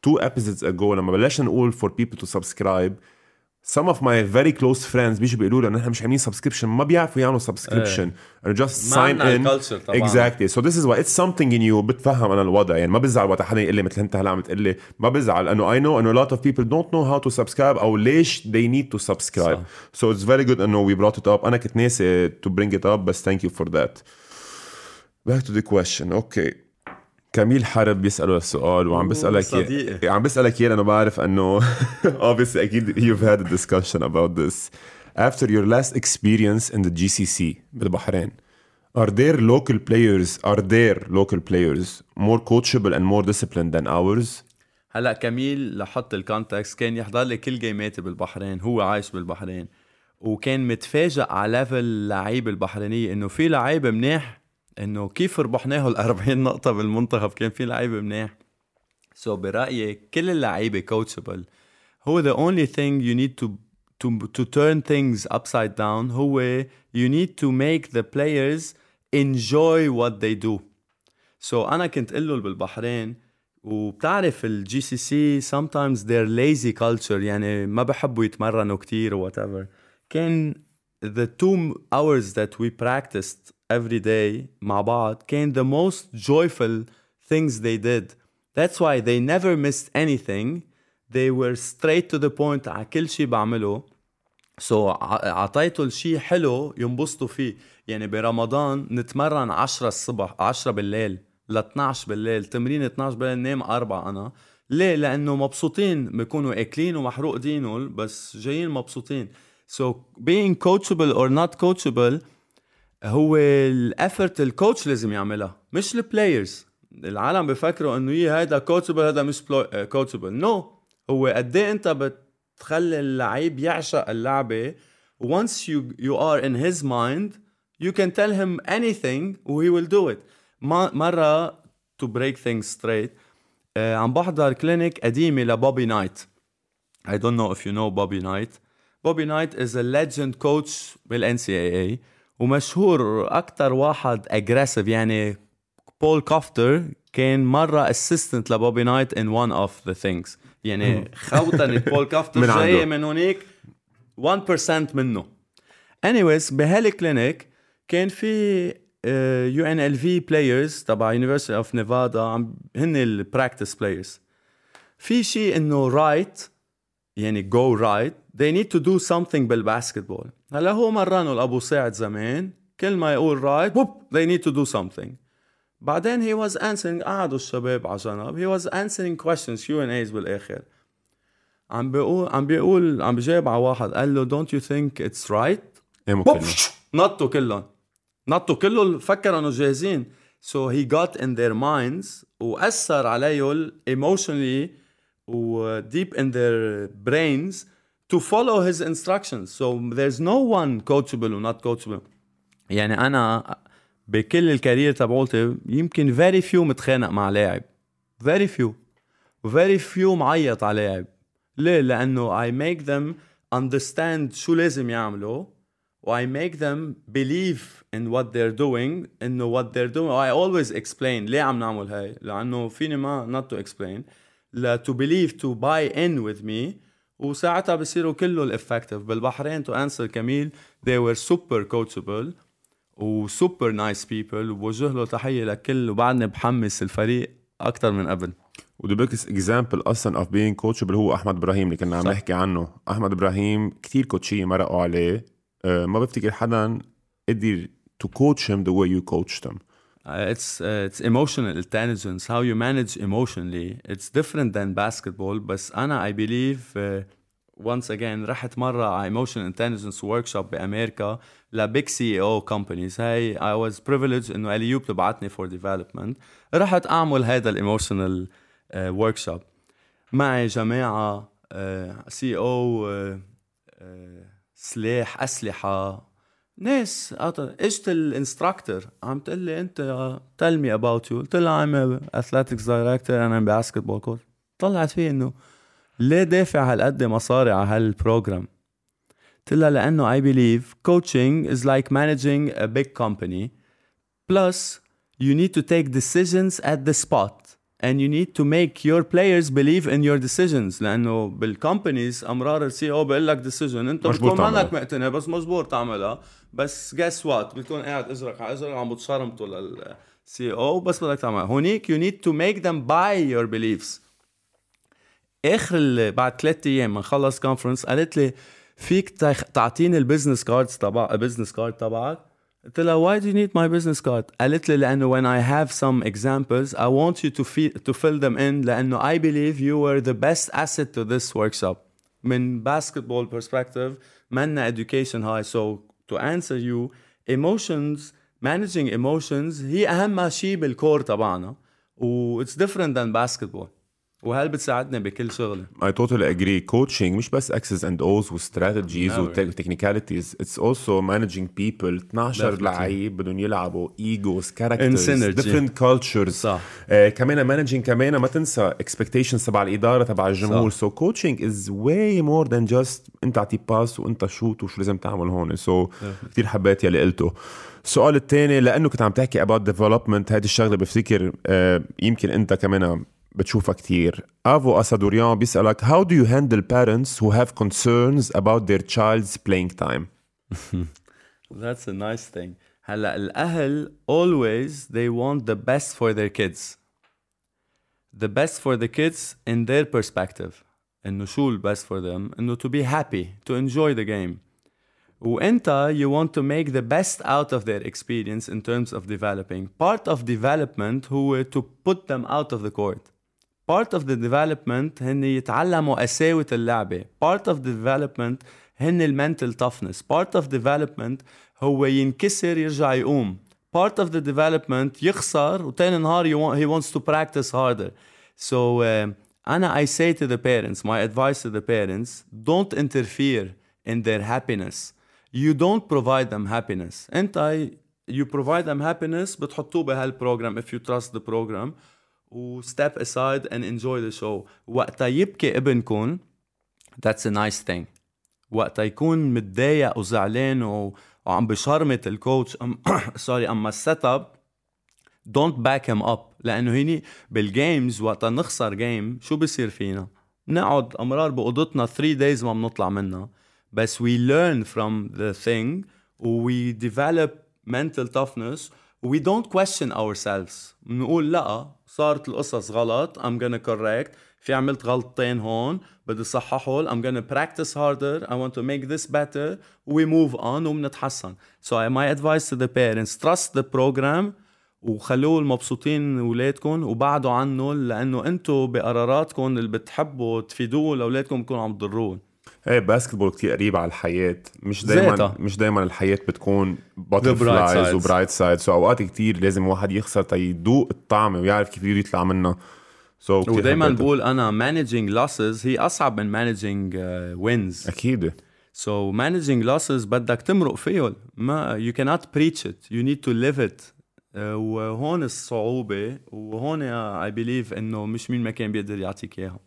two episodes ago لما بلشنا نقول for people to subscribe some of my very close friends بيجوا بيقولوا لي نحن مش عاملين subscription ما بيعرفوا يعملوا subscription or just ما sign عندنا in الculture طبعاً. exactly so this is why it's something in you بتفهم انا الوضع يعني ما بزعل وقت حدا يقول لي مثل انت هلا عم تقول لي ما بزعل لانه I know انه a lot of people don't know how to subscribe او ليش they need to subscribe صح. so it's very good انه we brought it up انا كنت ناسي to bring it up بس thank you for that back to the question اوكي كميل حرب بيسأله السؤال وعم بسألك صديقي. عم بسألك اياه لأنه بعرف إنه [laughs] obviously أكيد you've had a discussion about this after your last experience in the GCC بالبحرين are there local players are there local players more coachable and more disciplined than ours هلأ كميل لحط ال context كان يحضر لي كل game اتي بالبحرين هو عايش بالبحرين وكان متفاجئ على level اللعيبه البحرينية إنه في لعيب منيح إنه كيف ربحناه ال 40 نقطة بالمنتخب؟ كان في لعيب منيح. so so برأيي كل اللعيبة coachable هو the only thing you need to to to turn things upside down. هو you need to make the players enjoy what they do. So أنا كنت أقول له بالبحرين وبتعرف الجي سي سي sometimes they're lazy culture يعني ما بحبوا يتمرنوا كتير or whatever. كان the two hours that we practiced every day مع بعض كان the most joyful things they did. That's why they never missed anything. They were straight to the point. على كل شيء بعمله. So, عطيته الشيء حلو ينبسطوا فيه. يعني برمضان نتمرن 10 الصبح 10 بالليل ل 12 بالليل تمرين 12 بالليل نام 4 أنا. ليه؟ لأنه مبسوطين بيكونوا أكلين ومحروق دينهم بس جايين مبسوطين. So being coachable or not coachable هو ال effort ال coach لازم يعملها مش ال players العالم بفكروا إنه يي هيدا coachable هذا مش coachable no no. هو قد إيه أنت بتخلي اللعيب يعشق اللعبة. Once you you are in his mind you can tell him anything he will do it. مرة to break things straight uh, عم بحضر clinic قديمة لبوبي نايت. I don't know if you know Bobby Knight Bobby Knight is a legend coach بال NCAA ومشهور أكتر واحد aggressive يعني Paul Coughter كان مرة assistant لبوبي نايت in one of the things. يعني خوتنة Paul Coughter من عنده. من هونيك 1% منه. Anyways بهال clinic كان في UNLV players تبع University of Nevada هن ال practice players في شيء إنه right يعني go right they need to do something بالباسكتبول هلا هو مرنه لابو ساعد زمان كل ما يقول right whoop, they need to do something بعدين he was answering قعدوا الشباب على جنب he was answering questions Q&A's بالاخر عم بيقول عم بيقول عم بجاوب على واحد قال له don't you think it's right ايه ممكن نطوا كلهم نطوا كلهم فكروا انه جاهزين so he got in their minds واثر عليهم emotionally و deep in their brains to follow his instructions so there's no one coachable و not coachable يعني انا بكل الكارير تبعولتي يمكن very few متخانق مع لاعب very few very few معيط على لاعب ليه؟ لأنه I make them understand شو لازم يعملوا و I make them believe in what they're doing إنه what they're doing I always explain ليه عم نعمل هاي لأنه فيني ما not to explain لا to believe to buy in with me وساعتها بصيروا كله effective بالبحرين to answer كميل they were super coachable و super nice people وبوجه له تحية لكل وبعدني بحمس الفريق أكثر من قبل. وذا biggest example أصلا of being coachable هو أحمد إبراهيم اللي كنا عم نحكي عنه. أحمد إبراهيم كثير coach يه مرقوا عليه. أه ما بفتكر حدا قدر to coach him the way you coached him. Uh, it's uh, it's emotional intelligence how you manage emotionally it's different than basketball بس انا I believe uh, once again رحت مرة على emotional intelligence workshop بأمريكا لبيج سي او companies هاي I was privileged انه اليوب تبعتني for development رحت اعمل هذا الايموشنال ورك شوب معي جماعة سي او سلاح اسلحة ناس. اجت ال instructor عم تقول لي أنت tell me about you قلت لها I'm athletics director أنا basketball coach طلعت فيه إنه ليه دافع هالقد مصاري على هال program؟ قلت لها لأنه I believe coaching is like managing a big company plus you need to take decisions at the spot and you need to make your players believe in your decisions. لأنه بال companies أمرار ال CEO بيقول لك decision أنت بتكون. منك مقتنع بس مجبور تعملها. بس guess what بتكون قاعد إزرق على إزرق عم بتشرمطوا لل CEO بس بدك تعملها. هونيك you need to make them buy your beliefs. آخر بعد ثلاث أيام من خلص conference قالت لي فيك تعطيني ال business cards تبع ال business card تبعك. قلت لها why do you need my business card قالت لي لانه when I have some examples I want you to feel, to fill them in لانه I believe you were the best asset to this workshop من basketball perspective منا education high so to answer you emotions managing emotions هي اهم شيء بالكور تبعنا و it's different than basketball وهل بتساعدنا بكل شغلة؟ I totally agree coaching مش بس X's and O's و strategies و technicalities it's also managing people 12 لعيب بدهم يلعبوا. egos characters different cultures كمان managing كمان ما تنسى expectations تبع الإدارة تبع الجمهور. so coaching is way more than just انت اعطي pass وانت shoot وشو لازم تعمل هون. so so, كثير حبيت يلي قلته. السؤال الثاني لأنه كنت عم تحكي اباوت ديفلوبمنت هذه الشغلة بفتكر آه، يمكن انت كمان بتشوفها كتير افو اسادوريان بيسالك how do you handle parents who have concerns about their child's playing time [laughs] That's a nice thing. هلا الاهل always they want the best for their kids. The best for the kids in their perspective. انه شو ال best for them؟ انه to be happy, to enjoy the game. وانت you want to make the best out of their experience in terms of developing. Part of development هو to put them out of the court. Part of the development هن يتعلموا قساوة اللعبة. Part of the development هن المنتل toughness. Part of development هو ينكسر يرجع يقوم. Part of the development يخسر وتاني نهار you want, he wants to practice harder. So uh, أنا I say to the parents, my advice to the parents, don't interfere in their happiness. You don't provide them happiness. أنت you provide them happiness بتحطوه بهال program if you trust the program و step aside and enjoy the show. وقتا يبكي ابنكم that's a nice thing. وقتا يكون متضايق وزعلان و... وعم بشرمت ال coach أم... [coughs] sorry أما ال set up don't back him up. لأنه هيني بال games وقتا نخسر game شو بصير فينا؟ نقعد أمرار بأوضتنا 3 days ما بنطلع منها. بس we learn from the thing و we develop mental toughness we don't question ourselves. بنقول لأ صارت القصص غلط I'm gonna correct. في عملت غلطتين هون بدي صححهم I'm gonna practice harder. I want to make this better. We move on وبنتحسن so my advice to the parents trust the program وخلوه المبسوطين ولادكم وبعدوا عنه لأنه أنتم بقراراتكم اللي بتحبوا تفيدوه لأولادكم بتكونوا عم تضروه. إيه basketball كتير قريب على الحياة. مش دايما مش دايما الحياة بتكون butterflies و bright side so أوقات كتير لازم واحد يخسر تيدوق الطعمة ويعرف كيف بده يطلع منها so ودايما بقول أنا managing losses هي أصعب من managing wins uh, أكيد. So managing losses بدك تمرق فيهم. ما you cannot preach it. You need to live it. uh, وهون الصعوبة وهون I believe إنه مش مين ما كان بيقدر يعطيك إياها.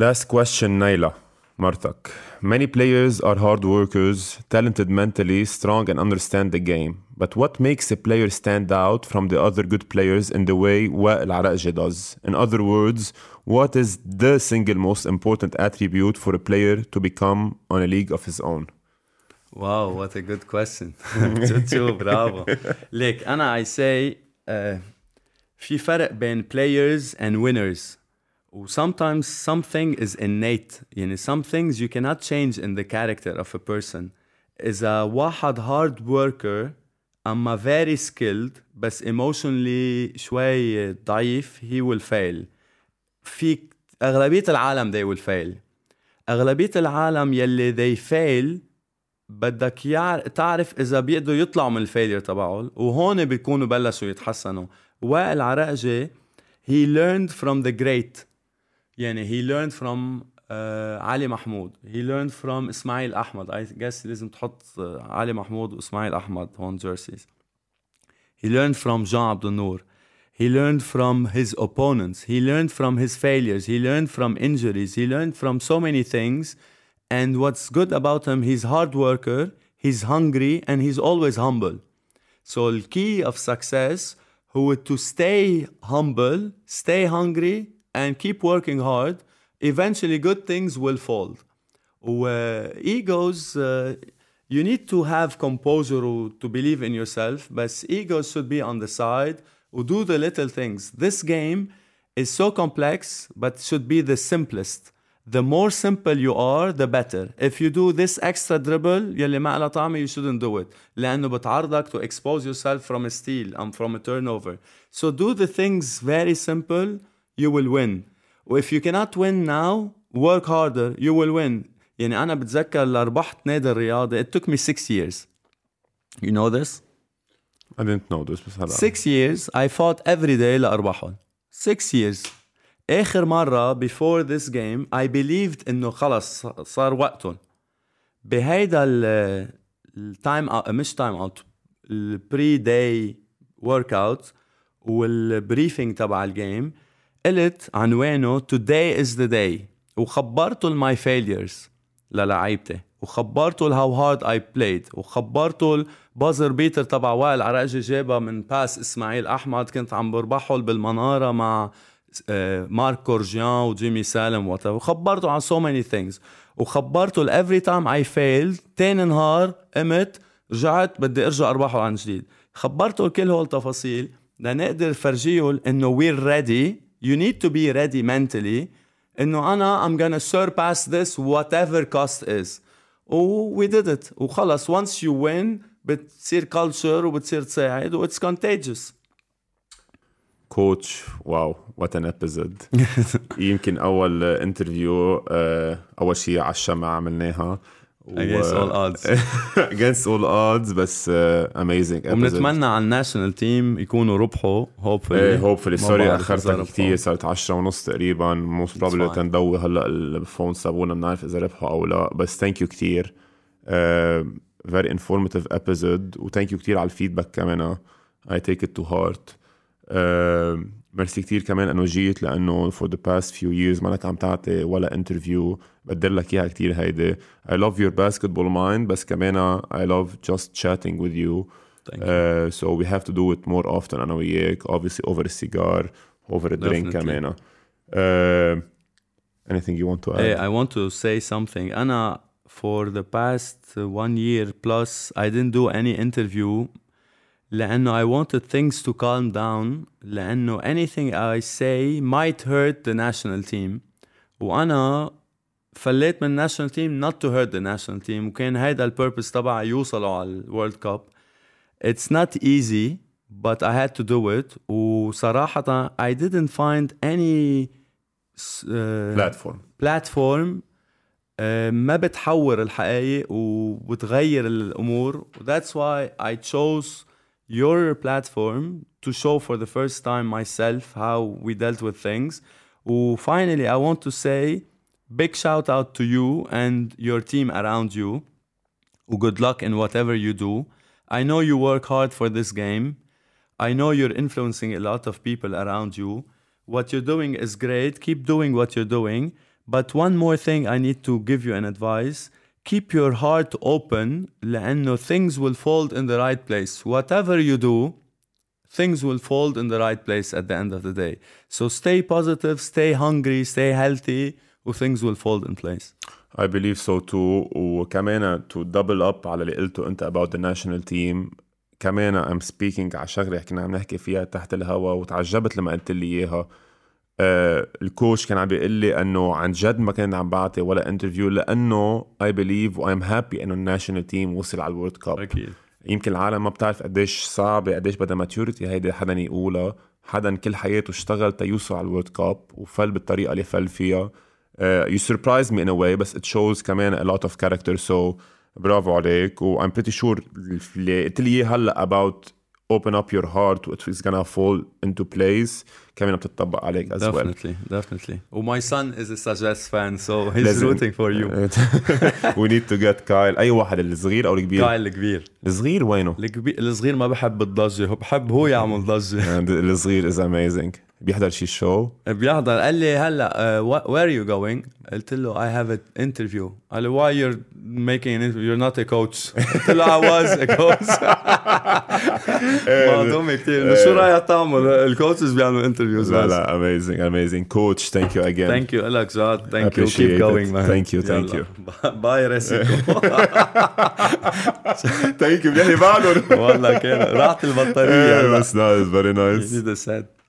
Last question نايلة. مرتك Many players are hard workers, talented mentally, strong and understand the game. But what makes a player stand out from the other good players in the way Wa'il Araqji does? In other words, what is the single most important attribute for a player to become on a league of his own? Wow, what a good question. [laughs] توتو برافو. [laughs] ليك أنا I say uh, في فرق بين players and winners. sometimes something is innate يعني some things you cannot change in the character of a person إذا واحد hard worker أما very skilled بس emotionally شوي ضعيف he will fail في أغلبية العالم they will fail أغلبية العالم يلي they fail بدك يعر... تعرف إذا بيقدروا يطلعوا من الفيلير تبعهم وهون بيكونوا بلشوا يتحسنوا وائل عراقجي he learned from the great يعني he learned from uh, علي محمود he learned from اسماعيل احمد I guess لازم تحط uh, علي محمود واسماعيل احمد on jerseys he learned from Jean Abdel Noor he learned from his opponents he learned from his failures he learned from injuries he learned from so many things and what's good about him he's hard worker he's hungry and he's always humble so the key of success who to stay humble stay hungry and keep working hard, eventually good things will fall. Uh, egos, uh, you need to have composure to believe in yourself, but egos should be on the side or do the little things. This game is so complex, but should be the simplest. The more simple you are, the better. If you do this extra dribble, يلي ما لها طعمة, you shouldn't do it. لأنه بتعرضك to expose yourself from a steal and from a turnover. So do the things very simple you will win if you cannot win now work harder you will win يعني أنا بتذكر لربحت نادي الرياضة it took me six years you know this I didn't know this بس هلا six years I fought every day لأربحهم six years آخر مرة before this game I believed إنه خلص صار وقتهم بهيدا ال time مش time out ال pre-day workout وال briefing تبع ال game قلت عنوانه Today is the day وخبرته ال my failures للعيبتي وخبرته ال how hard I played وخبرته ال buzzer beater تبع وائل عراجي جابها من pass إسماعيل أحمد كنت عم بربحه بالمنارة مع مارك كورجيان وجيمي سالم وخبرته عن so many things وخبرته every time I fail تاني نهار قمت رجعت بدي أرجع أربحه عن جديد. خبرته كل هول التفاصيل لنقدر فرجيه إنه وير ريدي you need to be ready mentally انه انا I'm gonna surpass this whatever cost is و we did it وخلص once you win بتصير culture وبتصير تساعد و it's contagious كوتش واو وات ان ابيزود يمكن اول انترفيو آه، اول شيء على الشمع عملناها Against all odds. [laughs] Against all odds بس amazing uh, وبنتمنى على ال national team يكونوا ربحوا hopefully إيه hopefully sorry اخرتك كثير صارت 10 ونص تقريبا. most probably تنضوي هلأ ال phone سابونا بنعرف إذا ربحوا أو لا. بس thank you كثير very informative episode و thank you كثير على ال feedback كمان I take it to heart ميرسي كثير كمان إنه جيت لأنه for the past few years ما عم تعطي ولا interview بقدر لك إياها كثير هيدي. I love your basketball mind بس كمان I love just chatting with you so we have to do it more often أنا وياك. Obviously over ال cigar over ال drink كمان. Anything you wanna add? I I want to say something أنا for the past one year plus I didn't do any interview لأنه I wanted things to calm down لأنه anything I say might hurt the national team وأنا فليت من national team not to hurt the national team وكان هيدا البيربس تبعي يوصلوا على الورلد كاب It's not easy but I had to do it وصراحة I didn't find any uh, platform platform uh, ما بتحور الحقائق وبتغير الامور that's why I chose your platform to show for the first time myself how we dealt with things finally I want to say big shout out to you and your team around you good luck in whatever you do I know you work hard for this game I know you're influencing a lot of people around you. What you're doing is great. Keep doing what you're doing. But one more thing I need to give you an advice Keep your heart open لأنه things will fold in the right place. Whatever you do, things will fold in the right place at the end of the day. So stay positive, stay hungry, stay healthy, و things will fold in place. I believe so too وكمان to double up على اللي قلته انت about the national team كمان ام سبيكينج على شغله كنا عم نحكي فيها تحت الهوا وتعجبت لما قلت لي اياها آه ال coach كان عم بيقول لي إنه عن جد ما كان عم بعطي ولا interview لأنه I believe و I am happy إنه ال national team وصل على ال World Cup أكيد. يمكن العالم ما بتعرف قديش صعبة قديش بدها maturity هيدي حدا يقولها. حدا كل حياته اشتغل تيوصل على ال World Cup وفل بالطريقة اللي فل فيها. you surprise me in a way بس it shows كمان a lot of character so برافو عليك. و I'm pretty sure اللي قلت لي هلأ about open up your heart it's gonna fall into place كمان بتطبق عليك as well definitely definitely و my son is a Sagesse fan so he's لازم. rooting for you we need to get كايل اي واحد الصغير أو الكبير كايل الكبير الصغير وينه الكبير الصغير ما بحب الضجه هو بحب هو يعمل ضجه الصغير is amazing بيحضر شي شو بيحضر قال لي هلا uh, where are you going قلت له I have an interview قال لي why you're making an interview you're not a coach قلت له I was a coach مهضومة كثير شو رايك تعمل ال coaches بيعملوا interviews لا لا amazing amazing coach thank you again thank you لك جاد thank you keep going man thank you thank you باي ريسيكو thank you بيحكي بعدهم والله كان راحت البطارية بس nice very nice